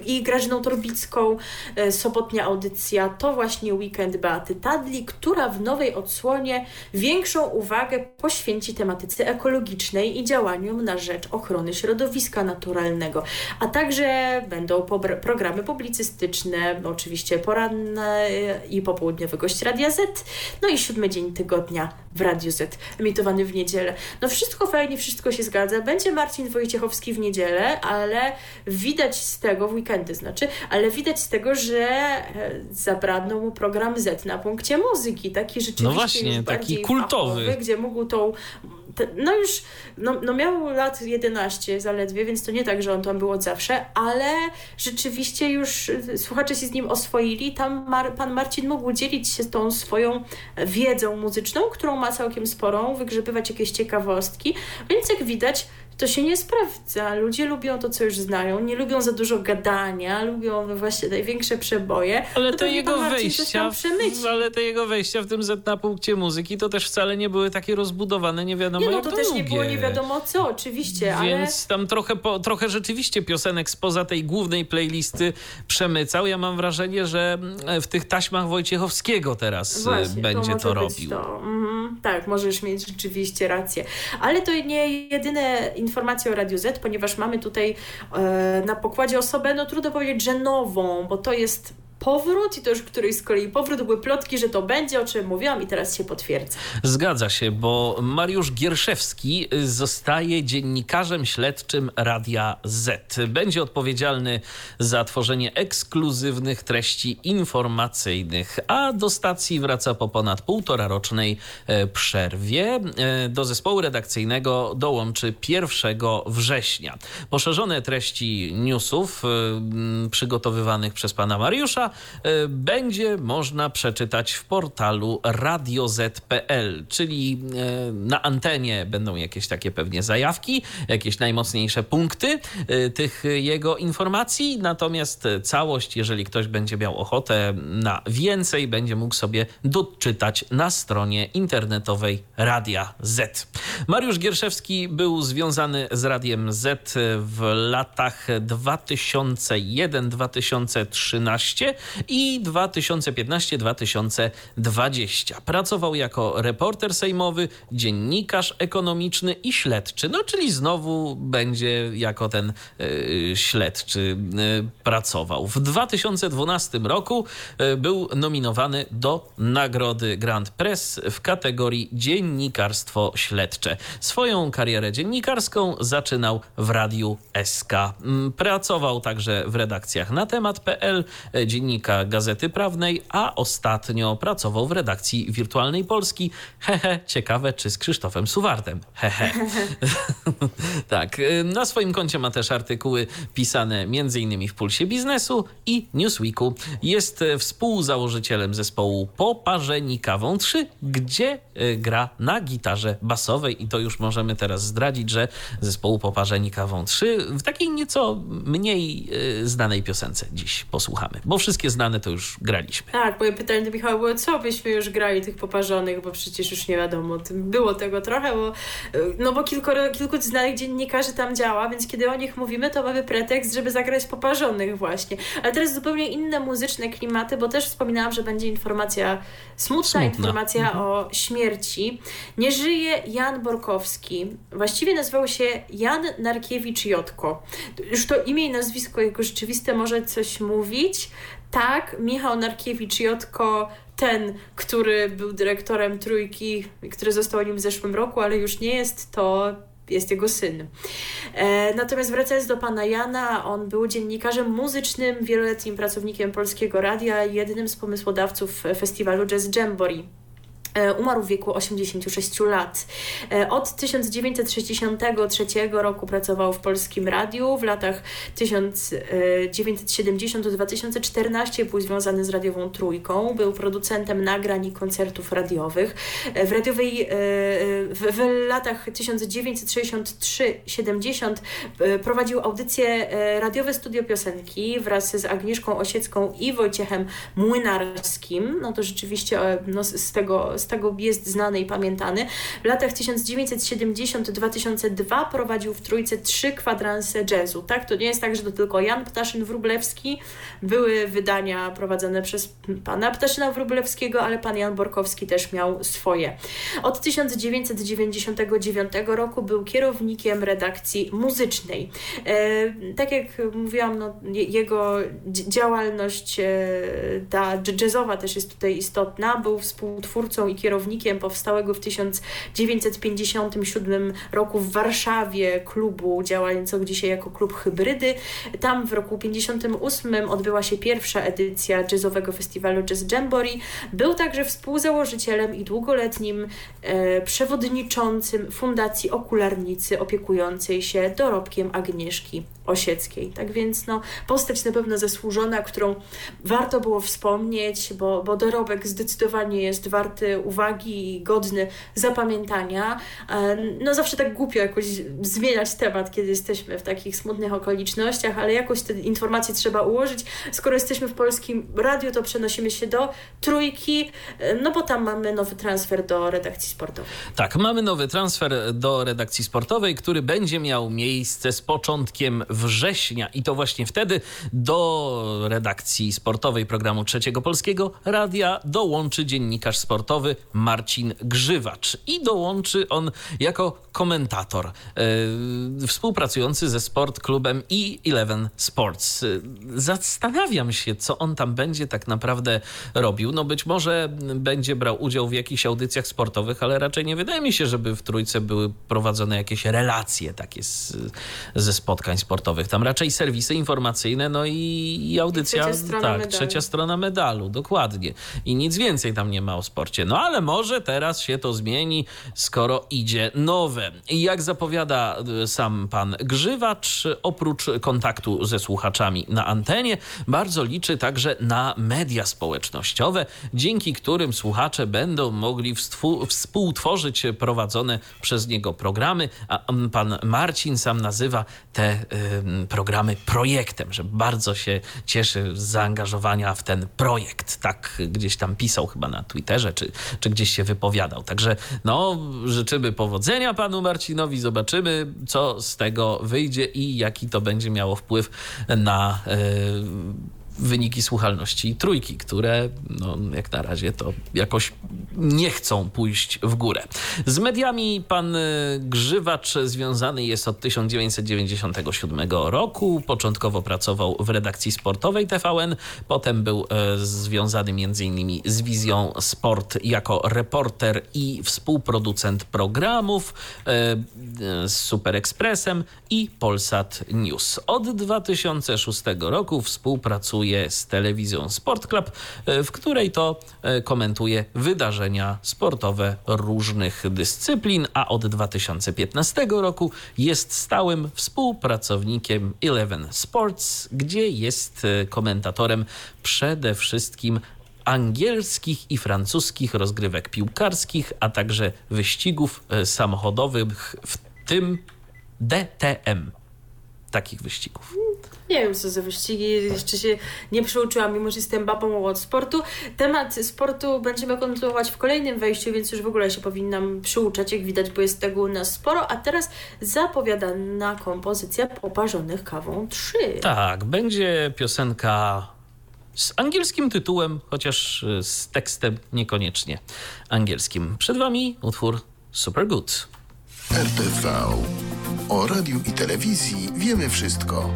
i Grażyną Torbicką. E, sobotnia audycja to właśnie weekend Beaty Tadli, która w nowej odsłonie większą uwagę poświęci tematyce ekologicznej i działaniom na rzecz ochrony środowiska naturalnego. A także będą programy publicystyczne, oczywiście poranne i popołudniowy gość Radia Z, no i siódmy dzień tygodnia w Radiu Z, emitowany w niedzielę. No wszystko fajnie, wszystko się zgadza. Będzie będzie Marcin Wojciechowski w niedzielę, ale widać z tego, w weekendy znaczy, ale widać z tego, że e, zabradnął mu program Z na punkcie muzyki, taki rzeczywiście no
właśnie, taki kultowy,
fachowy, gdzie mógł tą no już, no, no miał lat 11 zaledwie, więc to nie tak, że on tam był od zawsze, ale rzeczywiście już słuchacze się z nim oswoili. Tam Mar pan Marcin mógł dzielić się tą swoją wiedzą muzyczną, którą ma całkiem sporą, wygrzebywać jakieś ciekawostki, więc jak widać, to się nie sprawdza. Ludzie lubią to, co już znają, nie lubią za dużo gadania, lubią właśnie największe przeboje.
Ale no to, jego wejścia, w, ale te jego wejścia w tym Z na punkcie muzyki to też wcale nie były takie rozbudowane, nie wiadomo nie, no,
to też
długie.
nie było nie wiadomo co, oczywiście,
Więc
ale...
tam trochę, po, trochę rzeczywiście piosenek spoza tej głównej playlisty przemycał. Ja mam wrażenie, że mm, w tych taśmach Wojciechowskiego teraz y, Właśnie, będzie to, to robił. To. Mhm,
tak, możesz mieć rzeczywiście rację. Ale to nie jedyne informacje o Radiu Z, ponieważ mamy tutaj e, na pokładzie osobę, no trudno powiedzieć, że nową, bo to jest powrót i to już któryś z kolei powrót. Były plotki, że to będzie, o czym mówiłam i teraz się potwierdza.
Zgadza się, bo Mariusz Gierszewski zostaje dziennikarzem śledczym Radia Z. Będzie odpowiedzialny za tworzenie ekskluzywnych treści informacyjnych, a do stacji wraca po ponad półtora rocznej e, przerwie. E, do zespołu redakcyjnego dołączy 1 września. Poszerzone treści newsów e, przygotowywanych przez pana Mariusza E, będzie można przeczytać w portalu radioz.pl, czyli e, na antenie będą jakieś takie pewnie zajawki, jakieś najmocniejsze punkty e, tych jego informacji, natomiast całość, jeżeli ktoś będzie miał ochotę na więcej, będzie mógł sobie doczytać na stronie internetowej Radia Z. Mariusz Gierszewski był związany z Radiem Z w latach 2001-2013 i 2015-2020. Pracował jako reporter sejmowy, dziennikarz ekonomiczny i śledczy. No, czyli znowu będzie jako ten y, śledczy y, pracował. W 2012 roku y, był nominowany do nagrody Grand Press w kategorii dziennikarstwo śledcze. Swoją karierę dziennikarską zaczynał w Radiu SK. Pracował także w redakcjach na temat.pl, dziennika Gazety Prawnej, a ostatnio pracował w redakcji Wirtualnej Polski. Hehe, ciekawe czy z Krzysztofem Suwartem. Hehe. tak, na swoim koncie ma też artykuły pisane m.in. w Pulsie Biznesu i Newsweeku. Jest współzałożycielem zespołu Poparzeni Kawą 3, gdzie e, gra na gitarze basowej i to już możemy teraz zdradzić, że zespołu Poparzeni Kawą 3 w takiej nieco mniej znanej piosence dziś posłuchamy, bo wszystkie znane to już graliśmy.
Tak, moje pytanie do Michała było, co byśmy już grali tych poparzonych, bo przecież już nie wiadomo, było tego trochę, bo, no bo kilku, kilku znanych dziennikarzy tam działa, więc kiedy o nich mówimy, to mamy pretekst, żeby zagrać poparzonych właśnie. Ale teraz zupełnie inne muzyczne klimaty, bo też wspominałam, że będzie informacja, smutna, smutna. informacja mhm. o śmierci. Nie żyje Jan Borkowski. Właściwie nazywał się Jan Narkiewicz-Jotko. Już to imię i nazwisko jego rzeczywiste może coś mówić. Tak, Michał Narkiewicz-Jotko, ten, który był dyrektorem Trójki, który został nim w zeszłym roku, ale już nie jest, to jest jego syn. E, natomiast wracając do pana Jana, on był dziennikarzem muzycznym, wieloletnim pracownikiem Polskiego Radia, jednym z pomysłodawców festiwalu Jazz Jamboree. E, umarł w wieku 86 lat. E, od 1963 roku pracował w Polskim Radiu. W latach 1970-2014 był związany z radiową Trójką. Był producentem nagrań i koncertów radiowych. E, w radiowej w, w latach 1963-70 prowadził audycję Radiowe Studio Piosenki wraz z Agnieszką Osiecką i Wojciechem Młynarskim. No to rzeczywiście no, z tego z tego jest znany i pamiętany. W latach 1970-2002 prowadził w Trójce trzy kwadranse jazzu. Tak? To nie jest tak, że to tylko Jan Ptaszyn-Wróblewski. Były wydania prowadzone przez pana Ptaszyna Wróblewskiego, ale pan Jan Borkowski też miał swoje. Od 1999 roku był kierownikiem redakcji muzycznej. E, tak jak mówiłam, no, jego działalność e, ta jazzowa też jest tutaj istotna. Był współtwórcą i kierownikiem powstałego w 1957 roku w Warszawie klubu działającego dzisiaj jako klub Hybrydy. Tam w roku 1958 odbyła się pierwsza edycja jazzowego festiwalu Jazz Jamboree. Był także współzałożycielem i długoletnim e, przewodniczącym Fundacji Okularnicy opiekującej się dorobkiem Agnieszki Osieckiej. Tak więc no, postać na pewno zasłużona, którą warto było wspomnieć, bo, bo dorobek zdecydowanie jest warty uwagi i godny zapamiętania. E, no zawsze tak głupio jakoś zmieniać temat, kiedy jesteśmy w takich smutnych okolicznościach, ale jakoś te informacje trzeba ułożyć. Skoro jesteśmy w polskim radiu, to przenosimy się do trójki, e, no bo tam mamy nowy transfer do redakcji sportowej.
Tak, mamy nowy transfer do redakcji sportowej, który będzie miał miejsce z początkiem września i to właśnie wtedy do redakcji sportowej programu Trzeciego Polskiego Radia dołączy dziennikarz sportowy sportowy Marcin Grzywacz i dołączy on jako komentator yy, współpracujący ze Sport Klubem E11 Sports. Yy, zastanawiam się, co on tam będzie tak naprawdę robił. No być może będzie brał udział w jakichś audycjach sportowych, ale raczej nie wydaje mi się, żeby w trójce były prowadzone jakieś relacje takie z, ze spotkań sportowych. Tam raczej serwisy informacyjne, no i, i audycja.
Trzecia strona
tak,
medalu.
trzecia strona medalu, dokładnie. I nic więcej tam nie ma o sporcie. No ale może teraz się to zmieni, skoro idzie nowe. I jak zapowiada y, sam pan Grzywacz, oprócz kontaktu ze słuchaczami na antenie, bardzo liczy także na media społecznościowe, dzięki którym słuchacze będą mogli współtworzyć prowadzone przez niego programy, a mm, pan Marcin sam nazywa te ym, programy projektem, że bardzo się cieszy z zaangażowania w ten projekt. Tak gdzieś tam pisał chyba na Twitterze, czy, czy gdzieś się wypowiadał. Także no, życzymy powodzenia panu Marcinowi, zobaczymy, co z tego wyjdzie i jaki to będzie miało wpływ na yy, wyniki słuchalności trójki, które no, jak na razie to jakoś nie chcą pójść w górę. Z mediami pan y, Grzywacz związany jest od 1997 roku. Początkowo pracował w redakcji sportowej TVN, potem był e, związany m.in. z Wizją Sport jako reporter i współproducent programów e, z Super Expressem i Polsat News. Od 2006 roku współpracuje z telewizją Sport Club, e, w której to e, komentuje wydarzenia sportowe różnych dyscyplin, a od 2015 roku jest stałym współpracownikiem Eleven Sports, gdzie jest e, komentatorem przede wszystkim angielskich i francuskich rozgrywek piłkarskich, a także wyścigów samochodowych, w tym DTM. Takich wyścigów.
Nie wiem, co za wyścigi, jeszcze się nie przyuczyłam, mimo że jestem babą od sportu. Temat sportu będziemy kontynuować w kolejnym wejściu, więc już w ogóle się powinnam przyuczać, jak widać, bo jest tego u nas sporo. A teraz zapowiadana kompozycja poparzonych kawą 3.
Tak, będzie piosenka z angielskim tytułem, chociaż z tekstem niekoniecznie angielskim. Przed Wami utwór Super Good.
RTV. O radiu i telewizji wiemy wszystko.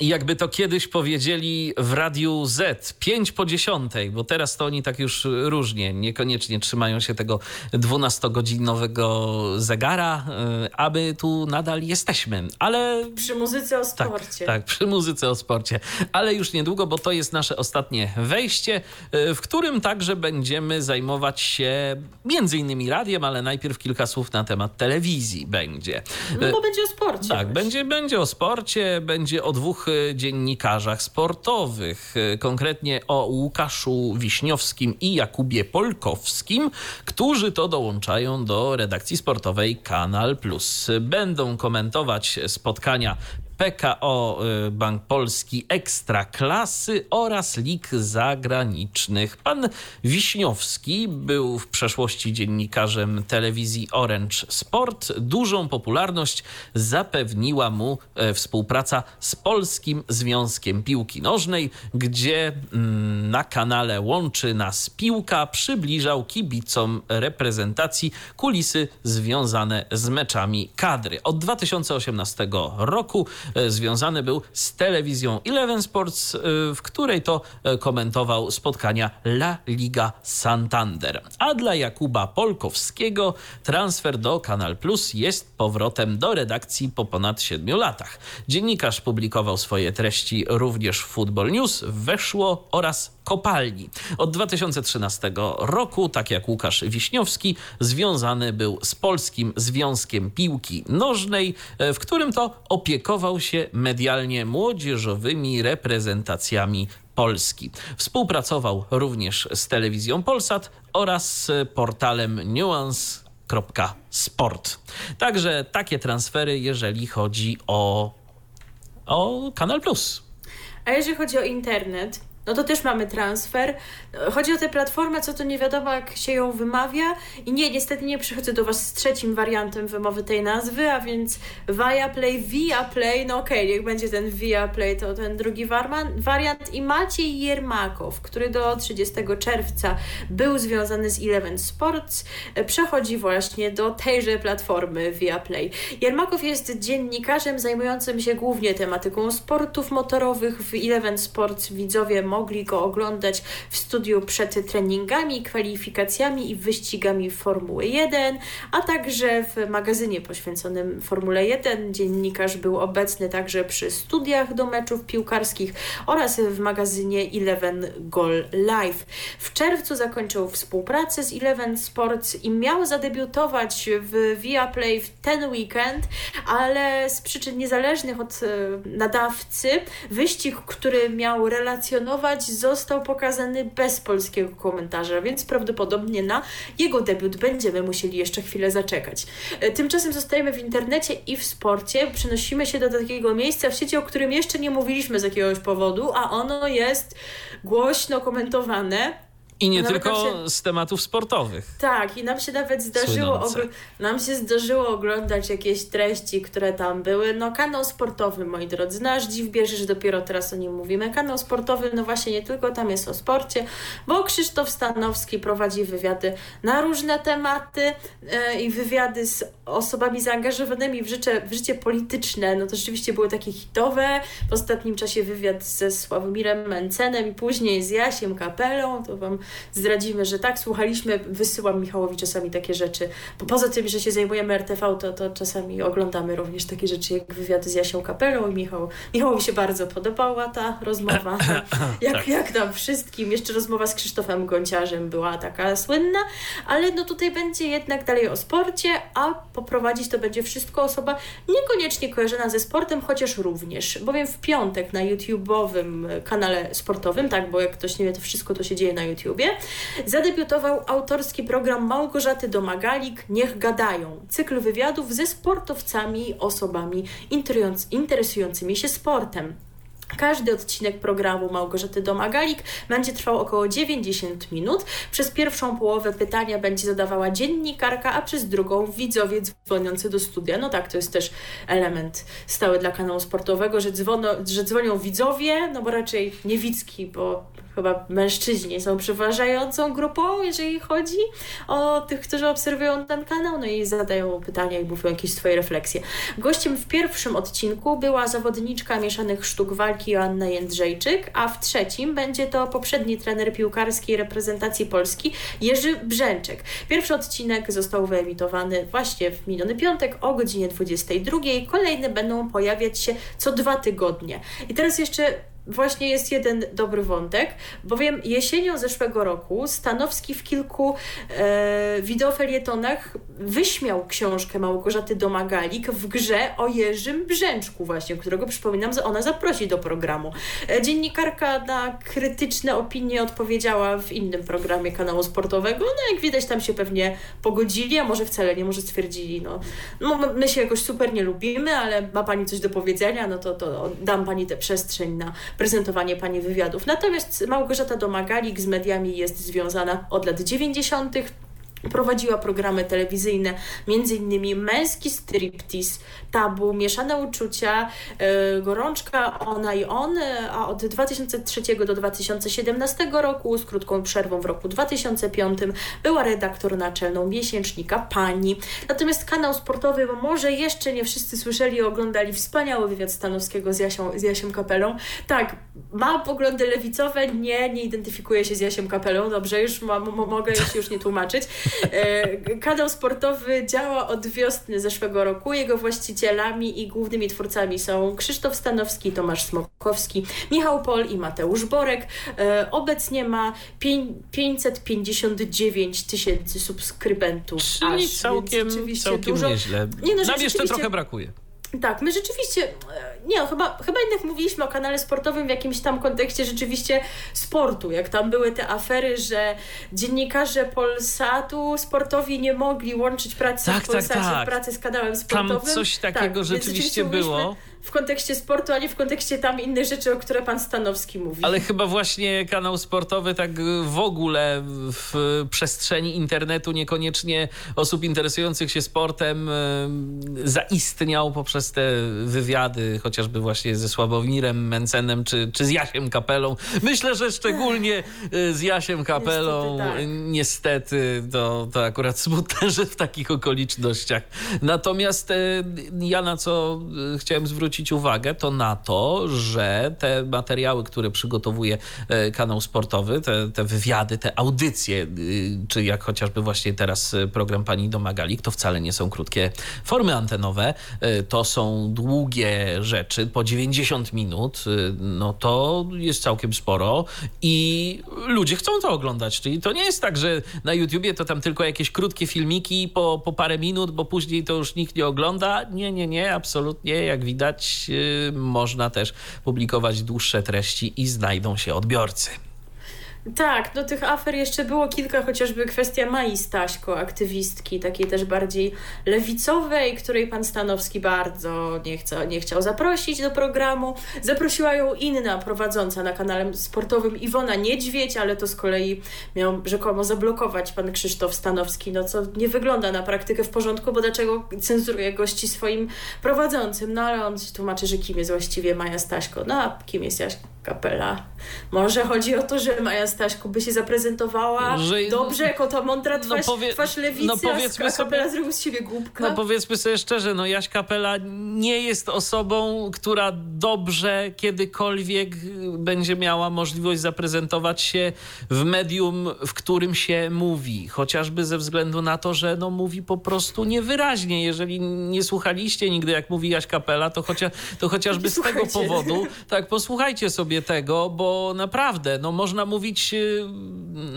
Jakby to kiedyś powiedzieli w Radiu Z, 5 po 10, bo teraz to oni tak już różnie, niekoniecznie trzymają się tego 12-godzinowego zegara, y, a my tu nadal jesteśmy. Ale
Przy muzyce o
Tak,
sporcie.
tak, przy muzyce o sporcie. Ale już niedługo, bo to jest nasze ostatnie wejście, y, w którym także będziemy zajmować się między innymi radiem, ale najpierw kilka słów na temat telewizji będzie.
No bo będzie o sporcie.
Tak,
właśnie.
będzie, będzie o sporcie, będzie o dwóch dziennikarzach sportowych, y, konkretnie o Łukaszu Wiśniowskim i Jakubie Polkowskim, którzy to dołączają do redakcji sportowej Kanal Plus. Będą komentować spotkania PKO y, Bank Polski Ekstra Klasy oraz lig zagranicznych. Pan Wiśniowski był w przeszłości dziennikarzem telewizji Orange Sport. Dużą popularność zapewniła mu e, współpraca z Polskim Związkiem Piłki Nożnej, gdzie mm, na kanale Łączy Nas Piłka przybliżał kibicom reprezentacji kulisy związane z meczami kadry. Od 2018 roku związany był z telewizją Eleven Sports, e, w której to e, komentował spotkania La Liga Santander. A dla Jakuba Polkowskiego transfer do Kanal Plus jest powrotem do redakcji po ponad siedmiu latach. Dziennikarz publikował swoje treści również w Football News, Weszło oraz Kopalni. Od 2013 roku, tak jak Łukasz Wiśniowski, związany był z Polskim Związkiem Piłki Nożnej, e, w którym to opiekował się medialnie młodzieżowymi reprezentacjami Polski. Współpracował również z telewizją Polsat oraz portalem nuance.sport. Także takie transfery, jeżeli chodzi o, o Kanal Plus.
A jeżeli chodzi o internet, no to też mamy transfer. Chodzi o tę platformę, co to nie wiadomo, jak się ją wymawia. I nie, niestety nie przychodzę do Was z trzecim wariantem wymowy tej nazwy, a więc Viaplay, Viaplay, no okej, okay, niech będzie ten Viaplay, to ten drugi wariant. I Maciej Jermakow, który do 30 czerwca był związany z Eleven Sports, przechodzi właśnie do tejże platformy Viaplay. Jermakow jest dziennikarzem zajmującym się głównie tematyką sportów motorowych w Eleven Sports. Widzowie mogli go oglądać w studiu przed treningami, kwalifikacjami i wyścigami Formuły 1, a także w magazynie poświęconym Formule 1. Dziennikarz był obecny także przy studiach do meczów piłkarskich oraz w magazynie Eleven Goal Live. W czerwcu zakończył współpracę z Eleven Sports i miał zadebiutować w Viaplay w ten weekend, ale z przyczyn niezależnych od e, nadawcy wyścig, który miał relacjonować, został pokazany bez polskiego komentarza, więc prawdopodobnie na jego debiut będziemy musieli jeszcze chwilę zaczekać. E, tymczasem zostajemy w internecie i w sporcie. Przenosimy się do takiego miejsca w sieci, o którym jeszcze nie mówiliśmy z jakiegoś powodu, a ono jest głośno komentowane
i nie tylko się... z tematów sportowych.
Tak, i nam się nawet zdarzyło, nam się zdarzyło oglądać jakieś treści, które tam były. No kanał sportowy, moi drodzy, nasz dziw bierze, że dopiero teraz o nim mówimy. Kanał sportowy, no właśnie nie tylko tam jest o sporcie, bo Krzysztof Stanowski prowadzi wywiady na różne tematy yy, i wywiady z osobami zaangażowanymi w życie, w życie polityczne. No to rzeczywiście były takie hitowe. W ostatnim czasie wywiad ze Sławomirem Mencenem i później z Jasiem Kapelą, to wam zdradzimy, że tak, słuchaliśmy, wysyłam Michałowi czasami takie rzeczy. Bo poza tym, że się zajmujemy RTV, to, to czasami oglądamy również takie rzeczy jak wywiady z Jasią Kapelą i Michał. Michałowi się bardzo podobała ta rozmowa. jak, tak. jak nam wszystkim. Jeszcze rozmowa z Krzysztofem Gonciarzem była taka słynna, ale no tutaj będzie jednak dalej o sporcie, a poprowadzić to będzie wszystko osoba niekoniecznie kojarzona ze sportem, chociaż również, bowiem w piątek na YouTube'owym kanale sportowym, tak, bo jak ktoś nie wie, to wszystko to się dzieje na YouTube, YouTubie, zadebiutował autorski program Małgorzaty Domagalik Niech Gadają. Cykl wywiadów ze sportowcami i osobami interesującymi się sportem. Każdy odcinek programu Małgorzaty Domagalik będzie trwał około 90 minut. Przez pierwszą połowę pytania będzie zadawała dziennikarka, a przez drugą widzowie dzwoniący do studia. No tak, to jest też element stały dla kanału sportowego, że, dzwono, że dzwonią widzowie, no bo raczej nie widzki, bo chyba mężczyźni są przeważającą grupą, jeżeli chodzi o tych, którzy obserwują ten kanał, no i zadają pytania i mówią jakieś swoje refleksje. Gościem w pierwszym odcinku była zawodniczka mieszanych sztuk walki Joanna Jędrzejczyk, a w trzecim będzie to poprzedni trener piłkarskiej reprezentacji Polski Jerzy Brzęczek. Pierwszy odcinek został wyemitowany właśnie w miniony piątek o godzinie 22. Kolejne będą pojawiać się co dwa tygodnie. I teraz jeszcze właśnie jest jeden dobry wątek, bowiem jesienią zeszłego roku Stanowski w kilku e, wideofelietonach wyśmiał książkę Małgorzaty Domagalik w grze o Jerzym Brzęczku właśnie, którego przypominam, że ona zaprosi do programu. E, dziennikarka na krytyczne opinie odpowiedziała w innym programie kanału sportowego, no jak widać tam się pewnie pogodzili, a może wcale nie, może stwierdzili, no, no my się jakoś super nie lubimy, ale ma Pani coś do powiedzenia, no to, to dam Pani tę przestrzeń na prezentowanie pani wywiadów. Natomiast Małgorzata Domagalik z mediami jest związana od lat 90. Prowadziła programy telewizyjne, m.in. Męski Striptease, Tabu, Mieszane Uczucia, yy, Gorączka, Ona i On, a od 2003 do 2017 roku, z krótką przerwą w roku 2005, była redaktor naczelną miesięcznika Pani. Natomiast kanał sportowy, bo może jeszcze nie wszyscy słyszeli oglądali wspaniały wywiad Stanowskiego z Jasią, z Jasiem Kapelą. Tak, ma poglądy lewicowe, nie, nie identyfikuje się z Jasiem Kapelą, dobrze, już ma, mogę się już nie tłumaczyć. E, kanał sportowy działa od wiosny zeszłego roku. Jego i głównymi twórcami są Krzysztof Stanowski, Tomasz Smokowski, Michał Pol i Mateusz Borek. E, obecnie ma 559 tysięcy subskrybentów.
Czyli aż, całkiem, całkiem dużo. nieźle. Nie, no, Nam jeszcze trochę brakuje.
Tak, my rzeczywiście, e, nie chyba, chyba jednak mówiliśmy o kanale sportowym w jakimś tam kontekście rzeczywiście sportu, jak tam były te afery, że dziennikarze Polsatu sportowi nie mogli łączyć pracy tak, w tak, Polsacie, tak, tak. pracy z kanałem sportowym.
Tam coś takiego tak, rzeczywiście było
w kontekście sportu, a nie w kontekście tam innych rzeczy, o które pan Stanowski mówi.
Ale chyba właśnie kanał sportowy tak w ogóle w przestrzeni internetu niekoniecznie osób interesujących się sportem zaistniał poprzez te wywiady, chociażby właśnie ze Sławomirem Mencenem czy, czy z Jasiem Kapelą. Myślę, że szczególnie e, z Jasiem Kapelą niestety, tak. niestety to, to akurat smutne, że w takich okolicznościach. Natomiast e, ja na co e, chciałem zwrócić uwagę, to na to, że te materiały, które przygotowuje kanał sportowy, te, te wywiady, te audycje, czy jak chociażby właśnie teraz program pani Domagalik, to wcale nie są krótkie formy antenowe, to są długie rzeczy, po 90 minut, no to jest całkiem sporo i ludzie chcą to oglądać, czyli to nie jest tak, że na YouTubie to tam tylko jakieś krótkie filmiki po, po parę minut, bo później to już nikt nie ogląda. Nie, nie, nie, absolutnie. Jak widać, można też publikować dłuższe treści i znajdą się odbiorcy.
Tak, no tych afer jeszcze było kilka, chociażby kwestia Mai Staśko, aktywistki, takiej też bardziej lewicowej, której pan Stanowski bardzo nie, chce, nie chciał zaprosić do programu. Zaprosiła ją inna prowadząca na kanale sportowym Iwona Niedźwiedź, ale to z kolei miał rzekomo zablokować pan Krzysztof Stanowski, no co nie wygląda na praktykę w porządku, bo dlaczego cenzuruje gości swoim prowadzącym? No ale on tłumaczy, że kim jest właściwie Maja Staśko. No a kim jest Jaś Kapela? Może chodzi o to, że Maja Staśko by się zaprezentowała że, dobrze, jako ta mądra no twarz, no powie, twarz lewicy, no powiedzmy a Kapela sobie, z siebie głupka.
No powiedzmy sobie szczerze, no Jaś Kapela nie jest osobą, która dobrze kiedykolwiek będzie miała możliwość zaprezentować się w medium, w którym się mówi. Chociażby ze względu na to, że no mówi po prostu niewyraźnie. Jeżeli nie słuchaliście nigdy, jak mówi Jaś Kapela, to, chocia, to chociażby z tego powodu, tak, posłuchajcie sobie tego, bo naprawdę, no można mówić y,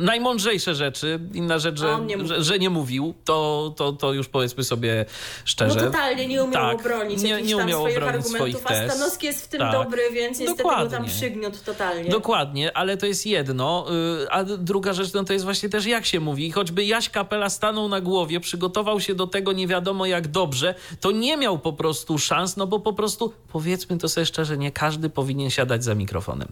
najmądrzejsze rzeczy. Inna rzecz, że nie, że, że, nie mówił, to, to, to już powiedzmy sobie szczerze. No
totalnie nie umiał tak, obronić nie, nie umiał swoich obronić argumentów, swoich a Stanowski jest w tym tak. dobry, więc niestety Dokładnie. go tam przygniótł totalnie.
Dokładnie, ale to jest jedno. Y, a druga rzecz, no to jest właśnie też jak się mówi. Choćby Jaś Kapela stanął na głowie, przygotował się do tego nie wiadomo jak dobrze, to nie miał po prostu szans, no bo po prostu, powiedzmy to sobie szczerze, nie każdy powinien siadać za mikrofonem.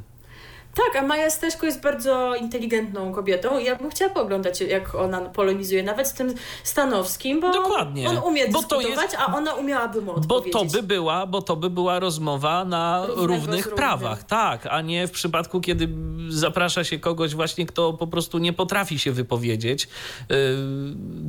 Tak, a Maja Staśko jest bardzo inteligentną kobietą i ja bym chciała pooglądać, jak ona polonizuje, nawet z tym Stanowskim, bo Dokładnie. on umie bo dyskutować, jest... a ona umiałaby mu odpowiedzieć.
Bo to by była, bo to by była rozmowa na Równego równych prawach, tak, a nie w przypadku, kiedy zaprasza się kogoś właśnie, kto po prostu nie potrafi się wypowiedzieć, yy,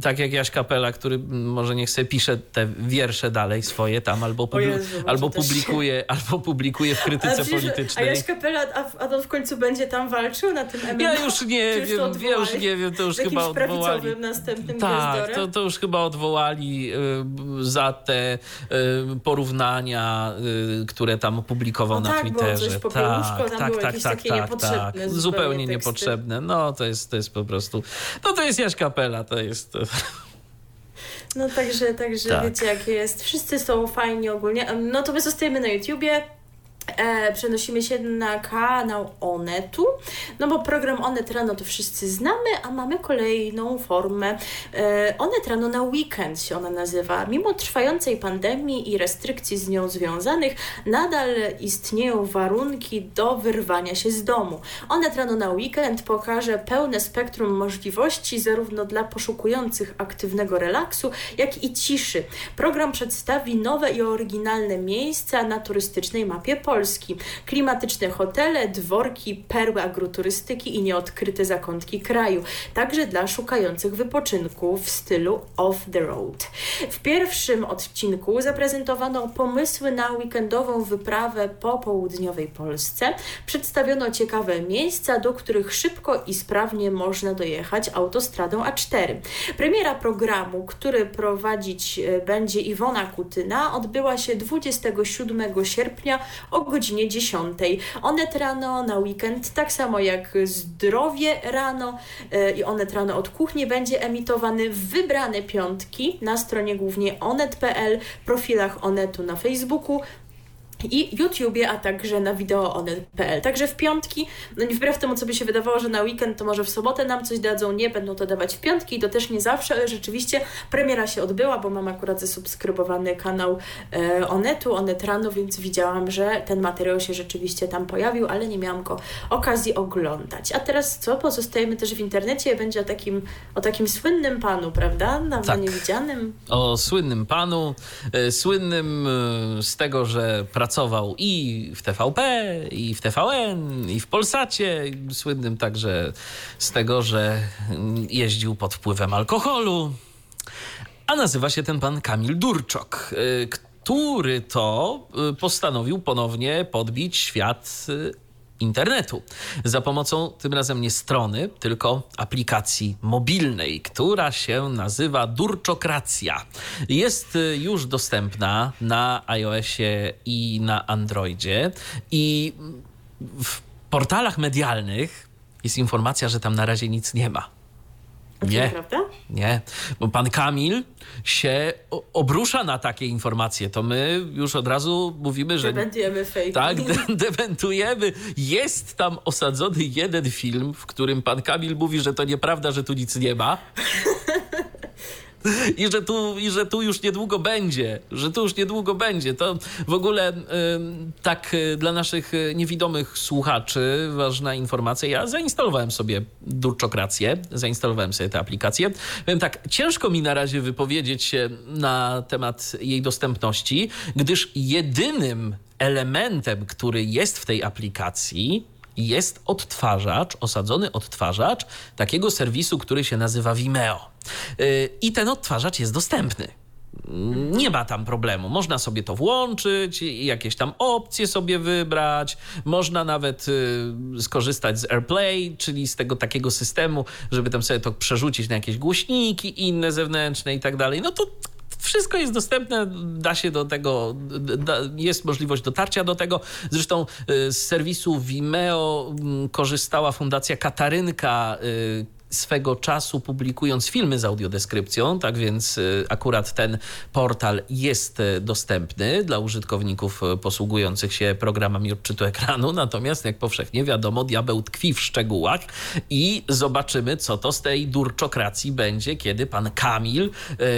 tak jak Jaś Kapela, który może niech sobie pisze te wiersze dalej swoje tam, albo, publi Jezu, albo publikuje, albo publikuje w krytyce politycznej.
A Jaś Kapela, a, a w końcu będzie tam walczył na tym MMA?
Ja już nie wiem, ja już nie wiem, to już chyba odwołali.
następnym
Tak, to, to już chyba odwołali y, za te y, porównania, y, które tam opublikował na
tak,
Twitterze.
Było coś tak, tak, tak, tak, tak, tak, tak.
Zupełnie, zupełnie niepotrzebne. No to jest, to jest po prostu, no to jest Jaś Kapela, to jest...
No także, także tak. wiecie jakie jest. Wszyscy są fajni ogólnie. No to my zostajemy na YouTubie e, przenosimy się na kanał Onetu, no bo program Onet Rano to wszyscy znamy, a mamy kolejną formę. E, Onet Rano na weekend się ona nazywa. Mimo trwającej pandemii i restrykcji z nią związanych, nadal istnieją warunki do wyrwania się z domu. Onet Rano na weekend pokaże pełne spektrum możliwości zarówno dla poszukujących aktywnego relaksu, jak i ciszy. Program przedstawi nowe i oryginalne miejsca na turystycznej mapie Polski. Polski. Klimatyczne hotele, dworki, perły agroturystyki i nieodkryte zakątki kraju. Także dla szukających wypoczynku w stylu off the road. W pierwszym odcinku zaprezentowano pomysły na weekendową wyprawę po południowej Polsce. Przedstawiono ciekawe miejsca, do których szybko i sprawnie można dojechać autostradą A4. Premiera programu, który prowadzić e, będzie Iwona Kutyna, odbyła się 27 sierpnia o godzinie 10. Onet rano na weekend, tak samo jak zdrowie rano e, i Onet rano od kuchni będzie emitowany w wybrane piątki na stronie głównie onet.pl, profilach Onetu na Facebooku, i YouTubie, a także na wideoonet.pl. Także w piątki, no nie wbrew temu, co by się wydawało, że na weekend to może w sobotę nam coś dadzą, nie, będą to dawać w piątki i to też nie zawsze, ale rzeczywiście premiera się odbyła, bo mam akurat zasubskrybowany kanał e, Onetu, Onet Rano, więc widziałam, że ten materiał się rzeczywiście tam pojawił, ale nie miałam go okazji oglądać. A teraz co? Pozostajemy też w internecie, będzie o takim, o takim słynnym panu, prawda? Dawno
Tak.
niewidzianym.
O słynnym panu, e, słynnym e, z tego, że pracował i w TVP, i w TVN, i w Polsacie, słynnym także z tego, że jeździł pod wpływem alkoholu. A nazywa się ten pan Kamil Durczok, e, który to e, postanowił ponownie podbić świat e, internetu za pomocą tym razem nie strony, tylko aplikacji mobilnej, która się nazywa Durczokracja. Jest y, już dostępna na iOSie i na Androidzie i w portalach medialnych jest informacja, że tam na razie nic nie ma. Nie.
Prawda?
Nie, bo pan Kamil się obrusza na takie informacje. To my już od razu mówimy, że
Będziemy fake.
tak, de- dementujemy. Jest tam osadzony jeden film, w którym pan Kamil mówi, że to nieprawda, że tu nic nie ma. I że, tu, I że tu już niedługo będzie, że tu już niedługo będzie. To w ogóle tak y, dla naszych y, niewidomych słuchaczy ważna informacja. Ja zainstalowałem sobie Durczokrację, zainstalowałem sobie tę aplikację. Powiem tak, ciężko mi na razie wypowiedzieć się na temat jej dostępności, gdyż jedynym elementem, który jest w tej aplikacji, jest odtwarzacz, osadzony odtwarzacz takiego serwisu, który się nazywa Vimeo. Yy, I ten odtwarzacz jest dostępny. Nie ma tam problemu. Można sobie to włączyć, jakieś tam opcje sobie wybrać. Można nawet y, skorzystać z AirPlay, czyli z tego takiego systemu, żeby tam sobie to przerzucić na jakieś głośniki inne zewnętrzne i tak dalej. No to wszystko jest dostępne, da się do tego, da, jest możliwość dotarcia do tego. Zresztą y, z serwisu Vimeo mm, korzystała Fundacja Katarynka. Swego czasu publikując filmy z audiodeskrypcją, tak więc y, akurat ten portal jest y, dostępny dla użytkowników y, posługujących się programami odczytu ekranu, natomiast jak powszechnie wiadomo, diabeł tkwi w szczegółach i zobaczymy, co to z tej durczokracji będzie, kiedy pan Kamil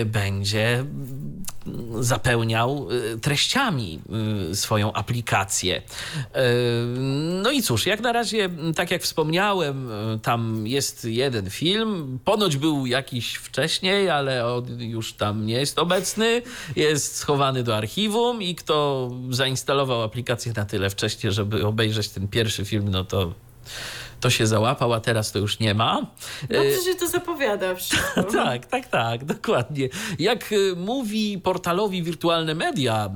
będzie mm, zapełniał treściami swoją aplikację. No i cóż, jak na razie, tak jak wspomniałem, tam jest jeden film. Ponoć był jakiś wcześniej, ale on już tam nie jest obecny. Jest schowany do archiwum i kto zainstalował aplikację na tyle wcześnie, żeby obejrzeć ten pierwszy film, no to to się załapał, a teraz to już nie ma.
Dobrze się to zapowiada wszystko.
Tak, tak, tak, dokładnie. Jak y, mówi portalowi Wirtualne Media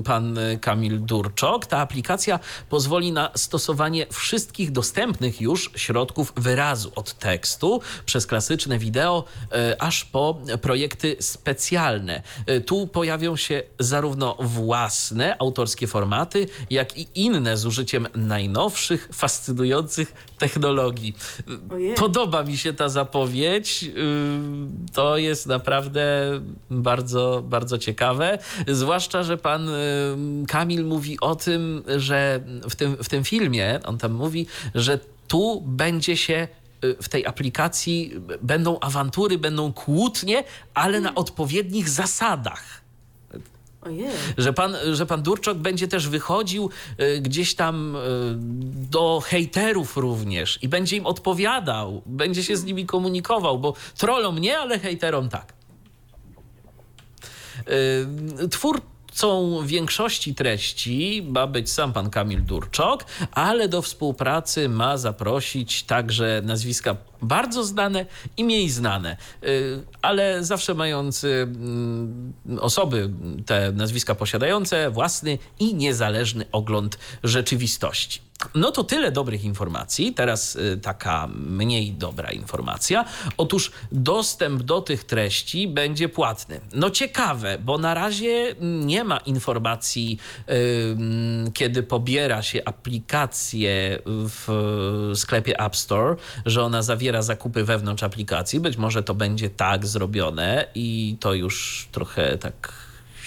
y, pan Kamil Durczok, ta aplikacja pozwoli na stosowanie wszystkich dostępnych już środków wyrazu od tekstu przez klasyczne wideo, aż po projekty specjalne. Tu pojawią się zarówno własne autorskie formaty, jak i inne z użyciem najnowszych, fascynujących technologii.
Ojej.
Podoba mi się ta zapowiedź. Yy, To jest naprawdę bardzo, bardzo ciekawe. Zwłaszcza, że pan yy, Kamil mówi o tym, że w tym, w tym filmie, on tam mówi, że tu będzie się yy, w tej aplikacji będą awantury, będą kłótnie, ale na odpowiednich zasadach
Ojej.
że pan, że pan Durczok będzie też wychodził y, gdzieś tam y, do hejterów również i będzie im odpowiadał, będzie się z nimi komunikował, bo trollom nie, ale hejterom tak. Y, Twórcą większości treści ma być sam pan Kamil Durczok, ale do współpracy ma zaprosić także nazwiska bardzo znane i mniej znane, y, ale zawsze mający mm, osoby te nazwiska posiadające własny i niezależny ogląd rzeczywistości. No to tyle dobrych informacji. Teraz y, taka mniej dobra informacja. Otóż dostęp do tych treści będzie płatny. No ciekawe, bo na razie nie ma informacji, y, kiedy pobiera się aplikację w sklepie App Store, że ona zawiera zakupy wewnątrz aplikacji. Być może to będzie tak zrobione i to już trochę tak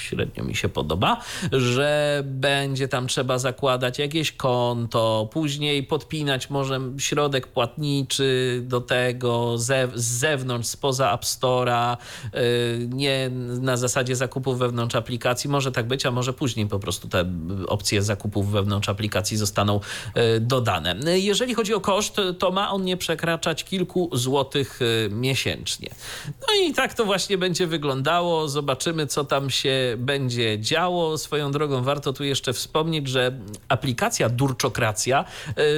średnio mi się podoba, że będzie tam trzeba zakładać jakieś konto, później podpinać może środek płatniczy do tego z zewnątrz, spoza App Store'a, y, nie na zasadzie zakupów wewnątrz aplikacji. Może tak być, a może później po prostu te opcje zakupów wewnątrz aplikacji zostaną y, dodane. Jeżeli chodzi o koszt, to ma on nie przekraczać kilku złotych y, miesięcznie. No i tak to właśnie będzie wyglądało. Zobaczymy, co tam się będzie działo. Swoją drogą warto tu jeszcze wspomnieć, że aplikacja Durczokracja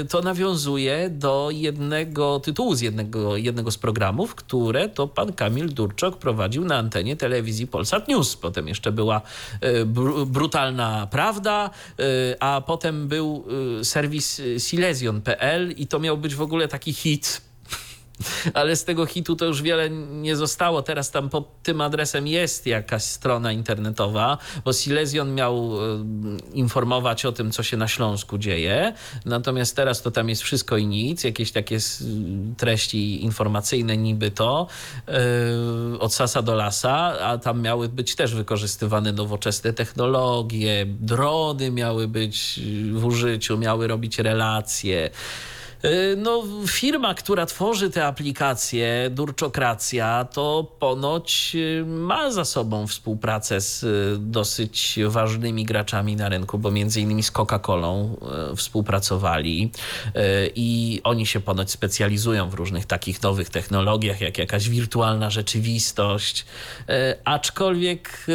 to nawiązuje do jednego tytułu z jednego, jednego z programów, które to pan Kamil Durczok prowadził na antenie telewizji Polsat News. Potem jeszcze była e, br brutalna prawda, e, a potem był serwis Silesian.pl i to miał być w ogóle taki hit ale z tego hitu to już wiele nie zostało. Teraz tam pod tym adresem jest jakaś strona internetowa, bo Silesian miał informować o tym, co się na Śląsku dzieje. Natomiast teraz to tam jest wszystko i nic, jakieś takie treści informacyjne niby to, od sasa do lasa, a tam miały być też wykorzystywane nowoczesne technologie, drony miały być w użyciu, miały robić relacje. Y, no, firma, która tworzy te aplikacje, Durczokracja, to ponoć y, ma za sobą współpracę z y, dosyć ważnymi graczami na rynku, bo między innymi z Coca-Colą współpracowali i oni się ponoć specjalizują w różnych takich nowych technologiach, jak jakaś wirtualna rzeczywistość. Aczkolwiek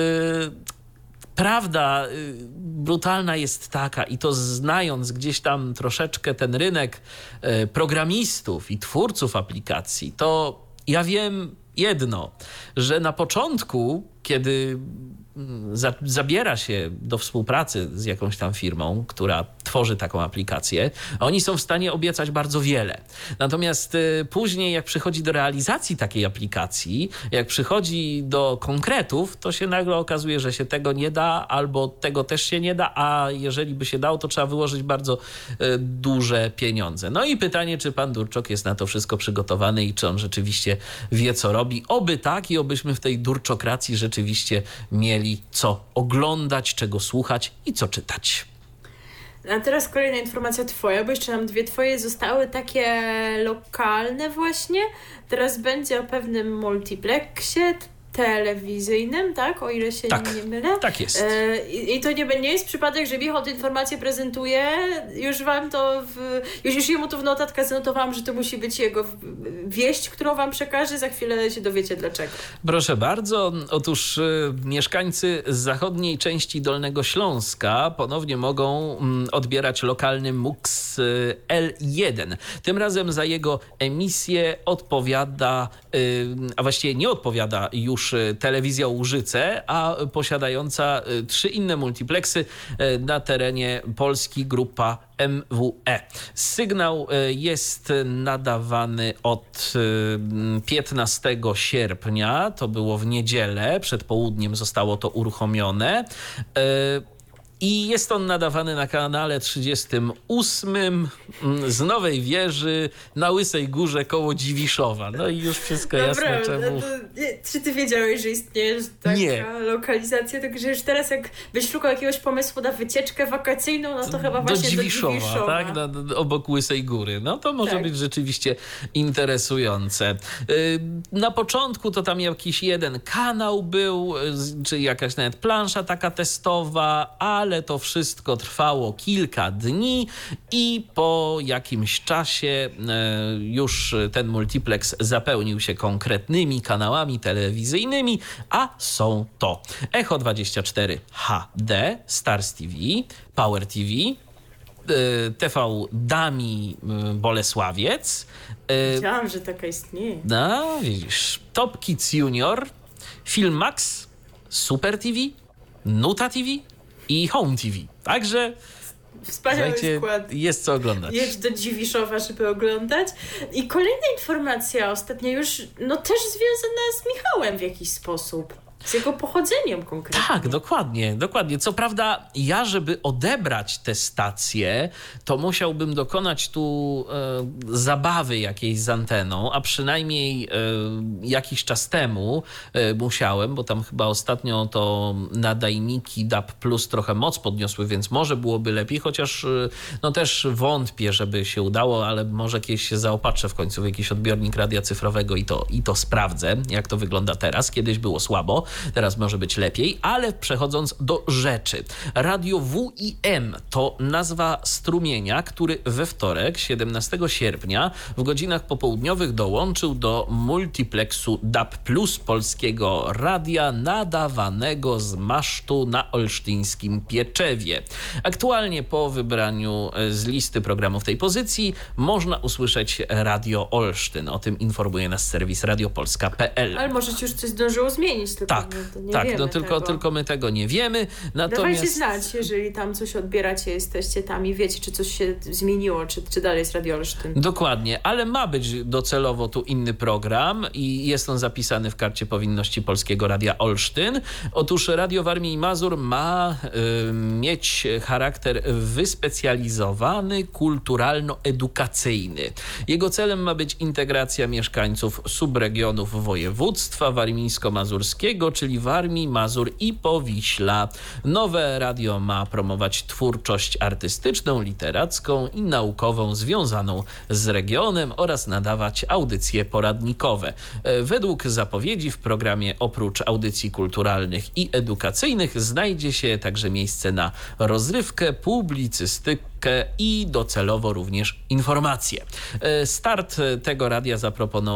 prawda y, brutalna jest taka, i to znając gdzieś tam troszeczkę ten rynek y, programistów i twórców aplikacji, to ja wiem jedno, że na początku, kiedy zabiera się do współpracy z jakąś tam firmą, która tworzy taką aplikację, oni są w stanie obiecać bardzo wiele. Natomiast y, później, jak przychodzi do realizacji takiej aplikacji, jak przychodzi do konkretów, to się nagle okazuje, że się tego nie da, albo tego też się nie da, a jeżeli by się dało, to trzeba wyłożyć bardzo y, duże pieniądze. No i pytanie, czy pan Durczok jest na to wszystko przygotowany i czy on rzeczywiście wie, co robi. Oby tak i obyśmy w tej durczokracji rzeczywiście mieli mieli co oglądać, czego słuchać i co czytać.
A teraz kolejna informacja twoja, bo jeszcze nam dwie twoje zostały takie lokalne właśnie. Teraz będzie o pewnym multiplexie, telewizyjnym, tak? O ile się tak, nie mylę.
Tak jest. E,
I to nie, nie jest przypadek, że Michał tę informację prezentuje. Już wam to, w, już, już jemu to w notatkach zanotowałam, że to musi być jego wieść, którą wam przekaże. Za chwilę się dowiecie dlaczego.
Proszę bardzo. Otóż y, mieszkańcy z zachodniej części Dolnego Śląska ponownie mogą y, odbierać lokalny MUX y, L1. Tym razem za jego emisję odpowiada, a właściwie nie odpowiada już już e, telewizja Łużyce, a posiadająca e, trzy inne multiplexy e, na terenie Polski grupa MWE. Sygnał jest nadawany od 15 sierpnia, to było w niedzielę, przed południem zostało to uruchomione. I jest on nadawany na kanale 38 mm, z Nowej Wieży na Łysej Górze koło Dziwiszowa. No i już wszystko Dobra, jasne czemu. No
czy ty wiedziałeś, że istnieje taka nie. lokalizacja? Także już teraz jak byś szukał jakiegoś pomysłu na wycieczkę wakacyjną, no to chyba do właśnie Dziwiszowa, do Dziwiszowa.
tak? Na, obok Łysej Góry. No to może tak. być rzeczywiście interesujące. Y, na początku to tam jakiś jeden kanał był, y, czy jakaś nawet plansza taka testowa, ale ale to wszystko trwało kilka dni i po jakimś czasie e, już ten multiplex zapełnił się konkretnymi kanałami telewizyjnymi, a są to Echo 24 HD, Stars TV, Power TV, e, TV Dami e, Bolesławiec.
Wiedziałam, że taka istnieje.
No, widzisz. Top Kids Junior, Filmax, Super TV, Nuta TV, i Home TV. Także
Wspaniały skład.
Jest co oglądać.
Jedź do Dziwiszowa, żeby oglądać. I kolejna informacja ostatnia już, no też związana z Michałem w jakiś sposób. Z jego pochodzeniem konkretnie.
Tak, dokładnie, dokładnie. Co prawda, ja, żeby odebrać tę stację, to musiałbym dokonać tu e, zabawy jakiejś z anteną, a przynajmniej e, jakiś czas temu e, musiałem, bo tam chyba ostatnio to nadajniki DAB Plus trochę moc podniosły, więc może byłoby lepiej, chociaż e, no też wątpię, żeby się udało, ale może kiedyś się zaopatrzę w końcu w jakiś odbiornik radia cyfrowego i to, i to sprawdzę, jak to wygląda teraz. Kiedyś było słabo, teraz może być lepiej, ale przechodząc do rzeczy. Radio WIM to nazwa strumienia, który we wtorek, 17 sierpnia, w godzinach popołudniowych dołączył do multiplexu DAB Plus polskiego radia nadawanego z masztu na olsztyńskim Pieczewie. Aktualnie po wybraniu z listy programów tej pozycji można usłyszeć Radio Olsztyn. O tym informuje nas serwis radiopolska.pl.
Ale może ci już coś zdążyło zmienić, tylko
Tak,
my to nie
tak, no tylko,
tego.
tylko my tego nie wiemy.
Dawajcie
Natomiast
znać, jeżeli tam coś odbieracie, jesteście tam i wiecie, czy coś się zmieniło, czy, czy dalej jest Radio Olsztyn.
Dokładnie, ale ma być docelowo tu inny program i jest on zapisany w karcie powinności Polskiego Radia Olsztyn. Otóż Radio Warmii i Mazur ma y, mieć charakter wyspecjalizowany, kulturalno-edukacyjny. Jego celem ma być integracja mieszkańców subregionów województwa warmińsko-mazurskiego, czyli Warmii, Mazur i Powiśla. Nowe radio ma promować twórczość artystyczną, literacką i naukową związaną z regionem oraz nadawać audycje poradnikowe. E, Według zapowiedzi w programie oprócz audycji kulturalnych i edukacyjnych znajdzie się także miejsce na rozrywkę, publicystykę i docelowo również informacje. E, Start tego radia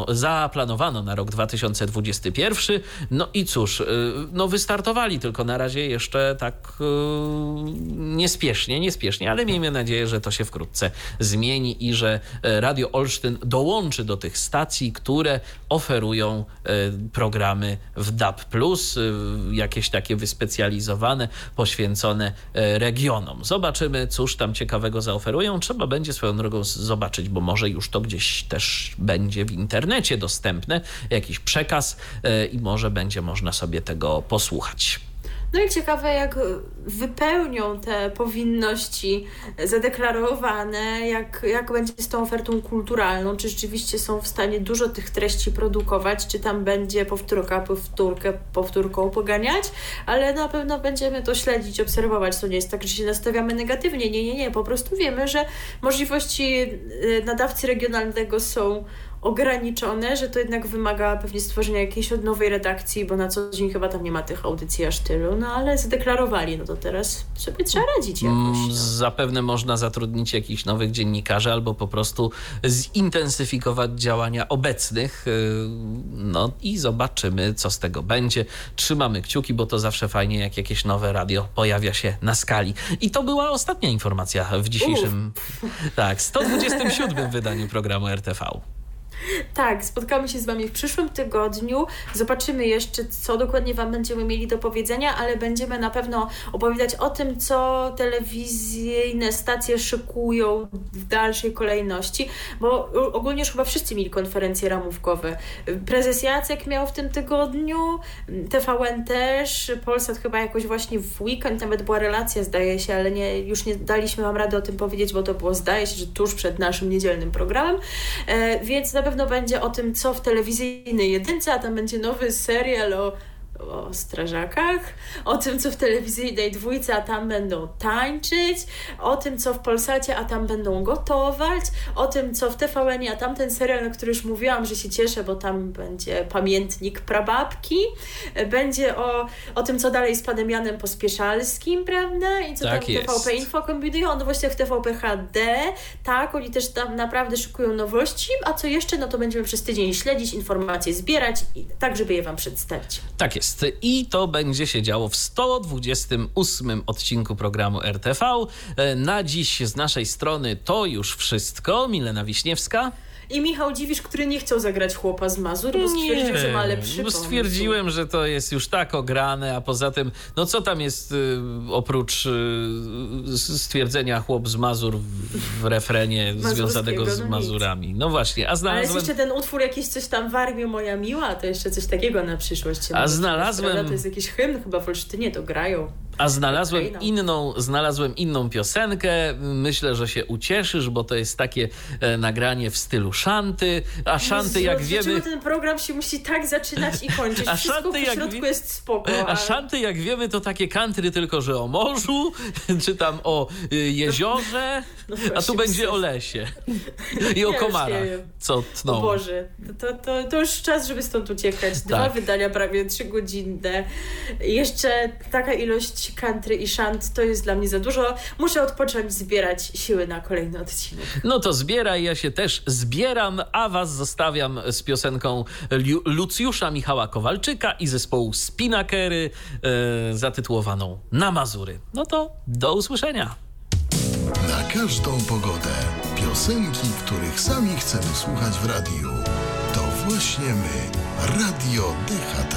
zaplanowano na rok 2021. No i cóż, e, no wystartowali tylko na razie jeszcze tak e, niespiesznie, niespiesznie, ale miejmy nadzieję, że to się wkrótce zmieni i że Radio Olsztyn dołączy do tych stacji, które oferują programy w DAB+, jakieś takie wyspecjalizowane, poświęcone regionom. Zobaczymy, cóż tam ciekawego zaoferują. Trzeba będzie swoją drogą zobaczyć, bo może już to gdzieś też będzie w internecie dostępne, jakiś przekaz e, i może będzie można sobie tego posłuchać.
No i ciekawe, jak wypełnią te powinności zadeklarowane, jak, jak będzie z tą ofertą kulturalną, czy rzeczywiście są w stanie dużo tych treści produkować, czy tam będzie powtórka, powtórkę, powtórką poganiać, ale na pewno będziemy to śledzić, obserwować. To nie jest tak, że się nastawiamy negatywnie. Nie, nie, nie. Po prostu wiemy, że możliwości y, nadawcy regionalnego są ograniczone, że to jednak wymaga pewnie stworzenia jakiejś od nowej redakcji, bo na co dzień chyba tam nie ma tych audycji aż tylu, no ale zadeklarowali, no to teraz sobie trzeba radzić jakoś.
Mm,
No.
Zapewne można zatrudnić jakichś nowych dziennikarzy albo po prostu zintensyfikować działania obecnych. yy, No i zobaczymy, co z tego będzie. Trzymamy kciuki, bo to zawsze fajnie, jak jakieś nowe radio pojawia się na skali. I to była ostatnia informacja w dzisiejszym, tak, 127 wydaniu programu RTV.
Tak, spotkamy się z Wami w przyszłym tygodniu. Zobaczymy jeszcze, co dokładnie Wam będziemy mieli do powiedzenia, ale będziemy na pewno opowiadać o tym, co telewizyjne stacje szykują w dalszej kolejności, bo ogólnie już chyba wszyscy mieli konferencje ramówkowe. Prezes Jacek miał w tym tygodniu, TVN też, Polsat chyba jakoś właśnie w weekend, nawet była relacja, zdaje się, ale nie, już nie daliśmy Wam rady o tym powiedzieć, bo to było, zdaje się, że tuż przed naszym niedzielnym programem, e, więc na pewno będzie o tym, co w telewizyjnej jedynce, a tam będzie nowy serial o o strażakach, o tym, co w telewizyjnej dwójce, a tam będą tańczyć, o tym, co w Polsacie, a tam będą gotować, o tym, co w TVN, a tam ten serial, na który już mówiłam, że się cieszę, bo tam będzie pamiętnik prababki, będzie o, o tym, co dalej z panem Janem Pospieszalskim, prawda? I co
Tak
tam
jest.
TVP Info kombinują, o nowościach w TVP HD, tak, oni też tam naprawdę szykują nowości, a co jeszcze, no to będziemy przez tydzień śledzić, informacje zbierać, i, tak, żeby je Wam przedstawić.
Tak jest. I to będzie się działo w 128 odcinku programu RTV. E, Na dziś z naszej strony to już wszystko. Milena Wiśniewska.
I Michał Dziwisz, który nie chciał zagrać chłopa z Mazur, bo stwierdził, że ma lepszy pomysł.
stwierdziłem, że to jest już tak ograne, a poza tym, no co tam jest y, oprócz y, stwierdzenia chłop z Mazur w refrenie związanego z
no.
Mazurami. No właśnie, a
Ale jest
znalazłem...
jeszcze ten utwór jakiś coś tam w armii moja miła, to jeszcze coś takiego na przyszłość.
A znalazłem-?
To jest jakiś hymn chyba w Olsztynie, to grają.
A znalazłem
no.
inną, znalazłem inną piosenkę. Myślę, że się ucieszysz, bo to jest takie e, nagranie w stylu szanty. A szanty, jak
Jezu, dlaczego
wiemy,
ten program się musi tak zaczynać i kończyć?
A
Wszystko
szanty, jak
środku
wi-
jest spoko.
a szanty, jak wiemy, to takie country tylko, że o morzu, czy tam o y, jeziorze,
No
a tu będzie o lesie i o
Ja
komarach, co
O
tną.
Boże, to, to, to już czas, żeby stąd uciekać. Dwa
Tak.
wydania prawie trzygodzinne. Jeszcze taka ilość country i szant to jest dla mnie za dużo. Muszę odpocząć, zbierać siły na kolejny odcinek.
No to zbieraj, ja się też zbieram, a was zostawiam z piosenką Liu- Lucjusza Michała Kowalczyka i zespołu Spinakery e, zatytułowaną Na Mazury. No to do usłyszenia.
Na każdą pogodę. Piosenki, których sami chcemy słuchać w radiu. To właśnie my. Radio DHT.